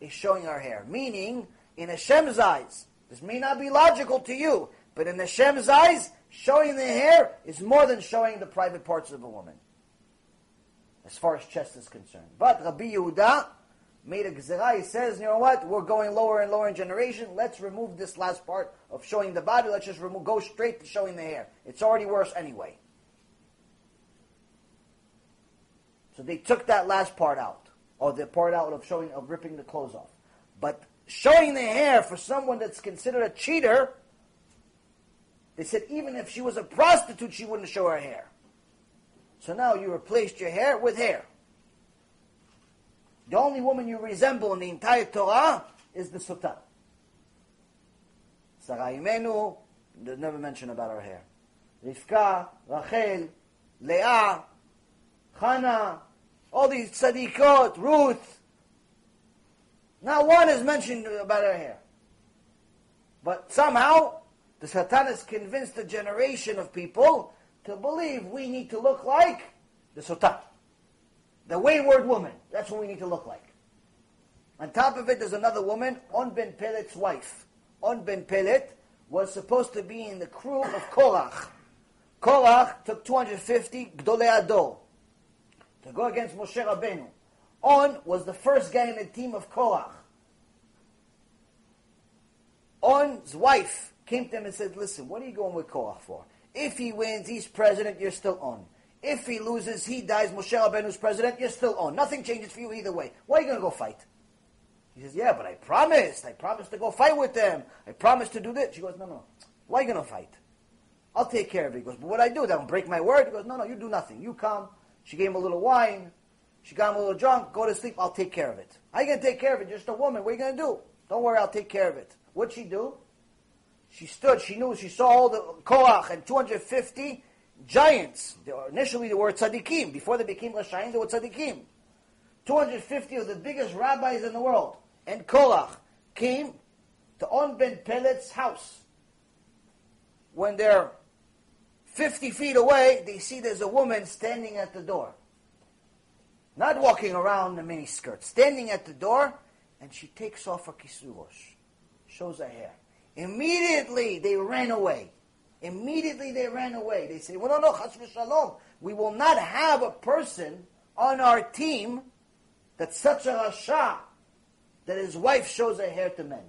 is showing her hair. Meaning, in Hashem's eyes, this may not be logical to you, but in Hashem's eyes, showing the hair is more than showing the private parts of a woman as far as chest is concerned. But Rabbi Yehuda made a gzerah. He says, you know what? We're going lower and lower in generation. Let's remove this last part of showing the body. Let's just remove, go straight to showing the hair. It's already worse anyway. So they took that last part out, or the part out of showing of ripping the clothes off. But showing the hair for someone that's considered a cheater, they said even if she was a prostitute, she wouldn't show her hair. So now you replaced your hair with hair. The only woman you resemble in the entire Torah is the Sotah. Sarah Imenu, there's never mention about her hair. Rivka, Rachel, Leah, Hannah, all these tzadikot, Ruth. Not one is mentioned about her hair. But somehow, the Satan has convinced a generation of people to believe we need to look like the Satan. The wayward woman. That's what we need to look like. On top of it, there's another woman, On ben Pelet's wife. On ben Pelet was supposed to be in the crew of Korach. Korach took 250 Gdolei HaDor to go against Moshe Rabbeinu. On was the first guy in the team of Korach. On's wife came to him and said, listen, what are you going with Korach for? If he wins, he's president, you're still on. If he loses, he dies, Moshe Rabbeinu's president, you're still on. Nothing changes for you either way. Why are you going to go fight? He says, yeah, but I promised. I promised to go fight with them. I promised to do this. She goes, no, no. Why are you going to fight? I'll take care of it. He goes, but what I do? Don't break my word? He goes, no, no, you do nothing. You come. She gave him a little wine. She got him a little drunk. Go to sleep. I'll take care of it. Are you going to take care of it? Just a woman. What are you going to do? Don't worry. I'll take care of it. What'd she do? She stood. She knew. She saw all the Korach and 250 giants. They were, initially, they were tzaddikim. Before they became Rashayim, they were tzaddikim. 250 of the biggest rabbis in the world. And Korach came to On Ben Pelet's house. When they're 50 feet away, they see there's a woman standing at the door. Not walking around in a miniskirt, standing at the door, and she takes off her kisui rosh, shows her hair. Immediately they ran away. Immediately they ran away. They say, well, no, no, chas v'shalom. We will not have a person on our team that's such a rasha that his wife shows her hair to men.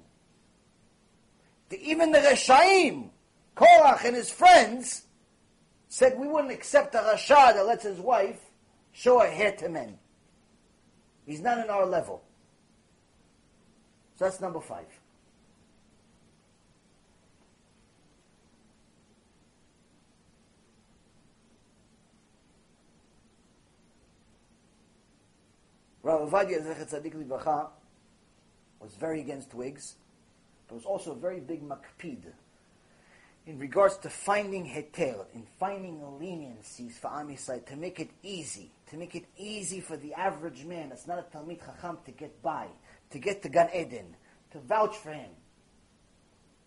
The, even the Reshaim, Korach and his friends, said we wouldn't accept a Rasha that lets his wife show her hair to men. He's not in our level. So that's number five. Rav Ovadia Zecher Tzadik Livracha was very against wigs, but was also a very big makpid in regards to finding heter, in finding leniencies for Am Yisrael, to make it easy, to make it easy for the average man that's not a Talmid Chacham to get by, to get to Gan Eden, to vouch for him.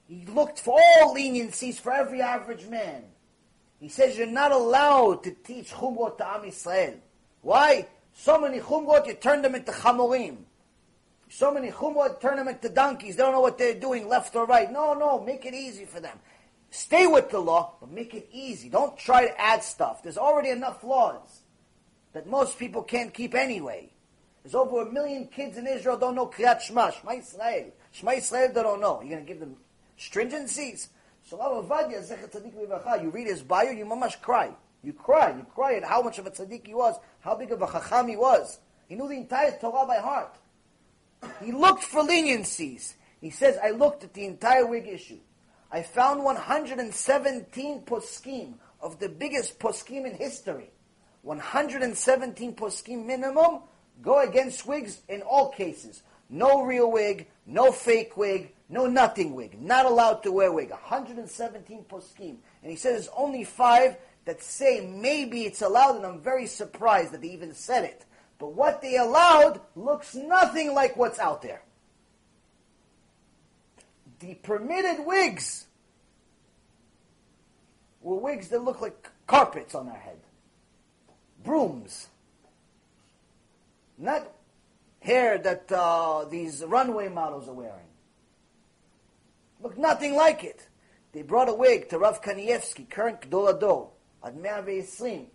He looked for all leniencies for every average man. He says you're not allowed to teach Chumrot to Am Yisrael. Why? So many Chumrot, you turn them into Chamorim. So many Chumrot, turn them into donkeys. They don't know what they're doing, left or right. No, no, make it easy for them. Stay with the law, but make it easy. Don't try to add stuff. There's already enough laws that most people can't keep anyway. There's over a million kids in Israel don't know Kriyat Shema, Shema Yisrael. Shema Yisrael they don't know. You're going to give them stringencies? So Rav Ovadia, Zecher Tzaddik Livracha, you read his bio, you mamash cry. You cry. You cry at how much of a tzaddik he was, how big of a chacham he was. He knew the entire Torah by heart. He looked for leniencies. He says, I looked at the entire wig issue. I found 117 poskim of the biggest poskim in history. 117 poskim minimum go against wigs in all cases. No real wig, no fake wig, no nothing wig. Not allowed to wear wig. 117 poskim. And he says only five that say maybe it's allowed, and I'm very surprised that they even said it. But what they allowed looks nothing like what's out there the permitted wigs were wigs that look like carpets on our head, brooms, not hair that uh, these runway models are wearing. Look nothing like it. They brought a wig to Rav Kanievsky, current Gadol HaDor, at 120.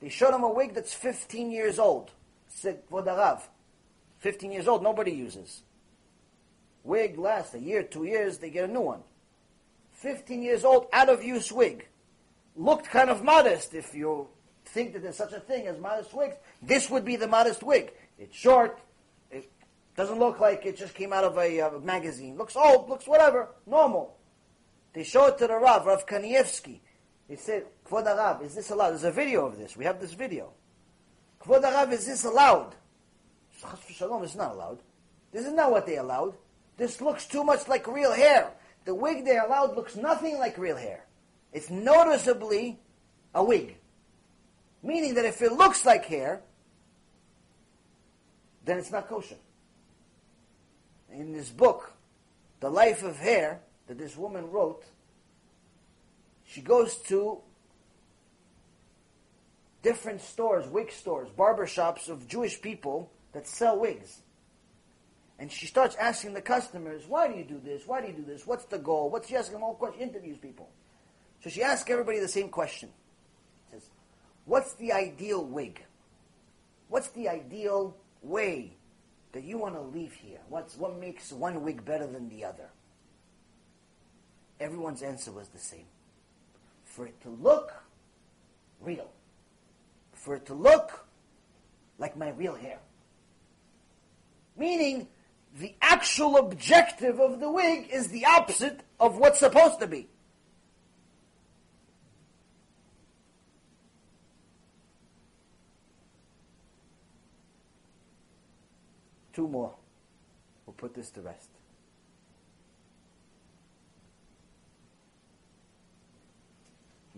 They showed him a wig that's 15 years old. Said, Rav, 15 years old, nobody uses. Wig lasts a year, two years, they get a new one. 15 years old, out of use wig. Looked kind of modest if you think that there's such a thing as modest wigs, this would be the modest wig. It's short. It doesn't look like it just came out of a uh, magazine. Looks old. Looks whatever. Normal. They show it to the Rav, Rav Kanievsky. They said, Kvod Rav, is this allowed? There's a video of this. We have this video. Kvod Rav, is this allowed? Shalom is not allowed. This is not what they allowed. This looks too much like real hair. The wig they allowed looks nothing like real hair. It's noticeably a wig. Meaning that if it looks like hair, then it's not kosher. In this book, The Life of Hair, that this woman wrote, she goes to different stores, wig stores, barber shops of Jewish people that sell wigs. And she starts asking the customers, why do you do this? Why do you do this? What's the goal? What's she asking them all questions? Interviews people. So she asks everybody the same question. She says, what's the ideal wig? What's the ideal way that you want to leave here? What's, what makes one wig better than the other? Everyone's answer was the same. For it to look real. For it to look like my real hair. Meaning, the actual objective of the wig is the opposite of what's supposed to be. Two more. We'll put this to rest.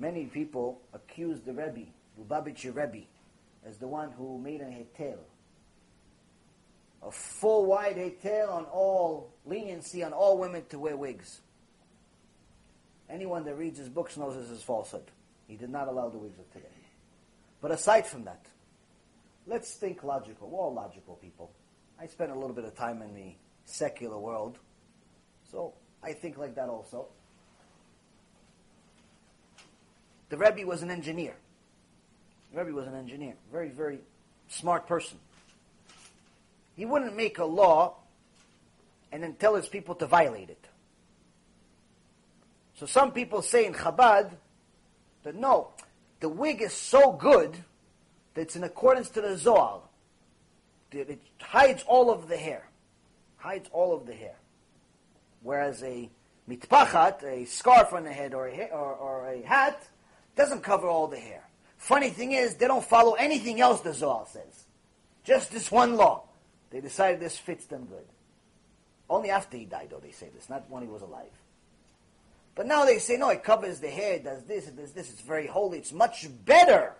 Many people accuse the Rebbe, Lubavitcher Rebbe, as the one who made an heter, a full wide heter on all leniency on all women to wear wigs. Anyone that reads his books knows this is falsehood. He did not allow the wigs of today. But aside from that, let's think logical. We're all logical people. I spent a little bit of time in the secular world, so I think like that also. The Rebbe was an engineer. The Rebbe was an engineer. Very, very smart person. He wouldn't make a law and then tell his people to violate it. So some people say in Chabad that no, the wig is so good that it's in accordance to the Zohar. It hides all of the hair. Hides all of the hair. Whereas a mitpachat, a scarf on the head or a, or, or a hat, doesn't cover all the hair. Funny thing is, they don't follow anything else the Zohar says. Just this one law. They decided this fits them good. Only after he died, though, they say this, not when he was alive. But now they say, no, it covers the hair, it does this, it does this, it's very holy, it's much better.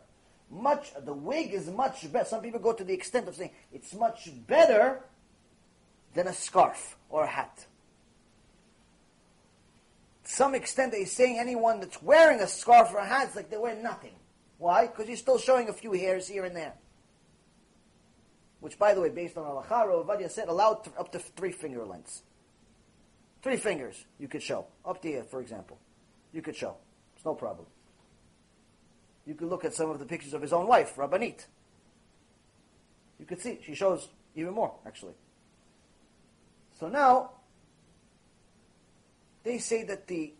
Much, the wig is much better. Some people go to the extent of saying it's much better than a scarf or a hat. Some extent, they're saying anyone that's wearing a scarf or a hat like they wear nothing. Why? Because you're still showing a few hairs here and there which, by the way, based on halacha, Ravadia said allowed up to three finger lengths. Three fingers you could show. Up to here, for example. You could show. It's no problem. You could look at some of the pictures of his own wife, Rabbanit. You could see, she shows even more, actually. So now, they say that the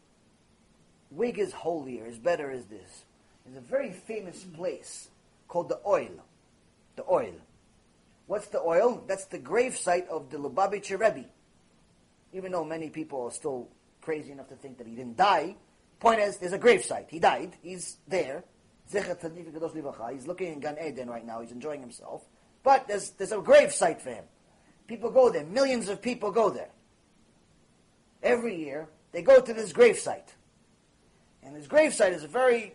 wig is holier, is better, is this. There's a very famous place called the Ohel. The Ohel. What's the Ohel? That's the grave site of the Lubavitcher Rebbe. Even though many people are still crazy enough to think that he didn't die, point is, there's a grave site. He died. He's there. He's looking in Gan Eden right now. He's enjoying himself. But there's, there's a grave site for him. People go there. Millions of people go there. Every year, they go to this gravesite. And this gravesite is a very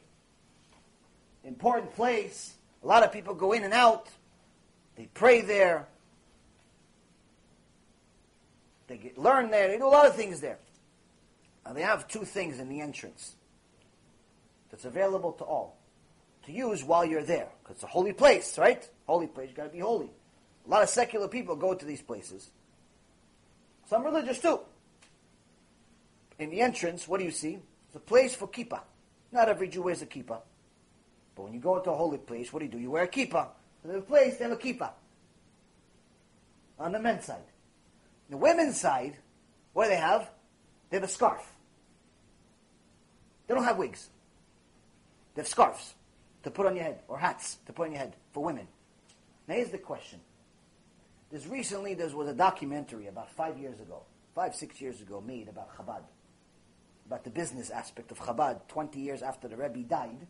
important place. A lot of people go in and out. They pray there. They get, learn there. They do a lot of things there. And they have two things in the entrance that's available to all to use while you're there. Because it's a holy place, right? Holy place, you got to be holy. A lot of secular people go to these places. Some religious too. In the entrance, what do you see? It's a place for kippah. Not every Jew wears a kippah. But when you go into a holy place, what do you do? You wear a kippah. A place, they have a kippah. On the men's side. The women's side, what do they have? They have a scarf. They don't have wigs. They have scarves. to put on your head, or hats to put on your head for women. Now here's the question. There's recently, there was a documentary about five years ago, five, six years ago, made about Chabad, about the business aspect of Chabad 20 years after the Rebbe died.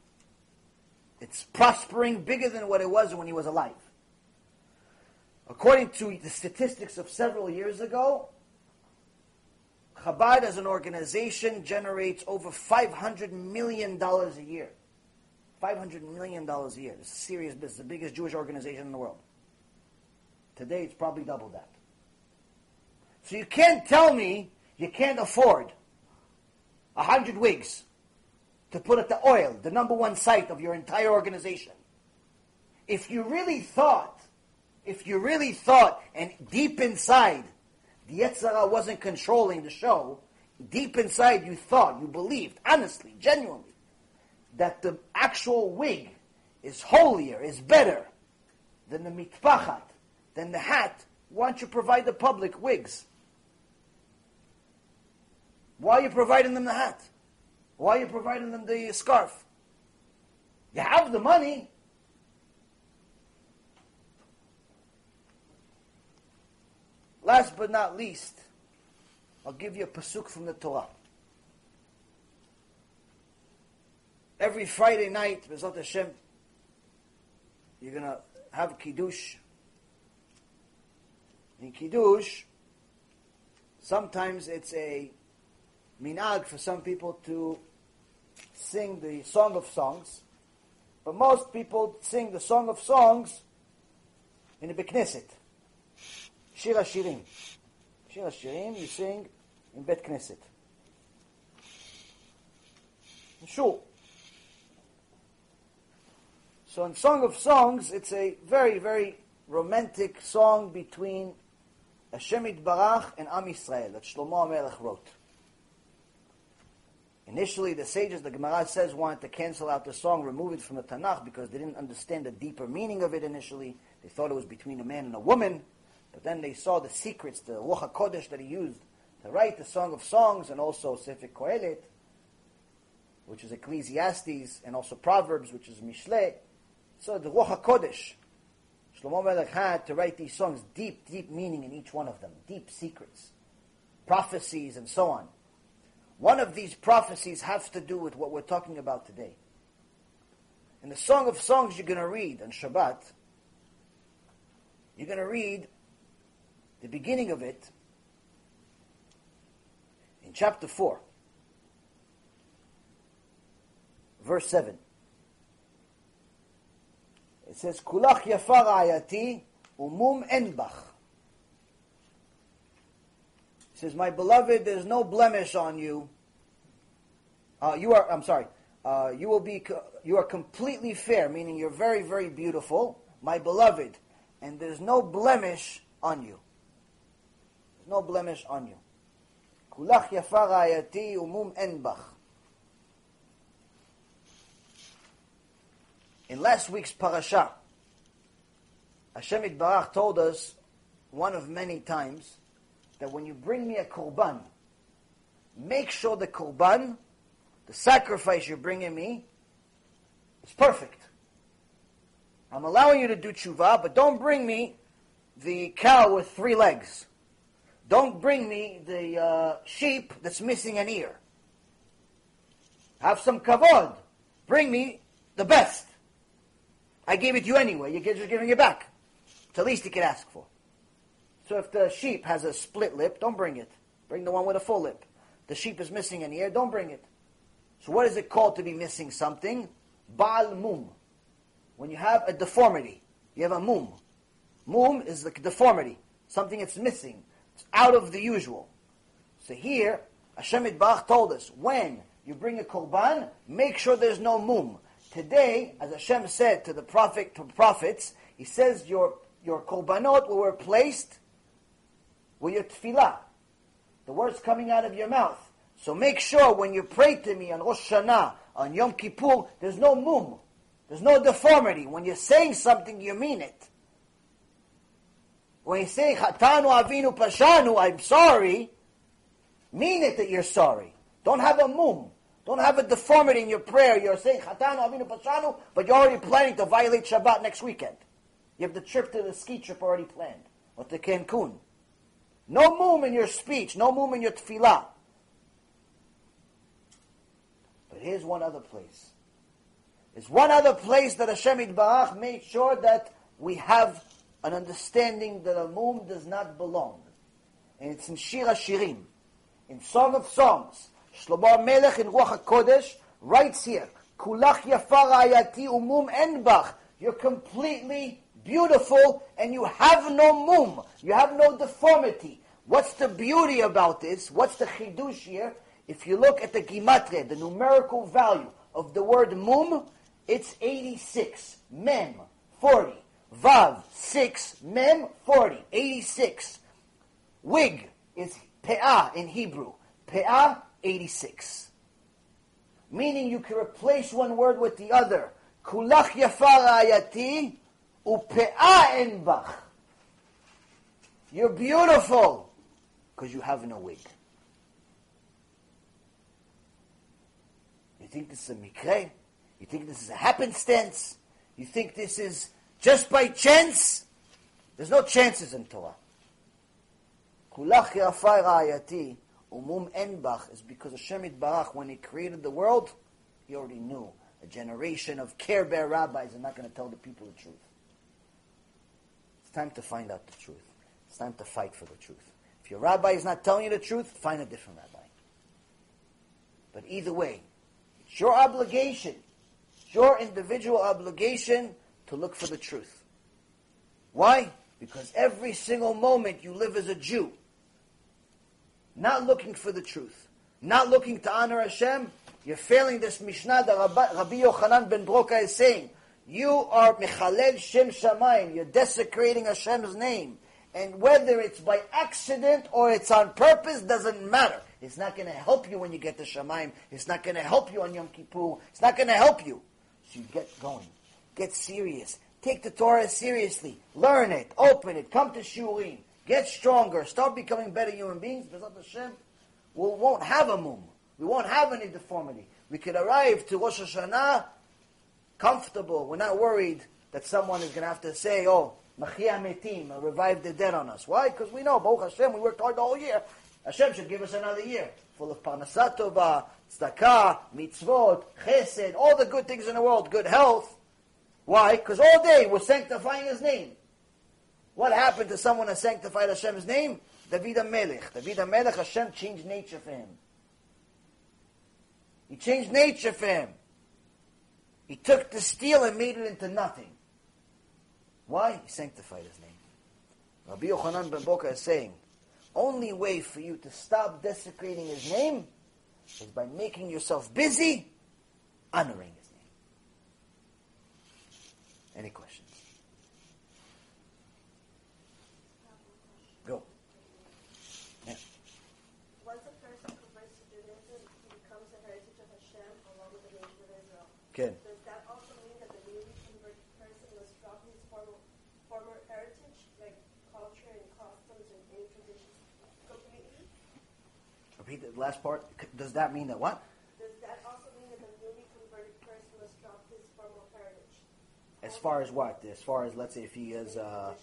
It's prospering bigger than what it was when he was alive. According to the statistics of several years ago, Chabad as an organization generates over $500 million a year. $500 million a year. It's a serious business, the biggest Jewish organization in the world. Today it's probably double that. So you can't tell me you can't afford a hundred wigs to put at the Ohel, the number one site of your entire organization. If you really thought, if you really thought, and deep inside, the Yetzer wasn't controlling the show, deep inside you thought, you believed, honestly, genuinely, that the actual wig is holier, is better than the mitpachat, than the hat, why don't you provide the public wigs? Why are you providing them the hat? Why are you providing them the scarf? You have the money. Last but not least, I'll give you a pasuk from the Torah. Every Friday night, BeEzrat Hashem, you're going to have Kiddush. In Kiddush, sometimes it's a minhag for some people to sing the Song of Songs, but most people sing the Song of Songs in the Bet Knesset. Shir Shirim. Shir Shirim you sing in Bet Knesset. Shul. So in Song of Songs, it's a very, very romantic song between Hashem Barach and Am Yisrael that Shlomo HaMelech wrote. Initially, the sages, the Gemara says, wanted to cancel out the song, remove it from the Tanakh because they didn't understand the deeper meaning of it initially. They thought it was between a man and a woman, but then they saw the secrets, the Ruach HaKodesh that he used to write the Song of Songs and also Sefer Kohelet, which is Ecclesiastes, and also Proverbs, which is Mishle. So the Ruach HaKodesh, Shlomo Melech had to write these songs, deep, deep meaning in each one of them, deep secrets, prophecies, and so on. One of these prophecies has to do with what we're talking about today. In the Song of Songs you're going to read on Shabbat, you're going to read the beginning of it in chapter 4, verse 7. It says, Kulach yafar ayati umum enbach. It says, My beloved, there's no blemish on you. Uh, you are, I'm sorry, uh, you will be, you are completely fair, meaning you're very, very beautiful, my beloved, and there's no blemish on you. There's no blemish on you. Kulach umum enbach. In last week's parasha, Hashem Barach told us one of many times that when you bring me a korban, make sure the korban, the sacrifice you're bringing me, is perfect. I'm allowing you to do tshuva, but don't bring me the cow with three legs. Don't bring me the uh, sheep that's missing an ear. Have some kavod. Bring me the best. I gave it to you anyway. You're just giving it back. It's the least you could ask for. So if the sheep has a split lip, don't bring it. Bring the one with a full lip. The sheep is missing an ear, don't bring it. So what is it called to be missing something? Baal mum. When you have a deformity, you have a mum. Mum is the deformity, something that's missing. It's out of the usual. So here, Hashem Yitbarach told us, when you bring a korban, make sure there's no mum. Today, as Hashem said to the prophet, to prophets, He says your your korbanot were placed with your tefillah, the words coming out of your mouth. So make sure when you pray to me on Rosh Hashanah, on Yom Kippur, there's no mum, there's no deformity. When you're saying something, you mean it. When you say Chatanu Avinu Pashanu, I'm sorry, mean it that you're sorry. Don't have a mum. Don't have a deformity in your prayer. You're saying Chatanu Avinu Pashanu, but you're already planning to violate Shabbat next weekend. You have the trip to the ski trip already planned, or to Cancun. No moom in your speech, no moom in your tefillah. But here's one other place. There's one other place that Hashem Yitbarach made sure that we have an understanding that a moom does not belong. And it's in Shir Shirim, in Song of Songs. Shlomo Melech in Ruach HaKodesh writes here, Kulach yafar ayati umum enbach. You're completely beautiful and you have no mum. You have no deformity. What's the beauty about this? What's the chidush here? If you look at the gematria, the numerical value of the word mum, it's 86. Mem, 40. Vav, 6. Mem, 40. 86. Wig is pe'ah in Hebrew. Pe'ah, 86. Meaning you can replace one word with the other. Kulach yafar ayati upe'ah enbach. You're beautiful because you have no wig. You think this is a mikre? You think this is a happenstance? You think this is just by chance? There's no chances in Torah. Kulach yafar ayati umum enbach is because Hashem Barach, when He created the world, He already knew a generation of Care Bear rabbis are not going to tell the people the truth. Time to find out the truth. It's time to fight for the truth. If your rabbi is not telling you the truth, find a different rabbi. But either way, it's your obligation, it's your individual obligation to look for the truth. Why? Because every single moment you live as a Jew, not looking for the truth, not looking to honor Hashem, you're failing this Mishnah that Rabbi Yochanan ben Beroka is saying. You are Mechalel Shem Shamayim. You're desecrating Hashem's name. And whether it's by accident or it's on purpose doesn't matter. It's not going to help you when you get to Shamayim. It's not going to help you on Yom Kippur. It's not going to help you. So you get going. Get serious. Take the Torah seriously. Learn it. Open it. Come to Shiurim. Get stronger. Start becoming better human beings. Hashem, we won't have a mum. We won't have any deformity. We can arrive to Rosh Hashanah comfortable. We're not worried that someone is going to have to say, oh, Mechayeh Metim, uh, revive the dead on us. Why? Because we know, Baruch Hashem, we worked hard the whole year. Hashem should give us another year full of parnasat tova, tzedakah, mitzvot, chesed, all the good things in the world, good health. Why? Because all day we're sanctifying His name. What happened to someone that sanctified Hashem's name? David HaMelech. David HaMelech, Hashem changed nature for him. He changed nature for him. He took the steel and made it into nothing. Why? He sanctified his name. Rabbi Yochanan ben Beroka is saying, only way for you to stop desecrating his name is by making yourself busy honoring his name. Any questions? Go. Yeah. Once a person converts to Judaism, he becomes a heritage of Hashem along with the nation of Israel. Good. Does that also mean that the newly converted person must drop his former, former heritage, like culture and customs and any traditions, completely? Repeat the last part. Does that mean that what? Does that also mean that the newly converted person must drop his former heritage? As far as what? As far as let's say if he is uh,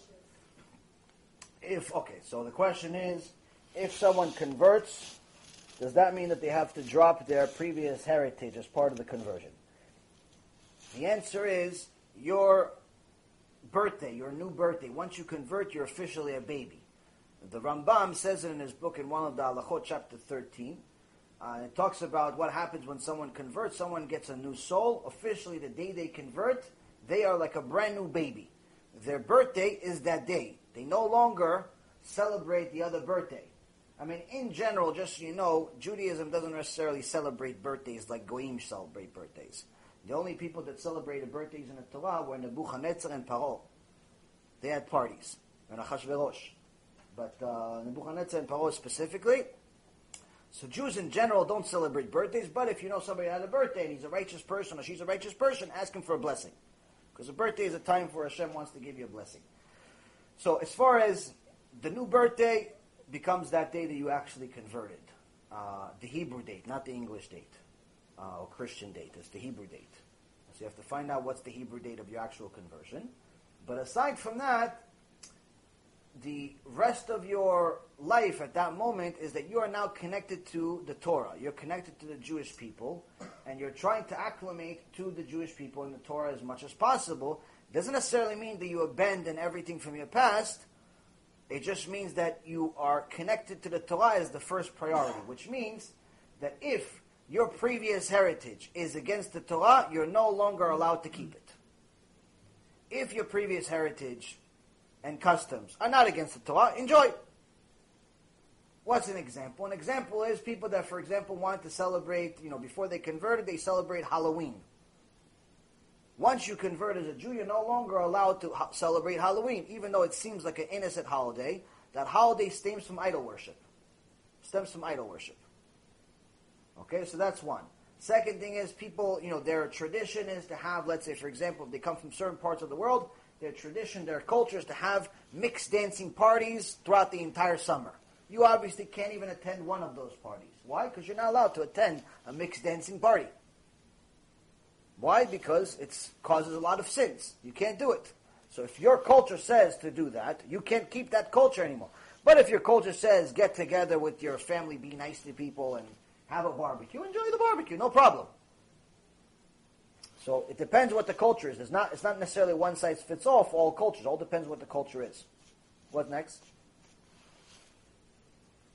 if okay, so the question is, if someone converts, does that mean that they have to drop their previous heritage as part of the conversion? The answer is your birthday, your new birthday. Once you convert, you're officially a baby. The Rambam says it in his book in one of the Halachot, chapter 13. Uh, it talks about what happens when someone converts. Someone gets a new soul. Officially, the day they convert, they are like a brand new baby. Their birthday is that day. They no longer celebrate the other birthday. I mean, in general, just so you know, Judaism doesn't necessarily celebrate birthdays like Goyim celebrate birthdays. The only people that celebrated birthdays in the Torah were Nebuchadnezzar and Paro. They had parties. And Achashverosh. But uh, Nebuchadnezzar and Paro specifically. So Jews in general don't celebrate birthdays, but if you know somebody had a birthday and he's a righteous person or she's a righteous person, ask him for a blessing. Because a birthday is a time where Hashem wants to give you a blessing. So as far as the new birthday becomes that day that you actually converted. Uh, the Hebrew date, not the English date. uh, or Christian date. It's the Hebrew date. So you have to find out what's the Hebrew date of your actual conversion. But aside from that, the rest of your life at that moment is that you are now connected to the Torah. You're connected to the Jewish people, and you're trying to acclimate to the Jewish people in the Torah as much as possible. Doesn't necessarily mean that you abandon everything from your past. It just means that you are connected to the Torah as the first priority, which means that if your previous heritage is against the Torah, you're no longer allowed to keep it. If your previous heritage and customs are not against the Torah, enjoy. What's an example? An example is people that, for example, want to celebrate, you know, before they converted, they celebrate Halloween. Once you convert as a Jew, you're no longer allowed to ha- celebrate Halloween, even though it seems like an innocent holiday. That holiday stems from idol worship. Stems from idol worship. Okay, so that's one. Second thing is people, you know, their tradition is to have, let's say, for example, if they come from certain parts of the world, their tradition, their culture is to have mixed dancing parties throughout the entire summer. You obviously can't even attend one of those parties. Why? Because you're not allowed to attend a mixed dancing party. Why? Because it causes a lot of sins. You can't do it. So if your culture says to do that, you can't keep that culture anymore. But if your culture says get together with your family, be nice to people, and have a barbecue, enjoy the barbecue, no problem. So it depends what the culture is. It's not, it's not necessarily one size fits all for all cultures. It all depends what the culture is. What next?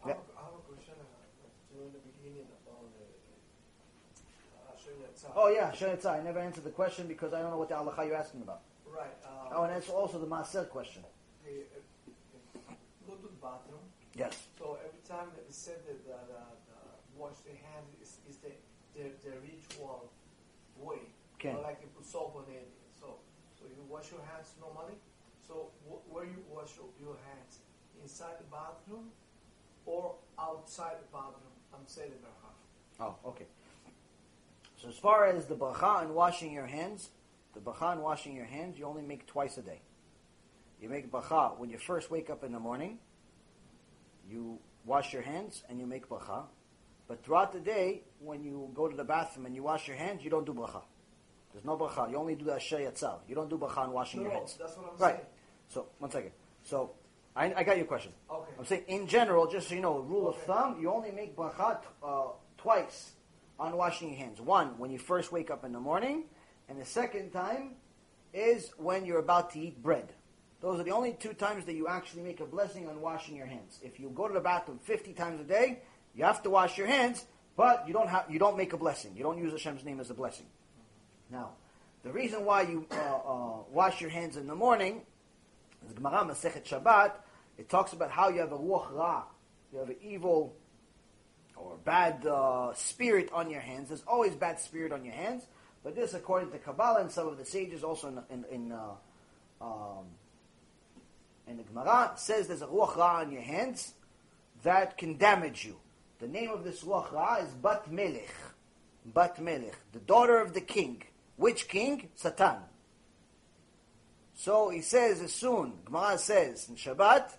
I Yeah. have, I have a question uh, during the beginning about the uh, Asher Yatzar. Oh yeah, Shanitzah. I never answered the question because I don't know what the halacha you're asking about. Right. Uh, Oh, and that's also the Maaser question. the, uh, go to the bathroom. Yes. So every time that it said that the, the, the wash the hands is, is the, the the ritual way. Okay. Not like you put soap on it. So so you wash your hands normally. So wh- where you wash your, your hands inside the bathroom or outside the bathroom? I'm saying the bracha. Oh, okay. So as far as the bracha and washing your hands, the bracha and washing your hands, you only make twice a day. You make bracha when you first wake up in the morning. You wash your hands and you make bracha. But throughout the day, when you go to the bathroom and you wash your hands, you don't do bracha. There's no bracha. You only do the asher yatzar. You don't do bracha on washing No, your hands. that's what I'm right. saying. So one second. So I, I got your question. Okay. I'm saying in general, just so you know, rule Okay. of thumb, you only make bracha uh, twice on washing your hands. One when you first wake up in the morning, and the second time is when you're about to eat bread. Those are the only two times that you actually make a blessing on washing your hands. If you go to the bathroom 50 times a day, you have to wash your hands, but you don't have you don't make a blessing. You don't use Hashem's name as a blessing. Now, the reason why you uh, uh, wash your hands in the morning is Gemara Masechet Shabbat. It talks about how you have a ruach ra, you have an evil or bad uh, spirit on your hands. There's always bad spirit on your hands, but this, according to Kabbalah and some of the sages, also in in, in, uh, um, in the Gemara, says there's a ruach ra on your hands that can damage you. The name of this ruach ra is Bat Melech. Bat Melech, the daughter of the king. Which king? Satan. So he says as soon, Gemara says in Shabbat,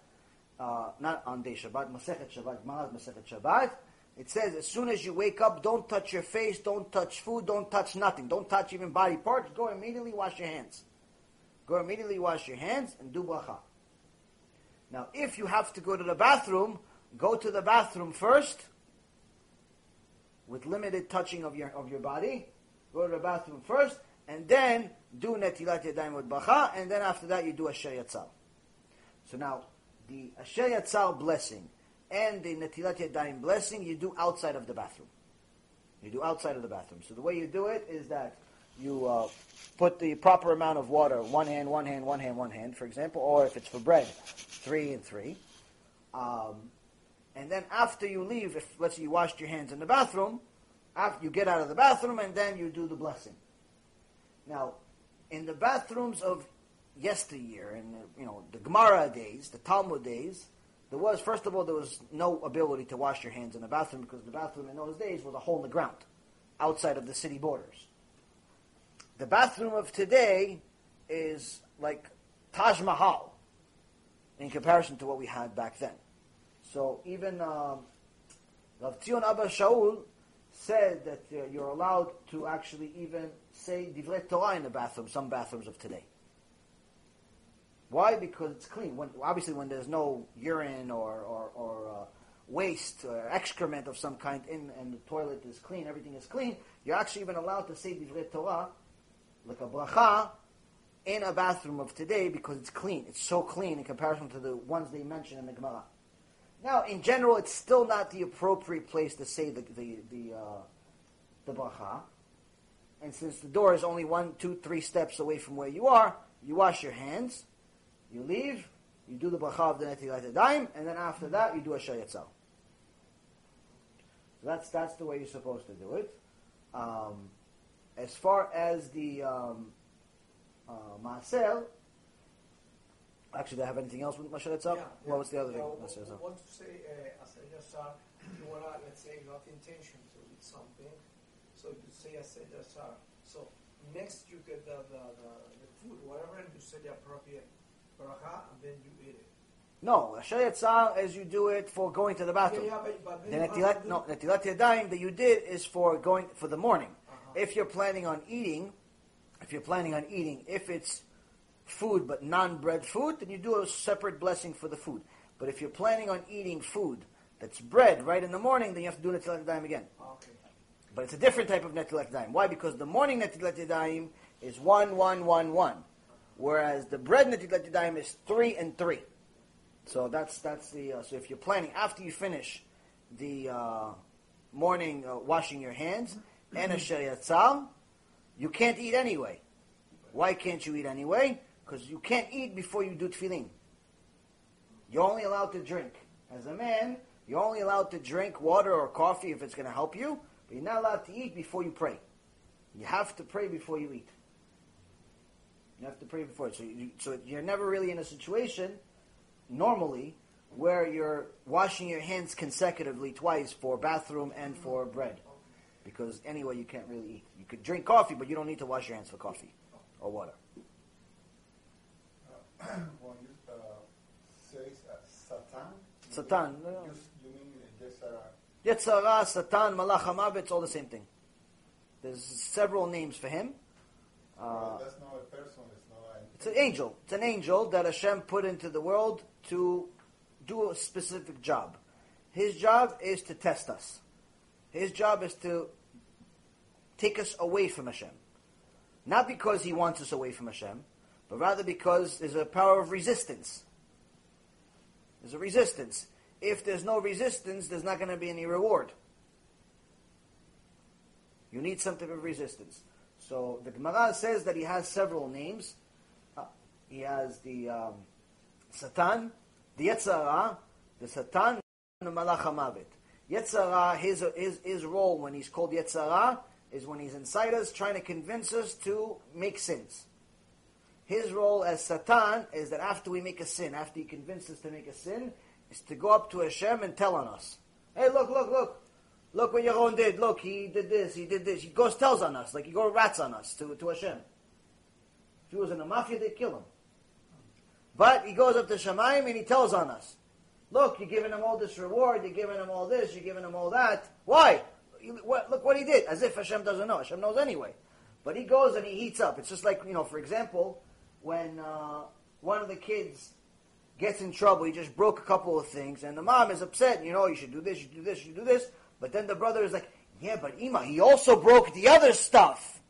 uh, not on day Shabbat, Masechet Shabbat, Gemara Masechet Shabbat, it says as soon as you wake up, don't touch your face, don't touch food, don't touch nothing, don't touch even body parts, go immediately wash your hands. Go immediately wash your hands and do bracha. Now, if you have to go to the bathroom, go to the bathroom first, with limited touching of your of your body. Go to the bathroom first, and then do netilat yadayim with bracha, and then after that you do asher yatzar. So now, the asher yatzar blessing and the netilat yadayim blessing you do outside of the bathroom. You do outside of the bathroom. So the way you do it is that you uh, put the proper amount of water, one hand, one hand, one hand, one hand, for example, or if it's for bread, three and three. Um, and then after you leave, if let's say you washed your hands in the bathroom, after you get out of the bathroom and then you do the blessing. Now, in the bathrooms of yesteryear, in the, you know the Gemara days, the Talmud days, there was first of all there was no ability to wash your hands in the bathroom because the bathroom in those days was a hole in the ground, outside of the city borders. The bathroom of today is like Taj Mahal in comparison to what we had back then. So even um, Rav Tzion Abba Shaul said that uh, you're allowed to actually even say divrei Torah in the bathroom, some bathrooms of today. Why? Because it's clean. When, obviously, when there's no urine or, or, or uh, waste or excrement of some kind in, and the toilet is clean, everything is clean, you're actually even allowed to say divrei Torah, like a bracha, in a bathroom of today because it's clean. It's so clean in comparison to the ones they mention in the Gemara. Now, in general, it's still not the appropriate place to say the the the, uh, the bracha. And since the door is only one, two, three steps away from where you are, you wash your hands, you leave, you do the bracha of the netilat yadayim, and then after that you do asher yatzar. So that's that's the way you're supposed to do it. Um, as far as the um, uh, maaser, actually, do I have anything else with Asher Yatzar? Yeah, What was the other yeah, thing? Asher Yatzar? want to say, uh, as I just said, you wanna, let's say, you have intention to eat something, so you say as I just said. So next you get the, the, the, the food, whatever, and you say the appropriate bracha, and then you eat it. No, Asher Yatzar as you do it for going to the bathroom. Yeah, yeah, but, but The then you have netilat, no, netilat yadayim that you did is for going for the morning. Uh-huh. If you're planning on eating, if you're planning on eating, if it's food but non-bread food, then you do a separate blessing for the food. But if you're planning on eating food that's bread right in the morning, then you have to do netilat yadayim again. Okay. But it's a different type of netilat yadayim. Why? Because the morning netilat yadayim is one, one, one, one, whereas the bread netilat yadayim is three and three. So that's that's the uh, so if you're planning after you finish the uh, morning uh, washing your hands and asher yatzar, you can't eat anyway. Why can't you eat anyway? Because you can't eat before you do tefillin. You're only allowed to drink. As a man, you're only allowed to drink water or coffee if it's going to help you, but you're not allowed to eat before you pray. You have to pray before you eat. You have to pray before. So, you, so you're never really in a situation, normally, where you're washing your hands consecutively twice for bathroom and for bread. Because anyway, you can't really eat. You could drink coffee, but you don't need to wash your hands for coffee or water. When you uh, say uh, Satan, you Satan, mean- no. you, mean uh, Yetzer Hara, Satan, Malach HaMavet, it's all the same thing. There's several names for him. Uh, well, that's not a person, it's not an It's an angel. It's an angel that Hashem put into the world to do a specific job. His job is to test us. His job is to take us away from Hashem. Not because he wants us away from Hashem, but rather because there's a power of resistance. There's a resistance. If there's no resistance, there's not going to be any reward. You need some type of resistance. So the Gemara says that he has several names. Uh, he has the um, Satan, the Yetzer Hara, the Satan, and the Malach HaMavet. Yetzer Hara, his, his, his role when he's called Yetzer Hara is when he's inside us trying to convince us to make sins. His role as Satan is that after we make a sin, after he convinces us to make a sin, is to go up to Hashem and tell on us. Hey, look, look, look. Look what Yaron did. Look, he did this, he did this. He goes tells on us, like he goes rats on us to, to Hashem. If he was in the mafia, they'd kill him. But he goes up to Shamayim and he tells on us. Look, you're giving him all this reward, you're giving him all this, you're giving him all that. Why? Look what he did. As if Hashem doesn't know. Hashem knows anyway. But he goes and he heats up. It's just like, you know, for example, when uh, one of the kids gets in trouble, he just broke a couple of things, and the mom is upset, you know, you should do this, you should do this, you should do this. But then the brother is like, yeah, but Ima, he also broke the other stuff.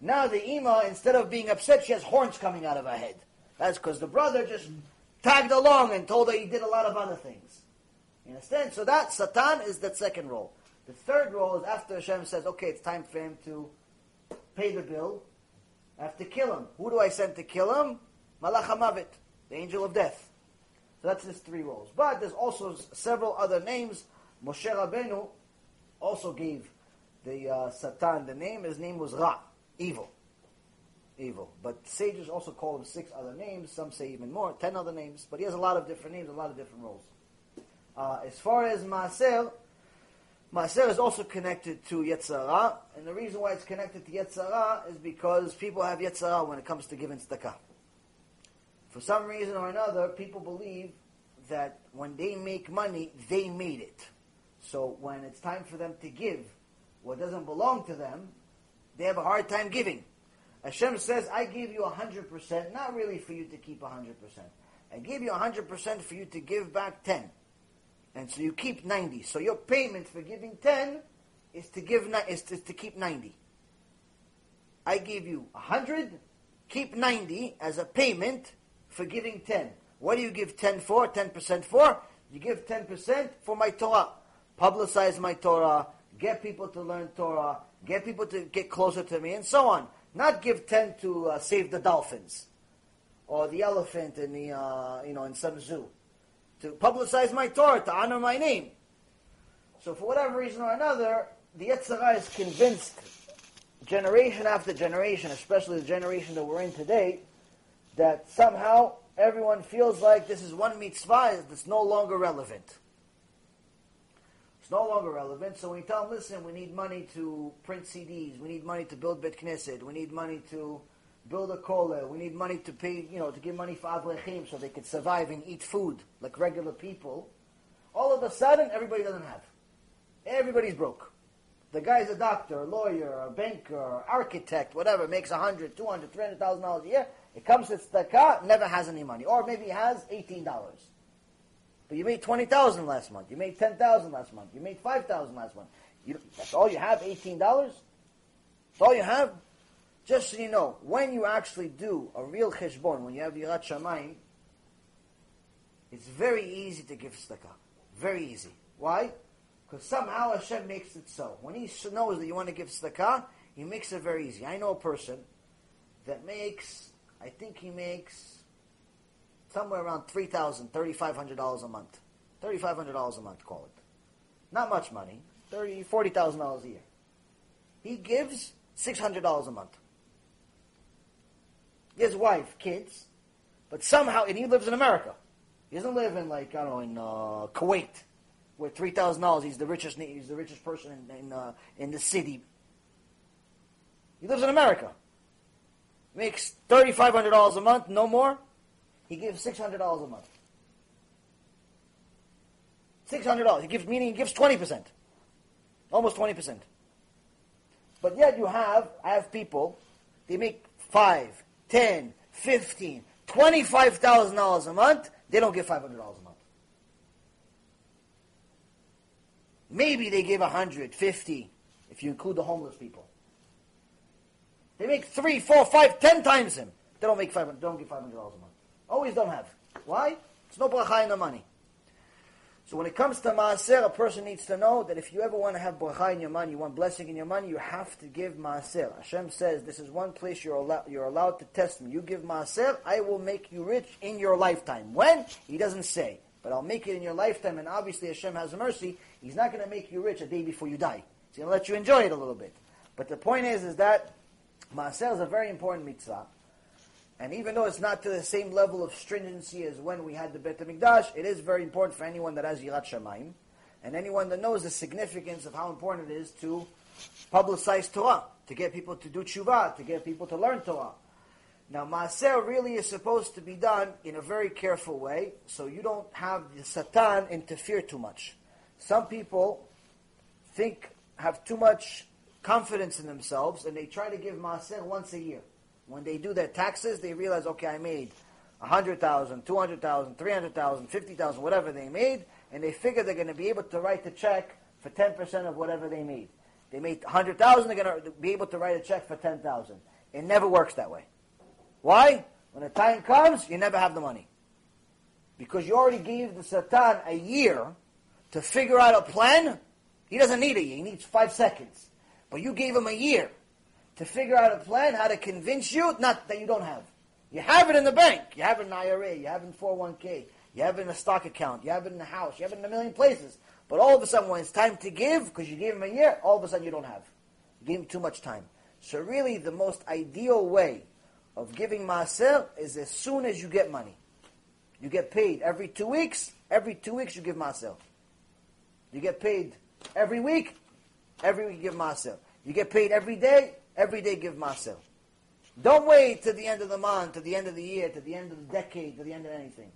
Now the Ima, instead of being upset, she has horns coming out of her head. That's because the brother just tagged along and told her he did a lot of other things. You understand? So that, Satan is that second role. The third role is after Hashem says, okay, it's time for him to pay the bill, I have to kill him. Who do I send to kill him? Malach HaMavet, the angel of death. So that's his three roles. But there's also several other names. Moshe Rabbeinu also gave the uh, Satan the name. His name was Ra, evil. Evil. But sages also call him six other names. Some say even more, ten other names. But he has a lot of different names, a lot of different roles. Uh, as far as Maaser, Maaser is also connected to Yetzer Hara, and the reason why it's connected to Yetzer Hara is because people have Yetzer Hara when it comes to giving tzedakah. For some reason or another, people believe that when they make money, they made it. So when it's time for them to give, what doesn't belong to them, they have a hard time giving. Hashem says, I give you 100%, not really for you to keep 100%. I give you 100% for you to give back 10. And so you keep 90. So your payment for giving 10 is to give is to, to keep 90. I give you 100, keep 90 as a payment for giving 10. What do you give 10 for? 10% for? You give 10% for my Torah. Publicize my Torah, get people to learn Torah, get people to get closer to me, and so on. Not give 10 to uh, save the dolphins or the elephant in the uh, you know in some zoo. To publicize my Torah, to honor my name. So for whatever reason or another, the Yetzer Hara is convinced generation after generation, especially the generation that we're in today, that somehow everyone feels like this is one mitzvah that's no longer relevant. It's no longer relevant. So we tell them, listen, we need money to print CDs, we need money to build Bet Knesset, we need money to build a kollel, we need money to pay, you know, to give money for Avrechim so they could survive and eat food like regular people. All of a sudden, everybody doesn't have. Everybody's broke. The guy's a doctor, a lawyer, a banker, architect, whatever, makes a hundred, two hundred, three hundred thousand dollars a year. It comes to tzedakah, never has any money, or maybe has eighteen dollars. But you made twenty thousand last month. You made ten thousand last month. You made five thousand last month. You, that's all you have, eighteen dollars. That's all you have. Just so you know, when you actually do a real cheshbon, when you have yirat shamayim, it's very easy to give tzedakah. Very easy. Why? Because somehow Hashem makes it so. When He knows that you want to give tzedakah, He makes it very easy. I know a person that makes, I think he makes somewhere around $3,000, $3,500 a month. $3,500 a month, call it. Not much money. $30,000, $40,000 a year. He gives $600 a month. His wife, kids, but somehow, and he lives in America. He doesn't live in like I don't know in uh, Kuwait, where three thousand dollars he's the richest he's the richest person in in, uh, in the city. He lives in America. Makes thirty five hundred dollars a month, no more. He gives six hundred dollars a month. Six hundred dollars. He gives meaning he gives twenty percent, almost twenty percent. But yet you have I have people they make five, ten, fifteen, twenty-five thousand dollars a month. They don't get five hundred dollars a month. Maybe they give a hundred, fifty, if you include the homeless people. They make three, four, five, ten times him. They don't make five hundred. Don't hundred dollars a month. Always don't have. Why? It's no bracha in the money. So when it comes to maaser, a person needs to know that if you ever want to have bracha in your money, you want blessing in your money, you have to give maaser. Hashem says, this is one place you're, you're allowed to test me. You give maaser, I will make you rich in your lifetime. When? He doesn't say. But I'll make it in your lifetime, and obviously Hashem has mercy. He's not going to make you rich a day before you die. He's going to let you enjoy it a little bit. But the point is, is that maaser is a very important mitzvah. And even though it's not to the same level of stringency as when we had the Bet HaMikdash, it is very important for anyone that has Yirat Shamayim, and anyone that knows the significance of how important it is to publicize Torah, to get people to do tshuva, to get people to learn Torah. Now, Maaser really is supposed to be done in a very careful way, so you don't have the Satan interfere too much. Some people think, have too much confidence in themselves, and they try to give Maaser once a year. When they do their taxes, they realize, okay, I made 100,000, 200,000, 300,000, 50,000, whatever they made, and they figure they're going to be able to write the check for 10% of whatever they made. They made 100,000, they're going to be able to write a check for 10,000. It never works that way. Why? When the time comes, you never have the money. Because you already gave the Satan a year to figure out a plan. He doesn't need a year, he needs five seconds. But you gave him a year to figure out a plan how to convince you, not that you don't have. You have it in the bank. You have it in IRA. You have it in 401k. You have it in a stock account. You have it in a house. You have it in a million places. But all of a sudden, when it's time to give, because you gave him a year, all of a sudden you don't have. You gave him too much time. So really, the most ideal way of giving maaser is as soon as you get money. You get paid every two weeks. Every two weeks you give maaser. You get paid every week. Every week you give maaser. You get paid every day. Every day give maaser. Don't wait to the end of the month, to the end of the year, to the end of the decade, to the end of anything.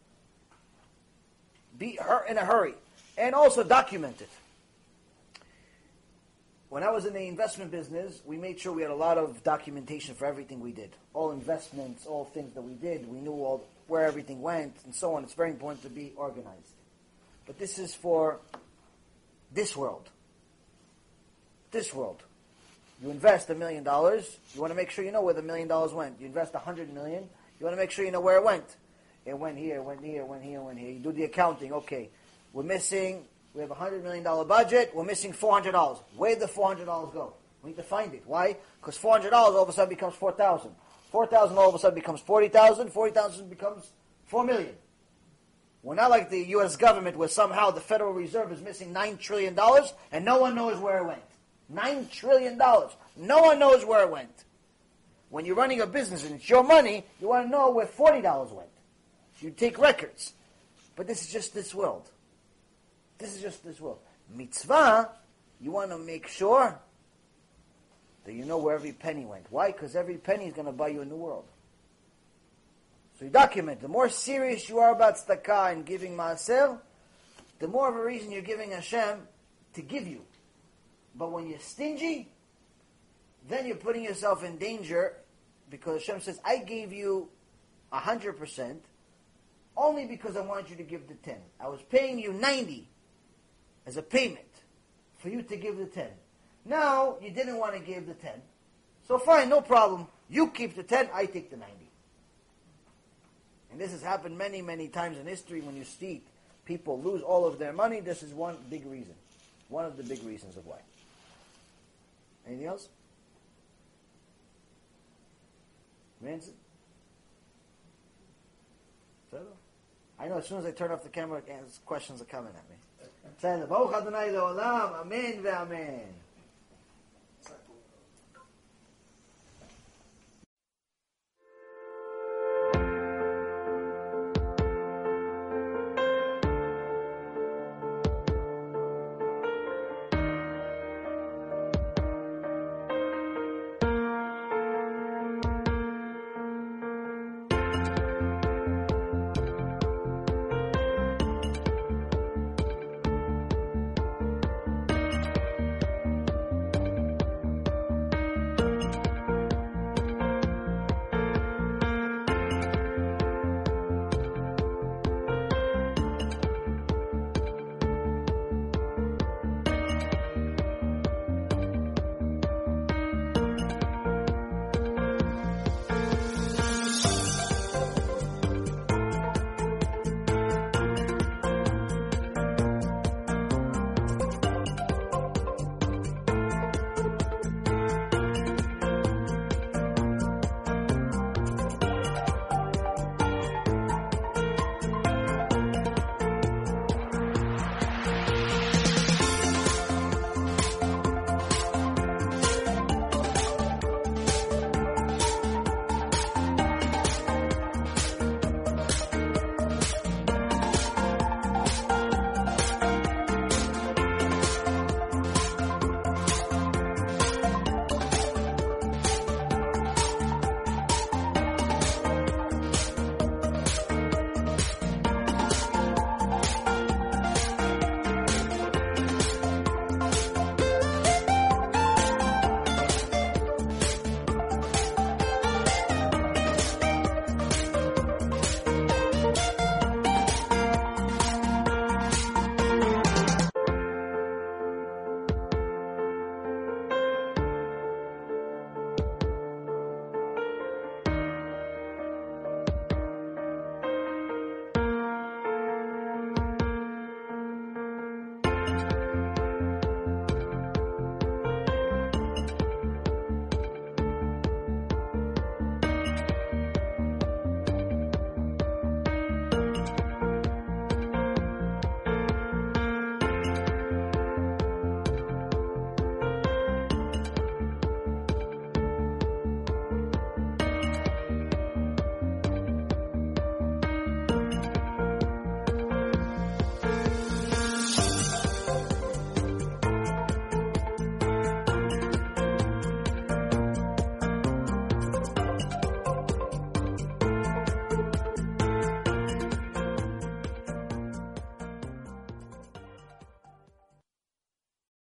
Be in a hurry. And also document it. when I was in the investment business, we made sure we had a lot of documentation for everything we did. All investments, all things that we did. We knew all where everything went and so on. It's very important to be organized. But this is for this world. This world. You invest a million dollars, you want to make sure you know where the million dollars went. You invest a hundred million, you want to make sure you know where it went. It went here, went here, went here, went here. You do the accounting. Okay, we're missing. We have a hundred million dollar budget. We're missing four hundred dollars. Where did the four hundred dollars go? We need to find it. Why? Because four hundred dollars all of a sudden becomes four thousand. Four thousand all of a sudden becomes forty thousand. Forty thousand becomes four million. We're not like the U.S. government where somehow the Federal Reserve is missing nine trillion dollars and no one knows where it went. Nine trillion dollars. No one knows where it went. When you're running a business and it's your money, you want to know where forty dollars went. You take records. But this is just this world. This is just this world. Mitzvah, you want to make sure that you know where every penny went. Why? Because every penny is going to buy you a new world. So you document. The more serious you are about tzedakah and giving maaser, the more of a reason you're giving Hashem to give you. But when you're stingy, then you're putting yourself in danger because Hashem says, I gave you a hundred percent only because I wanted you to give the ten. I was paying you ninety as a payment for you to give the ten. Now you didn't want to give the ten. So fine, no problem. You keep the ten, I take the ninety. And this has happened many, many times in history when you see people lose all of their money. This is one big reason. One of the big reasons of why. Anything else? Ransom? I know as soon as I turn off the camera, questions are coming at me. Baruch Adonai Le'olam, Amen ve'amen.